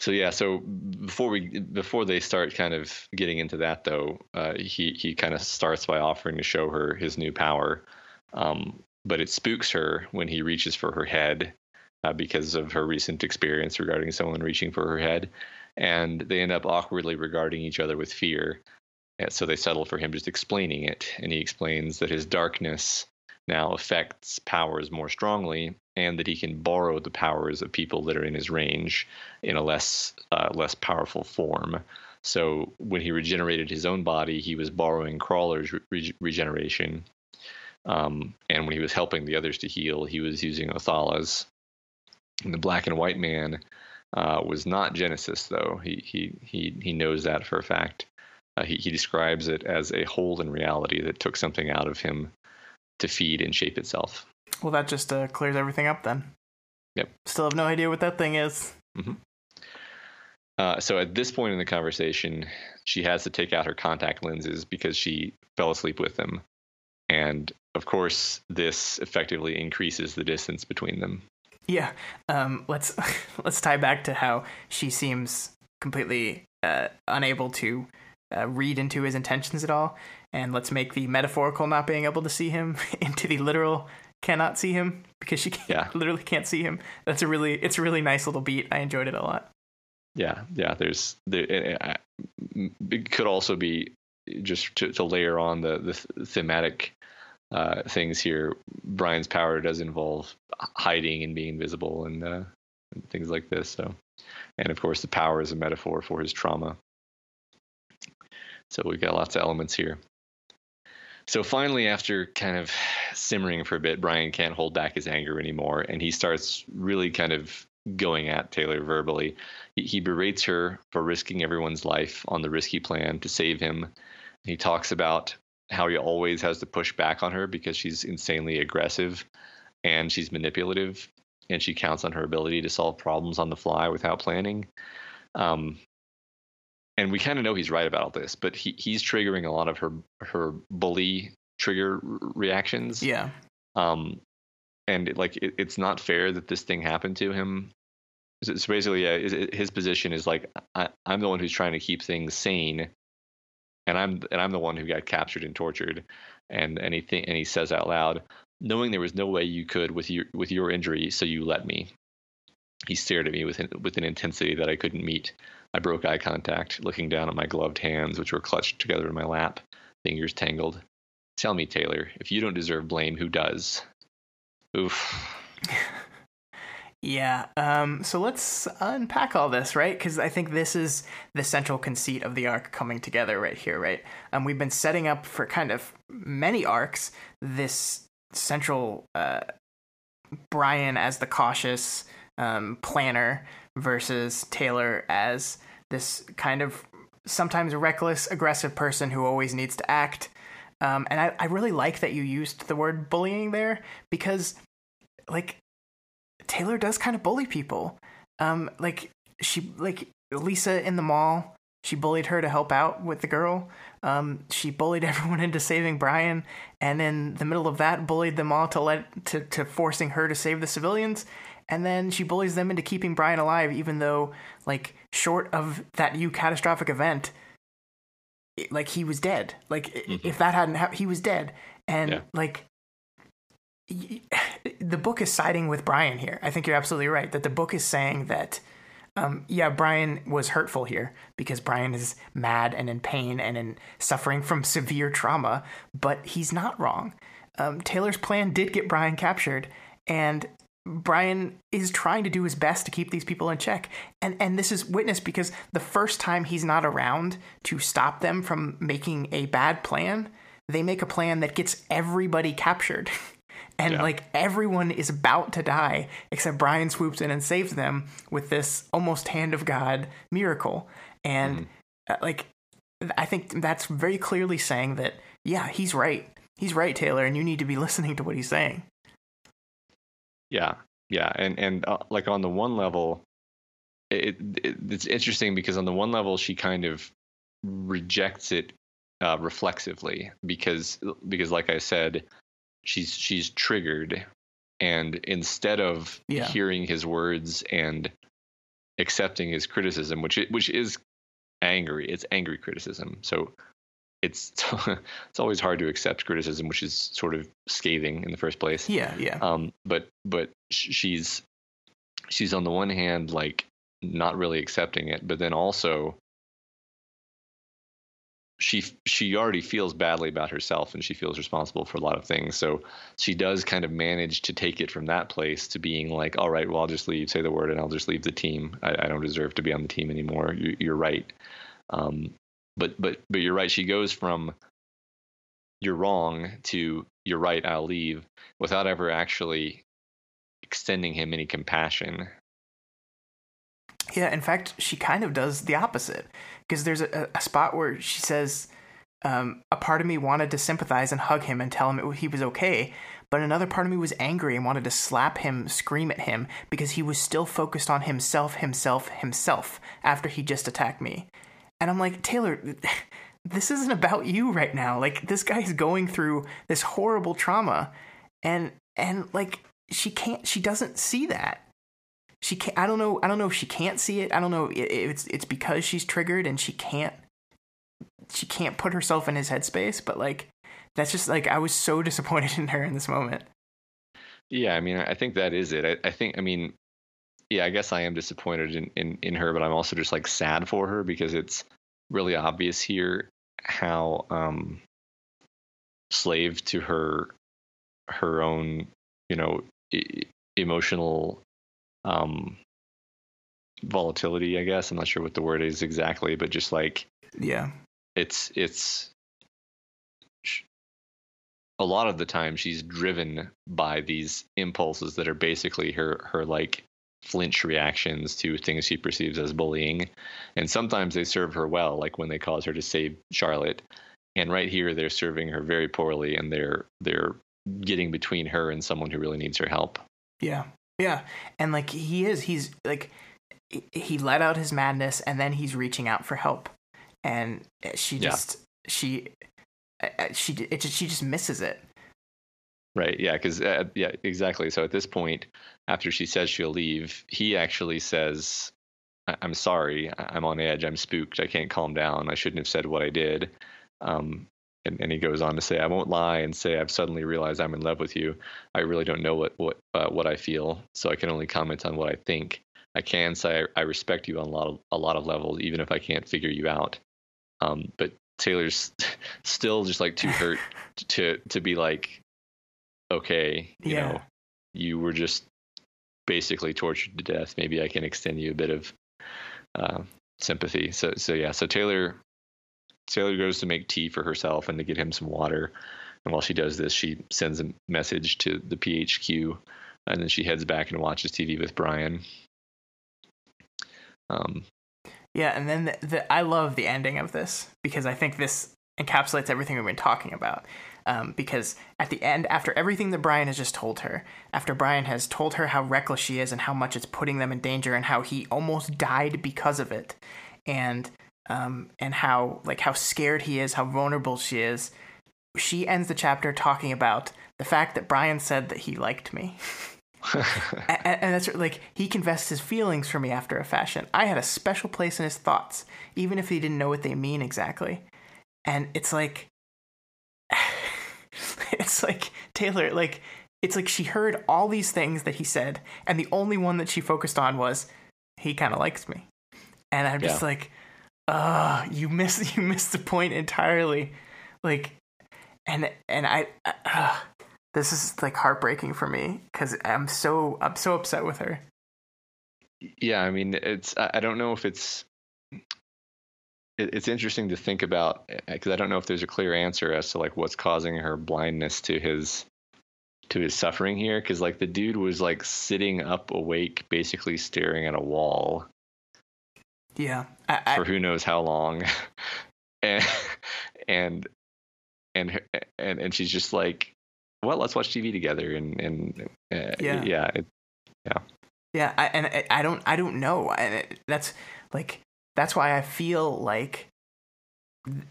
so yeah, so before we before they start kind of getting into that though, uh, he he kind of starts by offering to show her his new power, um, but it spooks her when he reaches for her head uh, because of her recent experience regarding someone reaching for her head, and they end up awkwardly regarding each other with fear. And so they settle for him just explaining it, and he explains that his darkness now affects powers more strongly and that he can borrow the powers of people that are in his range in a less uh, less powerful form. So when he regenerated his own body, he was borrowing Crawler's re- regeneration, um, and when he was helping the others to heal, he was using Othala's. And the black and white man uh, was not Genesis, though. He he he he knows that for a fact. Uh, he he describes it as a hole in reality that took something out of him to feed and shape itself.
Well, that just uh, clears everything up then.
Yep.
Still have no idea what that thing is.
Mm-hmm. Uh, so at this point in the conversation, she has to take out her contact lenses because she fell asleep with them, and of course, this effectively increases the distance between them.
Yeah. Um, let's [LAUGHS] let's tie back to how she seems completely uh, unable to uh, read into his intentions at all, and let's make the metaphorical not being able to see him [LAUGHS] into the literal cannot see him because she [LAUGHS]
yeah.
literally can't see him. That's a really it's a really nice little beat. I enjoyed it a lot.
Yeah, yeah. There's there it could also be just to, to layer on the the thematic uh, things here. Brian's power does involve hiding and being invisible and, uh, and things like this. So, and of course, the power is a metaphor for his trauma. So we've got lots of elements here. So finally, after kind of simmering for a bit, Brian can't hold back his anger anymore, and he starts really kind of going at Taylor verbally. He, berates her for risking everyone's life on the risky plan to save him. He talks about how he always has to push back on her because she's insanely aggressive and she's manipulative and she counts on her ability to solve problems on the fly without planning. Um, and we kind of know he's right about all this, but he, he's triggering a lot of her her bully trigger reactions.
Yeah.
Um, and it, like it, it's not fair that this thing happened to him. So, so basically, yeah, his position is like I, I'm the one who's trying to keep things sane, and I'm and I'm the one who got captured and tortured, and and he th- and he says out loud, knowing there was no way you could with your with your injury, so you let me. He stared at me with an, with an intensity that I couldn't meet. I broke eye contact, looking down at my gloved hands, which were clutched together in my lap, fingers tangled. Tell me, Taylor, if you don't deserve blame, who does? Oof. [LAUGHS]
Yeah. Um, so let's unpack all this, right? Because I think this is the central conceit of the arc coming together right here, right? Um, we've been setting up for kind of many arcs this central uh, Brian as the cautious um, planner versus Taylor as this kind of sometimes reckless, aggressive person who always needs to act. Um, and I, I really like that you used the word bullying there because, like, Taylor does kind of bully people. Um, like she like Lisa in the mall, she bullied her to help out with the girl. Um, she bullied [LAUGHS] everyone into saving Brian, and in the middle of that, bullied them all to let to to forcing her to save the civilians. And then she bullies them into keeping Brian alive, even though, like, short of that eucatastrophic event, like he was dead. Like mm-hmm. if that hadn't happened, he was dead. And yeah. like the book is siding with Brian here. I think you're absolutely right that the book is saying that, um, yeah, Brian was hurtful here because Brian is mad and in pain and in suffering from severe trauma, but he's not wrong. Um, Taylor's plan did get Brian captured, and Brian is trying to do his best to keep these people in check. And and this is witnessed because the first time he's not around to stop them from making a bad plan, they make a plan that gets everybody captured. [LAUGHS] and yeah. like everyone is about to die except Brian swoops in and saves them with this almost hand of God miracle. And mm. like I think that's very clearly saying that yeah, he's right. He's right, Taylor, and you need to be [LAUGHS] listening to what he's saying.
Yeah, yeah, and and uh, like on the one level, it, it, it's interesting because on the one level she kind of rejects it uh, reflexively because because like I said, she's she's triggered and instead of yeah. hearing his words and accepting his criticism which which is angry it's angry criticism so it's [LAUGHS] it's always hard to accept criticism which is sort of scathing in the first place.
Yeah yeah.
Um but but she's she's on the one hand like not really accepting it but then also she she already feels badly about herself and she feels responsible for a lot of things. So she does kind of manage to take it from that place to being like all right well i'll just leave say the word and i'll just leave the team. I, I don't deserve to be on the team anymore. You, are right. Um, but but but you're right. She goes from you're wrong to you're right i'll leave without ever actually extending him any compassion.
Yeah, in fact, she kind of does the opposite. Because there's a, a, spot where she says, um, a part of me wanted to sympathize and hug him and tell him it, he was okay, but another part of me was angry and wanted to slap him, scream at him, because he was still focused on himself, himself, himself after he just attacked me. And I'm like, Taylor, [LAUGHS] this isn't about you right now. Like, this guy's going through this horrible trauma. And, and like, she can't, she doesn't see that. She can't, I don't know, I don't know if she can't see it. I don't know if it's, it's because she's triggered and she can't she can't put herself in his headspace, but like that's just like I was so [LAUGHS] disappointed in her in this moment.
Yeah, I mean, I think that is it. I, I think, I mean, yeah, I guess I am disappointed in, in in her, but I'm also just like sad for her because it's really obvious here how um slave to her her own you know e- emotional um volatility i guess. I'm not sure what the word is exactly but just like
yeah.
it's it's a lot of the time she's driven by these impulses that are basically her her like flinch reactions to things she perceives as bullying. And sometimes they serve her well like when they cause her to save charlotte. And right here they're serving her very poorly and they're they're getting between her and someone who really needs her help.
Yeah. Yeah. And like he is he's like he let out his madness and then he's reaching out for help. And she just yeah. she uh, uh, she it just, she just misses it.
Right. Yeah. Because uh, yeah, exactly. So at this point, after she says she'll leave, he actually says, "I'm sorry. I'm on edge. I'm spooked. I can't calm down. I shouldn't have said what I did." Um, and, and, he goes on to say, "I won't lie and say I've suddenly realized I'm in love with you. I really don't know what what uh, what I feel, so I can only comment on what I think. I can say I, I respect you on a lot of a lot of levels, even if I can't figure you out. Um, but Taylor's [LAUGHS] still just like too hurt [LAUGHS] to to be like, okay, you yeah. know, you were just basically tortured to death. Maybe I can extend you a bit of uh, sympathy. So so yeah. So Taylor Taylor goes to make tea for herself and to get him some water. And while she does this, she sends a message to the PHQ, and then she heads back and watches TV with Brian.
Um, yeah, and then the, the, I love the ending of this because I think this encapsulates everything we've been talking about. Um, because at the end, after everything that Brian has just told her, after Brian has told her how reckless she is and how much it's putting them in danger and how he almost died because of it, and um, and how like how scared he is, how vulnerable she is, she ends the chapter talking about the fact that Brian said that he liked me. [LAUGHS] [LAUGHS] and, and, that's like he confessed his feelings for me after a fashion. I had a special place in his thoughts, even if he didn't know what they mean exactly. And it's like, [LAUGHS] it's like Taylor, like it's like she heard all these things that he said, and the only one that she focused on was he kind of likes me. And I'm just yeah. like, uh, you missed [LAUGHS] you missed the point entirely. Like, and and I, uh, this is like heartbreaking for me because I'm so I'm so upset with her.
Yeah, I mean, it's I don't know if it's it's interesting to think about eh, because I don't know if there's a clear answer as to like what's causing her blindness to his to his suffering here because like the dude was like sitting up awake basically staring at a wall.
Yeah
I, I, for who knows how long. [LAUGHS] And and and eh, and and she's just like well, let's watch TV together, and and uh, yeah, yeah, it, yeah,
yeah. I, and I don't, I don't know, and it, that's like that's why I feel like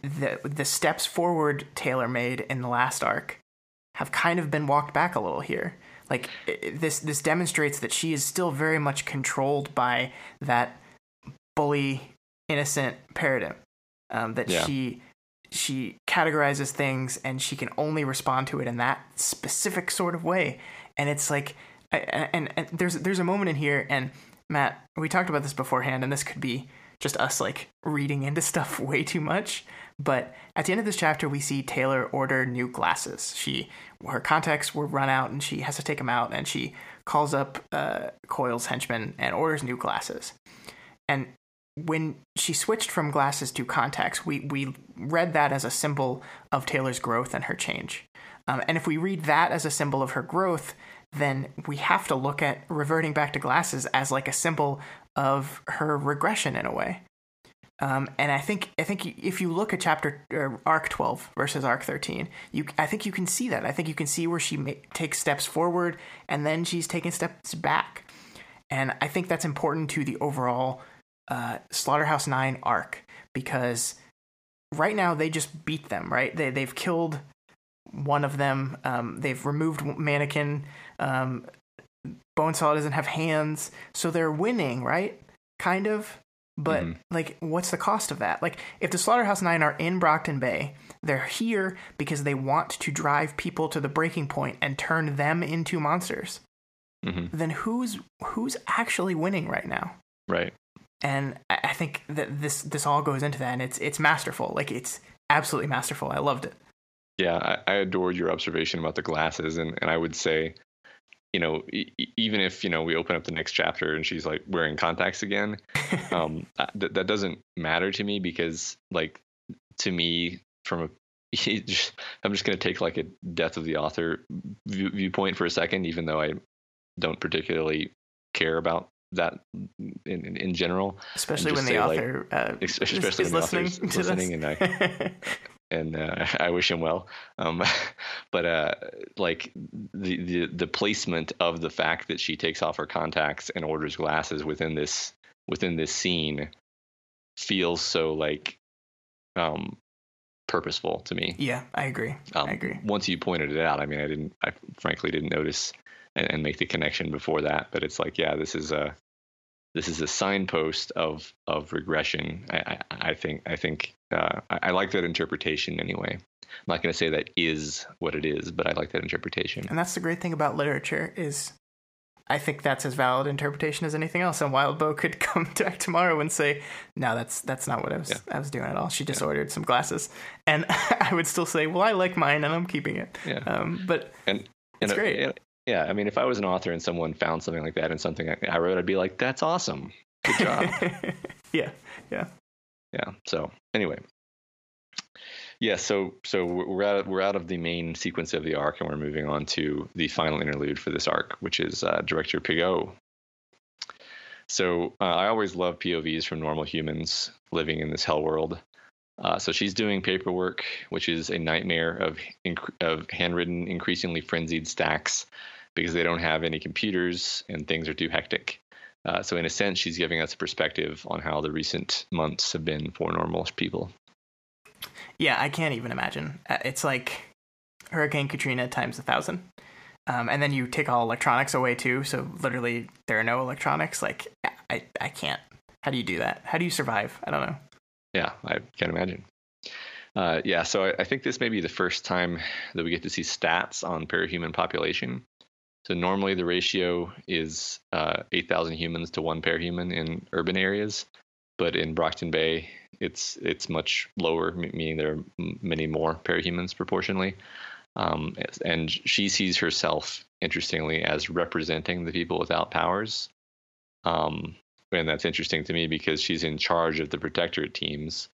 the the steps forward Taylor made in the last arc have kind of been walked back a little here. Like this, this demonstrates that she is still very much controlled by that bully innocent paradigm. Um, that yeah. she she categorizes things and she can only respond to it in that specific sort of way and it's like and, and there's there's a moment in here and Matt we talked about this beforehand and this could be just us like reading into stuff [LAUGHS] way too much. But at the end of this chapter we see Taylor order new glasses. She her contacts were run out and she has to take them out and she calls up uh, henchman and orders new glasses. And when she switched from glasses to contacts, we, we read that as a symbol of Taylor's growth and her change. Um, and if we read that as a symbol of her growth, then we have to look at reverting back to glasses as like a symbol of her regression in a way. Um, and I think I think if you look at chapter uh, arc 12 versus arc 13, you I think you can see that. I think you can see where she ma- takes steps forward and then she's taking steps back. And I think that's important to the overall uh, Slaughterhouse 9 arc because right now they just beat them, right? They they've killed one of them. Um, they've removed Mannequin. Um, Bonesaw doesn't have hands, so they're winning, right? Kind of. But mm-hmm. like, what's the cost of that? Like, if the Slaughterhouse Nine are in Brockton Bay, they're here because they want to drive people to the breaking point and turn them into monsters. Mm-hmm. Then who's who's actually winning right now?
Right.
And I think that this this all goes into that, and it's it's masterful. Like it's absolutely masterful. I loved it.
Yeah, I, I adored your observation about the glasses, and and I would say you know, e- even if you know we open up the next chapter and she's like wearing contacts again, [LAUGHS] um, th- that doesn't matter to me because, like, to me, from a [LAUGHS] I'm just going to take like a death of the author view- viewpoint for a second, even though I don't particularly care about that in in, general.
Especially when the author, like, uh, especially is, is when the
author's listening, and I [LAUGHS] and uh, [LAUGHS] I wish him well. Um, [LAUGHS] but uh, like the, the the placement of the fact that she takes off her contacts and orders glasses within this within this scene feels so like um, purposeful to me.
Yeah, I agree. Um, I agree.
Once you pointed it out, I mean, I didn't. I frankly didn't notice and, and make the connection before that. But it's like, yeah, this is a this is a signpost of of regression. I, I, I think I think uh, I, I, like that interpretation anyway. I'm not going to say that is what it is, but I like that interpretation.
And that's the great thing about literature is I think that's as valid interpretation as anything else. And Wildbow could [LAUGHS] come back tomorrow and say, "No, that's that's not what I was yeah. I was doing at all. She just yeah. ordered some glasses," and [LAUGHS] I would still say, "Well, I like mine, and I'm keeping it." Yeah. Um, but and, and it's great.
And, yeah, I mean, if I was an author and someone found something like that in something I wrote, I'd be like, "That's awesome, good job." [LAUGHS]
yeah, yeah,
yeah. So anyway, yeah. So so we're out we're out of the main sequence of the arc, and we're moving on to the final interlude for this arc, which is uh, Director Piggot. So uh, I always love POVs from normal humans living in this hell world. Uh, so she's doing paperwork, which is a nightmare of inc- of handwritten, increasingly frenzied stacks because they don't have any computers and things are too hectic. Uh, so in a sense, she's giving us a perspective on how the recent months have been for normal people.
Yeah, I can't even imagine. Uh, it's like Hurricane Katrina times a thousand. Um, and then you take all electronics away too. So literally, there are no electronics. Like, I, I can't. How do you do that? How do you survive? I don't know.
Yeah, I can't imagine. Uh, yeah, so I, I, think this may be the first time that we get to see stats on parahuman population. So normally the ratio is uh, 8,000 humans to one pair parahuman in urban areas, but in Brockton Bay, it's it's much lower, meaning there are many more parahumans proportionally. Um, and she sees herself, interestingly, as representing the people without powers. Um, and that's interesting to me because she's in charge of the protectorate teams.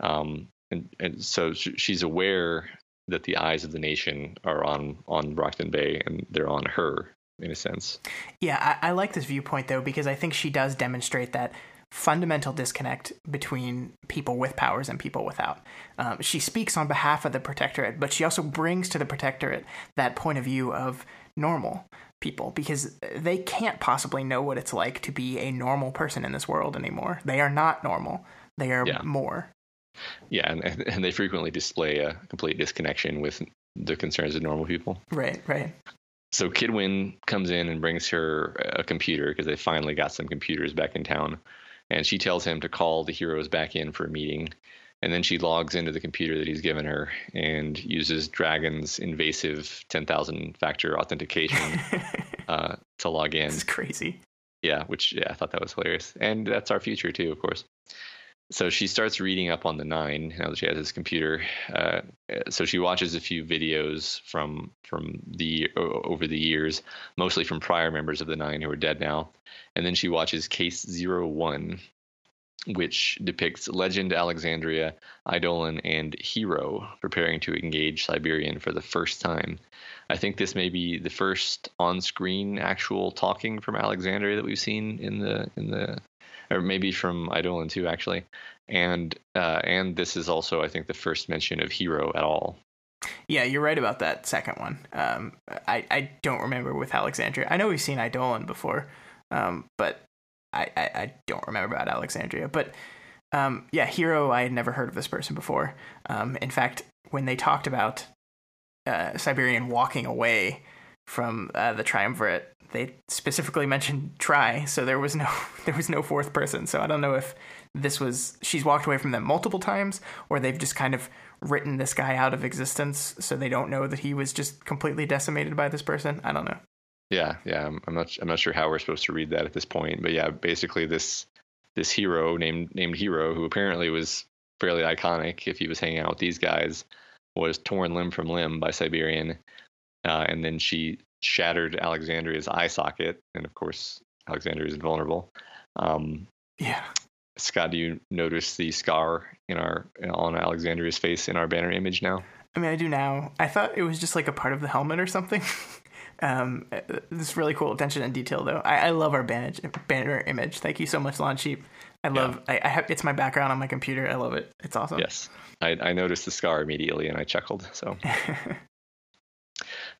Um, and, and so she's aware that the eyes of the nation are on on Brockton Bay and they're on her in a sense.
Yeah, I, I like this viewpoint though because I think she does demonstrate that fundamental disconnect between people with powers and people without. Um, she speaks on behalf of the protectorate, but she also brings to the protectorate that point of view of normal people because they can't possibly know what it's like to be a normal person in this world anymore. They are not normal. They are yeah. more.
Yeah, and and they frequently display a complete disconnection with the concerns of normal people.
Right, right.
So Kid Win comes in and brings her a computer because they finally got some computers back in town, and she tells him to call the heroes back in for a meeting. And then she logs into the computer that he's given her and uses Dragon's invasive 10,000 factor authentication [LAUGHS] uh, to log in.
It's crazy.
Yeah, which yeah, I thought that was hilarious. And that's our future too, of course so she starts reading up on the nine now that she has this computer. Uh, so she watches a few videos from from the over the years, mostly from prior members of the nine who are dead now, and then she watches Case Zero One, which depicts Legend Alexandria, Eidolon, and Hero preparing to engage Siberian for the first time. I think this may be the first on-screen actual talking from Alexandria that we've seen in the in the or maybe from Eidolon too, actually. And uh, and this is also, I think, the first mention of Hero at all.
Yeah, you're right about that second one. Um, I I don't remember with Alexandria. I know we've seen Eidolon before, um, but I, I, I don't remember about Alexandria. But um, yeah, Hero, I had never heard of this person before. Um, in fact, when they talked about uh, Siberian walking away from uh, the triumvirate, they specifically mentioned Try, so there was no [LAUGHS] there was no fourth person. So I don't know if this was she's walked away from them multiple times, or they've just kind of written this guy out of existence, so they don't know that he was just completely decimated by this person. I don't know.
Yeah, yeah, I'm, I'm not I'm not sure how we're supposed to read that at this point, but yeah, basically this this hero named named Hero, who apparently was fairly iconic if he was hanging out with these guys, was torn limb from limb by Siberian, uh, and then she shattered Alexandria's eye socket, and of course Alexandria is invulnerable. Um,
yeah.
Scott, do you notice the scar in our on Alexandria's face in our banner image now?
I mean, I do now. I thought it was just like a part of the helmet or something. [LAUGHS] um, this really cool attention and detail, though. I, I love our banner, banner image. Thank you so much, Lawn Sheep. I love. Yeah. I, I, have. It's my background on my computer. I love it. It's awesome.
Yes, I, I noticed the scar immediately and I chuckled. So [LAUGHS]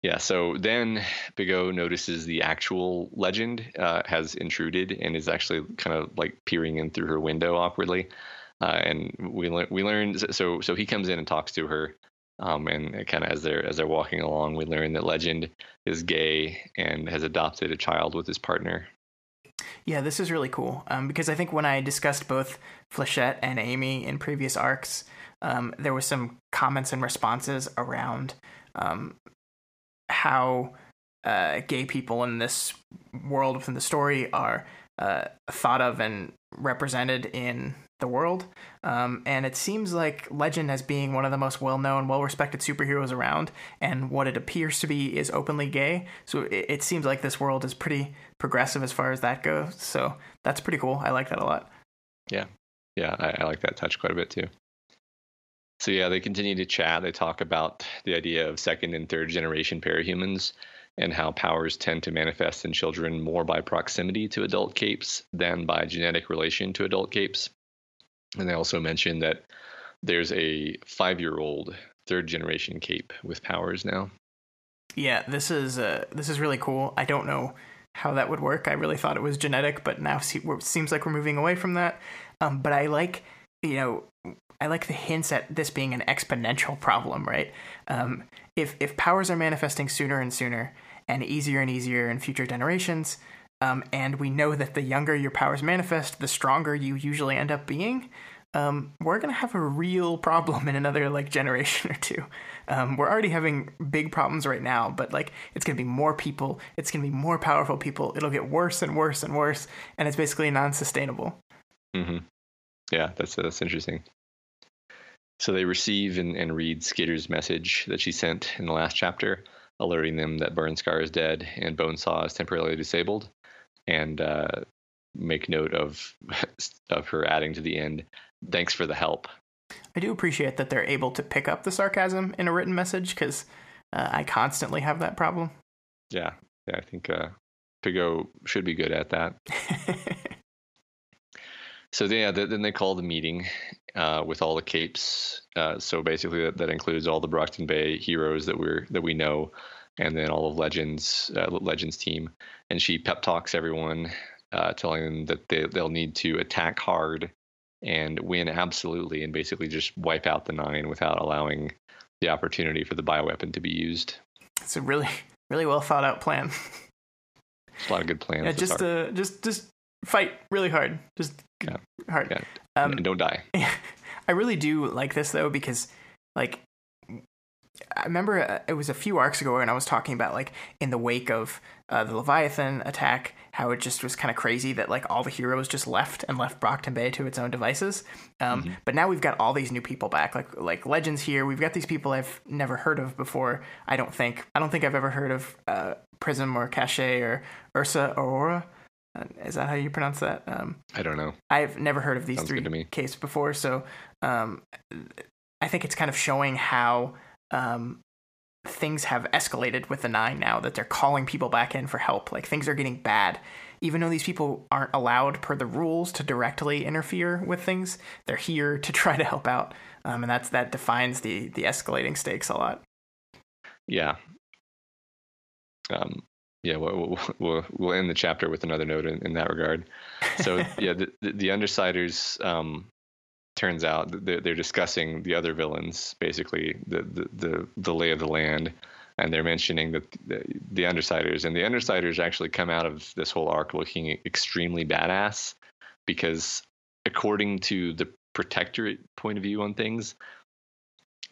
Yeah, so then Piggot notices the actual legend uh, has intruded and is actually kind of like peering in through her window awkwardly. Uh, and we le- we learned so so he comes in and talks to her, um, and kind of as they're as they're walking along, we learn that Legend is gay and has adopted a child with his partner.
Yeah, this is really cool um, because I think when I discussed both Flechette and Amy in previous arcs, um, there was some comments and responses around um, how uh, gay people in this world within the story are uh, thought of and represented in the world. Um, and it seems like Legend as being one of the most well known, well respected superheroes around, and what it appears to be is openly gay. So it, it, seems like this world is pretty progressive as far as that goes. So that's pretty cool. I like that a lot.
Yeah. Yeah, I, I like that touch quite a bit too. So yeah, they continue to chat. They talk about the idea of second and third generation parahumans and how powers tend to manifest in children more by proximity to adult capes than by genetic relation to adult capes. And they also mention that there's a five year old third generation cape with powers now.
Yeah, this is uh, this is really cool. I don't know how that would work. I really thought it was genetic, but now see, seems like we're moving away from that. Um, but I like, you know, I like the hints at this being an exponential problem, right? Um, if if powers are manifesting sooner and sooner and easier and easier in future generations, um, and we know that the younger your powers manifest, the stronger you usually end up being. Um, we're gonna have a real problem in another like generation or two. Um, we're already having big problems right now, but like it's gonna be more people, it's gonna be more powerful people. It'll get worse and worse and worse, and it's basically non-sustainable.
Mm-hmm. Yeah, that's that's interesting. So they receive and, and read Skitter's message that she sent in the last chapter, alerting them that Burnscar is dead and Bonesaw is temporarily disabled, and uh, make note of [LAUGHS] of her adding to the end, "Thanks for the help."
I do appreciate that they're able to pick up the sarcasm in a written message because uh, I constantly have that problem.
Yeah, yeah, I think uh, Big should be good at that. [LAUGHS] so yeah, then they call the meeting, uh, with all the capes. Uh, so basically, that, that, includes all the Brockton Bay heroes that we're that we know, and then all of Legends uh, Legends team. And she pep talks everyone, uh, telling them that they they'll need to attack hard and win absolutely, and basically just wipe out the nine without allowing the opportunity for the bioweapon to be used.
It's a really really well thought out plan.
a lot of good plans.
Yeah, just uh, just just fight really hard. Just yeah. hard.
Yeah. Um, and don't die. [LAUGHS]
I really do like this though because like I remember uh, it was a few arcs ago when I was talking about like in the wake of uh, the Leviathan attack, how it just was kind of crazy that like all the heroes just left and left Brockton Bay to its own devices. Um, mm-hmm. But now we've got all these new people back, like like legends here. We've got these people I've never heard of before. I don't think I don't think I've ever heard of uh, Prism or Cachet or Ursa Aurora. Uh, is that how you pronounce that? Um,
I don't know.
I've never heard of these Sounds three cases before, so um, I think it's kind of showing how um, things have escalated with the nine now that they're calling people back in for help. Like things are getting bad, even though these people aren't allowed per the rules to directly interfere with things, they're here to [LAUGHS] try to help out, um, and that's that defines the the escalating stakes a lot.
Yeah. Um, yeah, we'll, [LAUGHS] we'll, we'll end the chapter with another note in, in that regard. So [LAUGHS] yeah, the, the, the Undersiders um, turns out they're, they're discussing the other villains, basically the, the, the, the lay of the land, and they're mentioning that the, the Undersiders and the Undersiders actually come out of this whole arc looking extremely badass because according to the Protectorate point of view on things,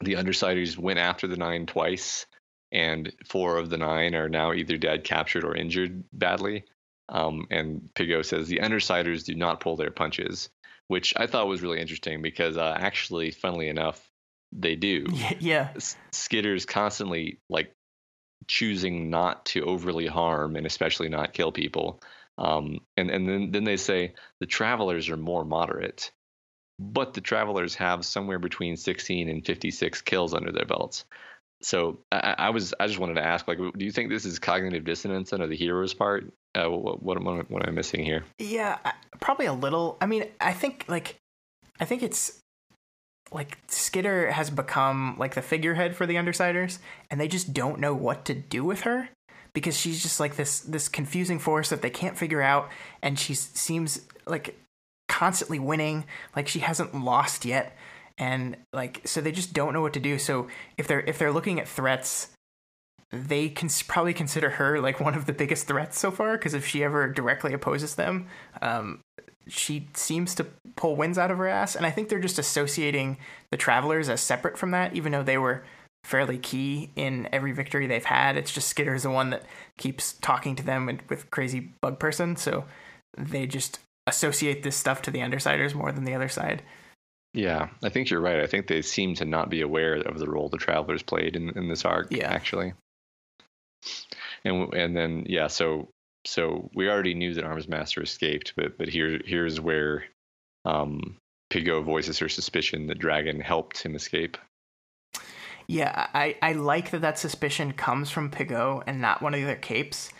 the Undersiders went after the Nine twice and four of the nine are now either dead, captured, or injured badly. Um, and Piggot says the Undersiders do not pull their punches, which I thought was really interesting because uh, actually, funnily enough, they do. [LAUGHS]
Yeah.
Skitter's constantly like choosing not to overly harm and especially not kill people. Um, and and then then they say the travelers are more moderate, but the travelers have somewhere between 16 and 56 kills under their belts so I, I, was I just wanted to ask, like, do you think this is cognitive dissonance under the hero's part? Uh, what, what, what, what am I missing here?
Yeah, probably a little. I mean, I think like I think it's like Skitter has become like the figurehead for the Undersiders, and they just don't know what to do with her because she's just like this this confusing force that they can't figure out, and she seems like constantly winning, like she hasn't lost yet and like so they just don't know what to do. So if they're if they're looking at threats they can probably consider her like one of the biggest threats so far because if she ever directly opposes them um, she seems to pull wins out of her ass. And i think they're just associating the travelers as separate from that even though they were fairly key in every victory they've had. It's just skitter's the one that keeps talking to them with crazy bug person. So they just associate this stuff to the undersiders more than the other side
yeah, I think you're right. I think they seem to not be aware of the role the travelers played in, in this arc. Yeah. actually. And and then yeah, so so we already knew that Armsmaster escaped, but but here here's where um, Piggot voices her suspicion that Dragon helped him escape.
Yeah, I, I like that that suspicion comes from Piggot and not one of the other capes.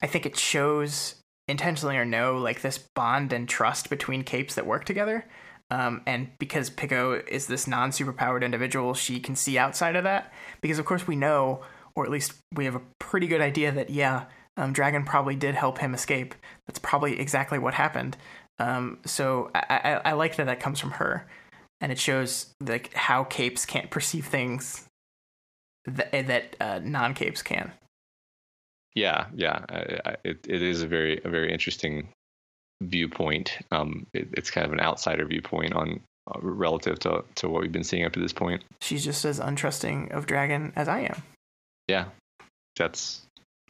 I think it shows intentionally or no like this bond and trust between capes that work together um, and because Piggot is this non superpowered individual, she can see outside of that. Because, of course, we know, or at least we have a pretty good idea that, yeah, um, Dragon probably did help him escape. That's probably exactly what happened. Um, so I, I, I, like that that comes from her. And it shows like how capes can't perceive things that, that uh, non capes can.
Yeah, yeah, I, it it is a very a very interesting viewpoint. Um, it, it's kind of an outsider viewpoint on uh, relative to to what we've been seeing up to this point.
She's just as untrusting of Dragon as I am.
Yeah, that's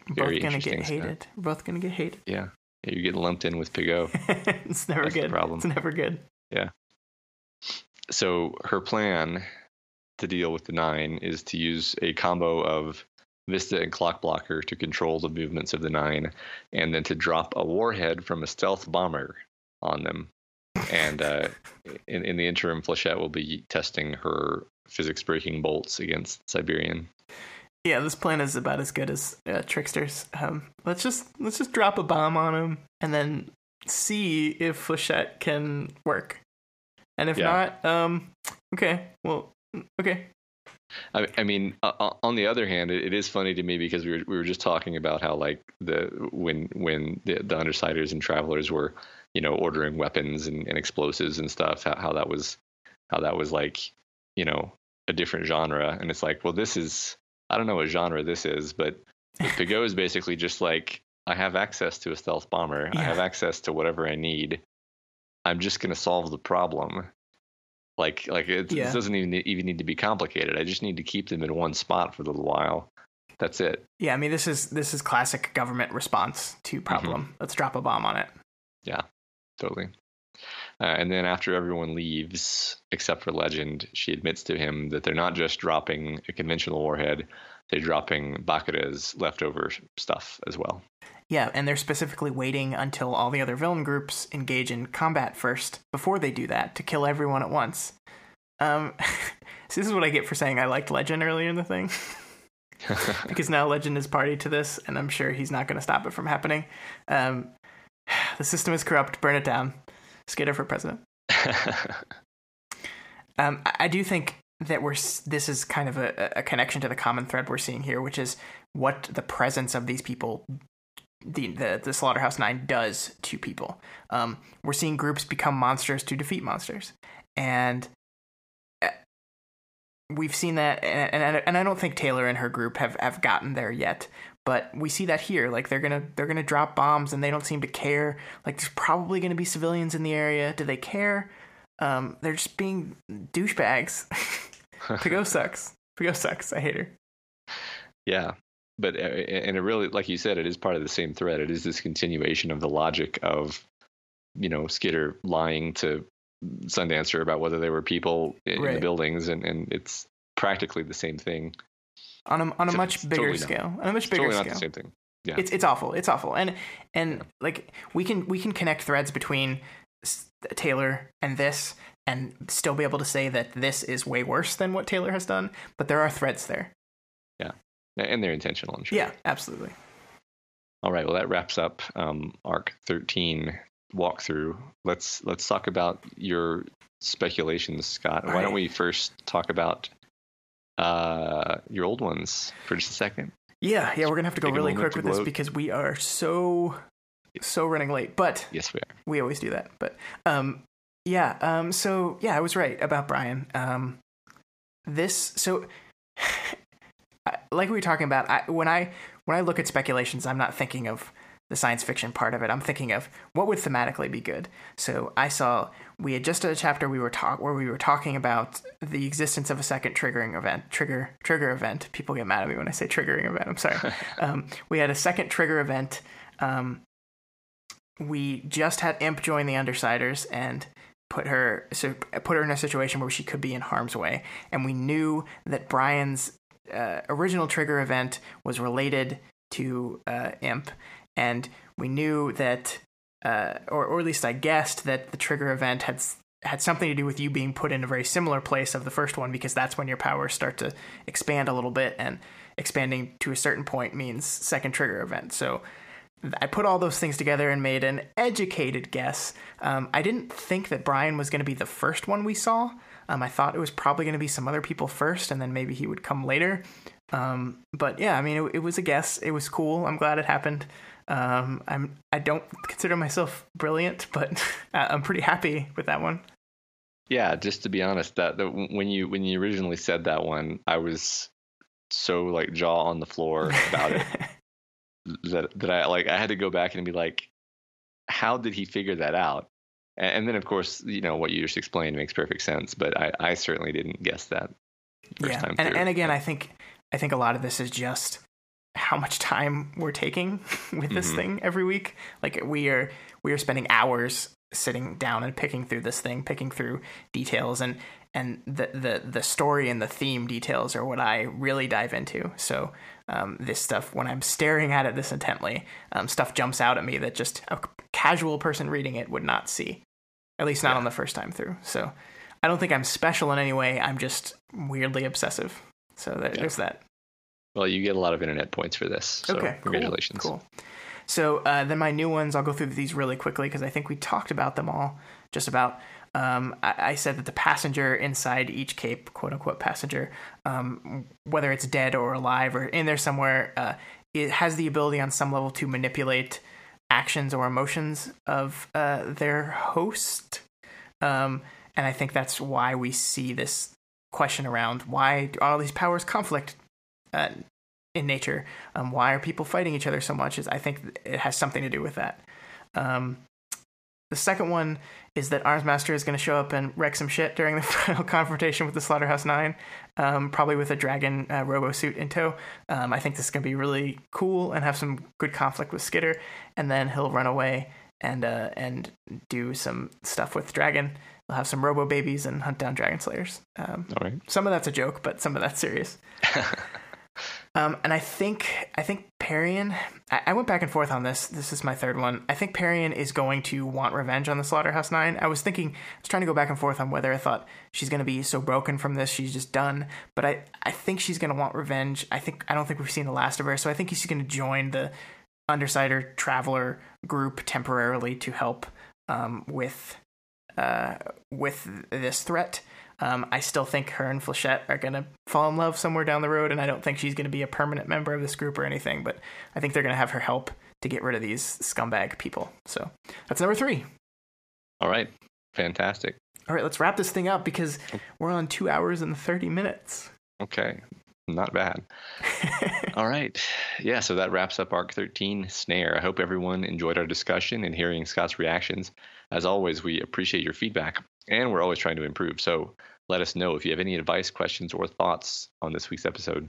both gonna get hated. Stuff. Both gonna get hated.
Yeah, yeah you're getting lumped in with Piggot. [LAUGHS]
it's never that's good. problem. It's never good.
Yeah. So her plan to deal with the nine is to use a combo of Vista and Clockblocker to control the movements of the Nine, and then to drop a warhead from a stealth bomber on them. And uh, in, in the interim, Flechette will be testing her physics breaking bolts against Siberian.
Yeah, this plan is about as good as uh, Trickster's. Um, let's just let's just drop a bomb on him and then see if Flechette can work. And if yeah. not, um, okay, well, okay,
I, I mean, uh, on the other hand, it, it is funny to me because we were we were just talking about how like the when when the, the undersiders and travelers were, you know, ordering weapons and, and explosives and stuff, how, how that was how that was like, you know, a different genre. And it's like, well, this is I don't know what genre this is, but Piggot is basically just like I have access to a stealth bomber. Yeah. I have access to whatever I need. I'm just going to solve the problem. Like like it, yeah. it doesn't even even need to be complicated. I just need to keep them in one spot for a little while. That's it.
Yeah, I mean this is this is classic government response to mm-hmm. problem. Mm-hmm. Let's drop a bomb on it.
Yeah, totally. Uh, and then after everyone leaves, except for Legend, she admits to him that they're not just dropping a conventional warhead, they're dropping Bakuda's leftover stuff as well.
Yeah, and they're specifically waiting until all the other villain groups engage in combat first before they do that to kill everyone at once. Um, [LAUGHS] so this is what I get for saying I liked Legend earlier in the thing. [LAUGHS] because now Legend is party to this, and I'm sure he's not going to stop it from happening. Um, [SIGHS] the system is corrupt. Burn it down. Skitter for president. [LAUGHS] um, I, I do think that we're this is kind of a, a connection to the common thread we're seeing here, which is what the presence of these people the, the, the slaughterhouse nine does to people. Um, we're seeing groups become monsters to defeat monsters, and uh, we've seen that. And, and, and I don't think Taylor and her group have, have gotten there yet, but we see that here. Like they're gonna they're gonna drop bombs, and they don't seem to care. Like there's probably gonna be civilians in the area. Do they care? Um, they're just being douchebags. [LAUGHS] [LAUGHS] Piggot sucks. Piggot sucks. I hate her.
Yeah, but uh, and it really, like you said, it is part of the same thread. It is this continuation of the logic of, you know, Skitter lying to Sundancer about whether there were people in, right. the buildings, and and it's practically the same thing.
On a on a much bigger totally scale. Not. On a much bigger
totally
scale.
Not the same thing. Yeah.
It's it's awful. It's awful. And and yeah. like we can we can connect threads between Taylor and this and still be able to say that this is way worse than what Taylor has done, but there are threads there.
And they're intentional. I'm sure.
Yeah, absolutely.
All right. Well, that wraps up um, Arc 13 walkthrough. Let's let's talk about your speculations, Scott. All Why right. don't we first talk about uh, your old ones for just a second?
Yeah, yeah. We're gonna have to go Take really quick with this because we are so so running late. But
yes, we are.
We always do that. But um, yeah. Um, so yeah, I was right about Brian. Um, this so like we were talking about, I, when I when I look at speculations, I'm not thinking of the science fiction part of it. I'm thinking of what would thematically be good. So I saw we had just a chapter we were talk where we were talking about the existence of a second triggering event, trigger trigger event. People get mad at me when I say triggering event. I'm sorry. [LAUGHS] um, we had a second trigger event. Um, we just had Imp join the Undersiders and put her so put her in a situation where she could be in harm's way, and we knew that Brian's uh, original trigger event was related to uh, Imp, and we knew that, uh, or, or at least I guessed that the trigger event had had something to do with you being put in a very similar place of the first one because that's when your powers start to expand a little bit, and expanding to a certain point means second trigger event. So. I put all those things together and made an educated guess. Um, I didn't think that Brian was going to be the first one we saw. Um, I thought it was probably going to be some other people first, and then maybe he would come later. Um, but yeah, I mean, it, it, was a guess. It was cool. I'm glad it happened. Um, I'm I don't consider myself brilliant, but [LAUGHS] I'm pretty happy with that one.
Yeah, just to be honest, that, that when you when you originally said that one, I was so like jaw on the floor about it [LAUGHS] that that I like I had to go back and be like, how did he figure that out? And then, of course, you know what you just explained makes perfect sense. But I, I certainly didn't guess that.
yeah, and, and again, I think I think a lot of this is just how much time we're taking [LAUGHS] with this mm-hmm. thing every week. Like we are we are spending hours sitting down and picking through this thing, picking through details and and the the the story and the theme details are what I really dive into. So um, this stuff when I'm staring at it this intently, um, stuff jumps out at me that just a casual person reading it would not see at least not yeah. on the first time through. So I don't think I'm special in any way. I'm just weirdly obsessive. So yeah. there's that.
Well, you get a lot of internet points for this. So okay, congratulations.
Cool. cool. So uh, then my new ones, I'll go through these really quickly because I think we talked about them all. Just about. Um, I, I, said that the passenger inside each cape, quote unquote passenger, um, whether it's dead or alive or in there somewhere, uh, it has the ability on some level to manipulate actions or emotions of uh, their host. Um, and I think that's why we see this question around why do all these powers conflict uh, in nature? Um, why are people fighting each other so much? Is I think it has something to do with that. Um, the second one is that Armsmaster is going to show up and wreck some shit during the [LAUGHS] final confrontation with the Slaughterhouse Nine, um, probably with a dragon uh, robo suit in tow. Um, I think this is going to be really cool and have some good conflict with Skitter, and then he'll run away and uh, and do some stuff with Dragon. They'll have some robo babies and hunt down dragon slayers. Um,
All right.
Some of that's a joke, but some of that's serious. [LAUGHS] Um, and I think I think Parian. I, went back and forth on this. This is my third one. I think Parian is going to want revenge on the Slaughterhouse Nine. I was thinking, I was trying to go back and forth on whether I thought she's going to be so broken from this, she's just done. But I, I think she's going to want revenge. I think I don't think we've seen the last of her, so I think she's going to join the Undersider Traveler group temporarily to help um, with uh, with this threat. Um, I still think her and Flechette are going to fall in love somewhere down the road, and I don't think she's going to be a permanent member of this group or anything, but I think they're going to have her help to get rid of these scumbag people. So that's number three.
All right. Fantastic.
All right, let's wrap this thing up because we're on two hours and 30 minutes.
Okay. Not bad. [LAUGHS] All right. Yeah, so that wraps up Arc 13 Snare. I hope everyone enjoyed our discussion and hearing Scott's reactions. As always, we appreciate your feedback and we're always trying to improve. So let us know if you have any advice, questions, or thoughts on this week's episode.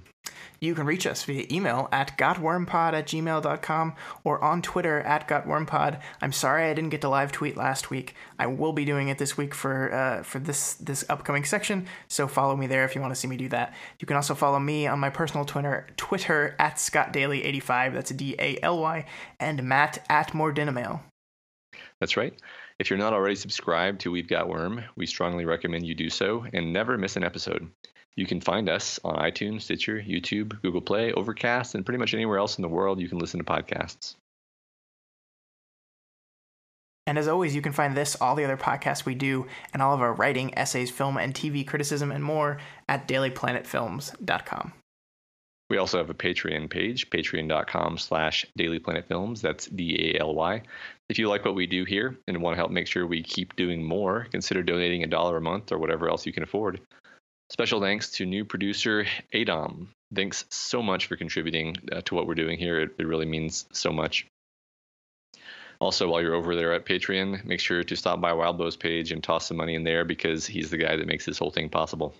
You can reach us via email at gotwormpod at gmail.com or on Twitter at gotwormpod. I'm sorry I didn't get to live tweet last week. I will be doing it this week for uh, for this this upcoming section, so follow me there if you want to see me do that. You can also follow me on my personal Twitter, Twitter at scottdaly85, that's D-A-L-Y, and Matt at More
That's right. If you're not already subscribed to We've Got Worm, we strongly recommend you do so and never miss an episode. You can find us on iTunes, Stitcher, YouTube, Google Play, Overcast, and pretty much anywhere else in the world you can listen to podcasts.
And as always, you can find this, all the other podcasts we do, and all of our writing, essays, film, and TV criticism, and more at dailyplanetfilms.com.
We also have a Patreon page, patreon.com slash dalyplanetfilms. That's D-A-L-Y. If you like what we do here and want to help make sure we keep doing more, consider donating a dollar a month or whatever else you can afford. Special thanks to new producer Adam. Thanks so much for contributing uh, to what we're doing here. It, it really means so much. Also, while you're over there at Patreon, make sure to stop by Wildbow's page and toss some money in there because he's the guy that makes this whole thing possible.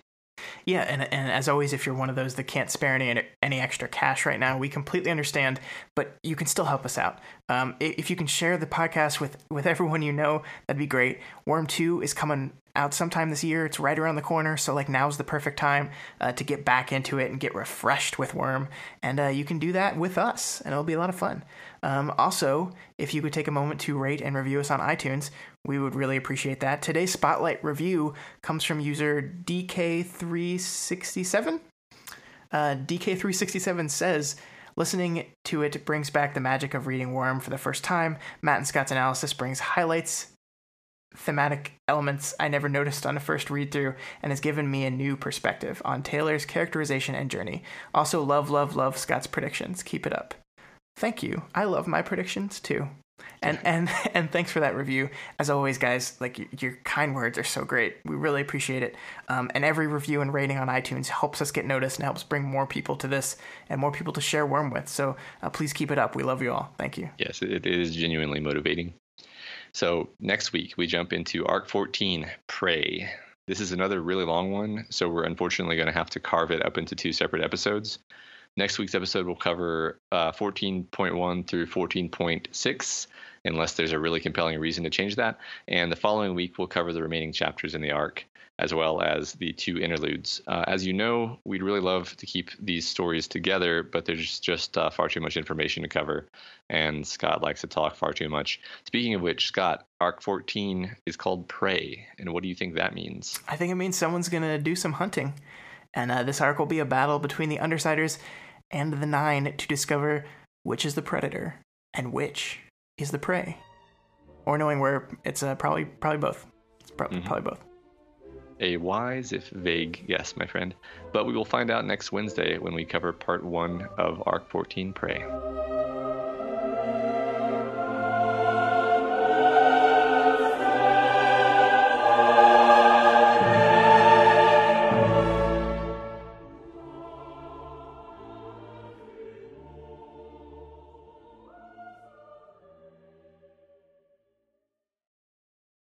Yeah, and and as always, if you're one of those that can't spare any any extra cash right now, we completely understand, but you can still help us out. Um, if you can share the podcast with with everyone you know, that'd be great. Worm Two is coming out sometime this year. It's right around the corner, so like now's the perfect time uh, to get back into it and get refreshed with Worm. And uh, you can do that with us, and it'll be a lot of fun. Um, also, if you could take a moment to rate and review us on iTunes, we would really appreciate that. Today's spotlight review comes from user DK367. Uh, DK367 says, Listening to it brings back the magic of reading Worm for the first time. Matt and Scott's analysis brings highlights thematic elements I never noticed on a first read through and has given me a new perspective on Taylor's characterization and journey. Also, love, love, love Scott's predictions. Keep it up. Thank you. I love my predictions too. And and [LAUGHS] and thanks for that review. As always, guys, like your kind words are so great. We really appreciate it. Um, and every review and rating on iTunes helps us get noticed and helps bring more people to this and more people to share Worm with. So uh, please keep it up. We love you all. Thank you.
Yes, it is genuinely motivating. So next week we jump into Arc 14, Prey. This is another really long one, so we're unfortunately going to have to carve it up into two separate episodes. Next week's episode will cover uh, 14.1 through 14.6, unless there's a really compelling reason to change that. And the following week, we'll cover the remaining chapters in the arc as well as the two interludes. Uh, as you know, we'd really love to keep these stories together, but there's just uh, far too much information to cover, and Scott likes to talk far too much. Speaking of which, Scott, Arc 14 is called Prey, and what do you think that means?
I think it means someone's going to do some hunting, and uh, this arc will be a battle between the Undersiders and the Nine to discover which is the predator and which is the prey. Or knowing where it's uh, probably probably both. It's pro- mm-hmm. probably both.
A wise, if vague, guess, my friend. But we will find out next Wednesday when we cover part one of Arc 14 Prey.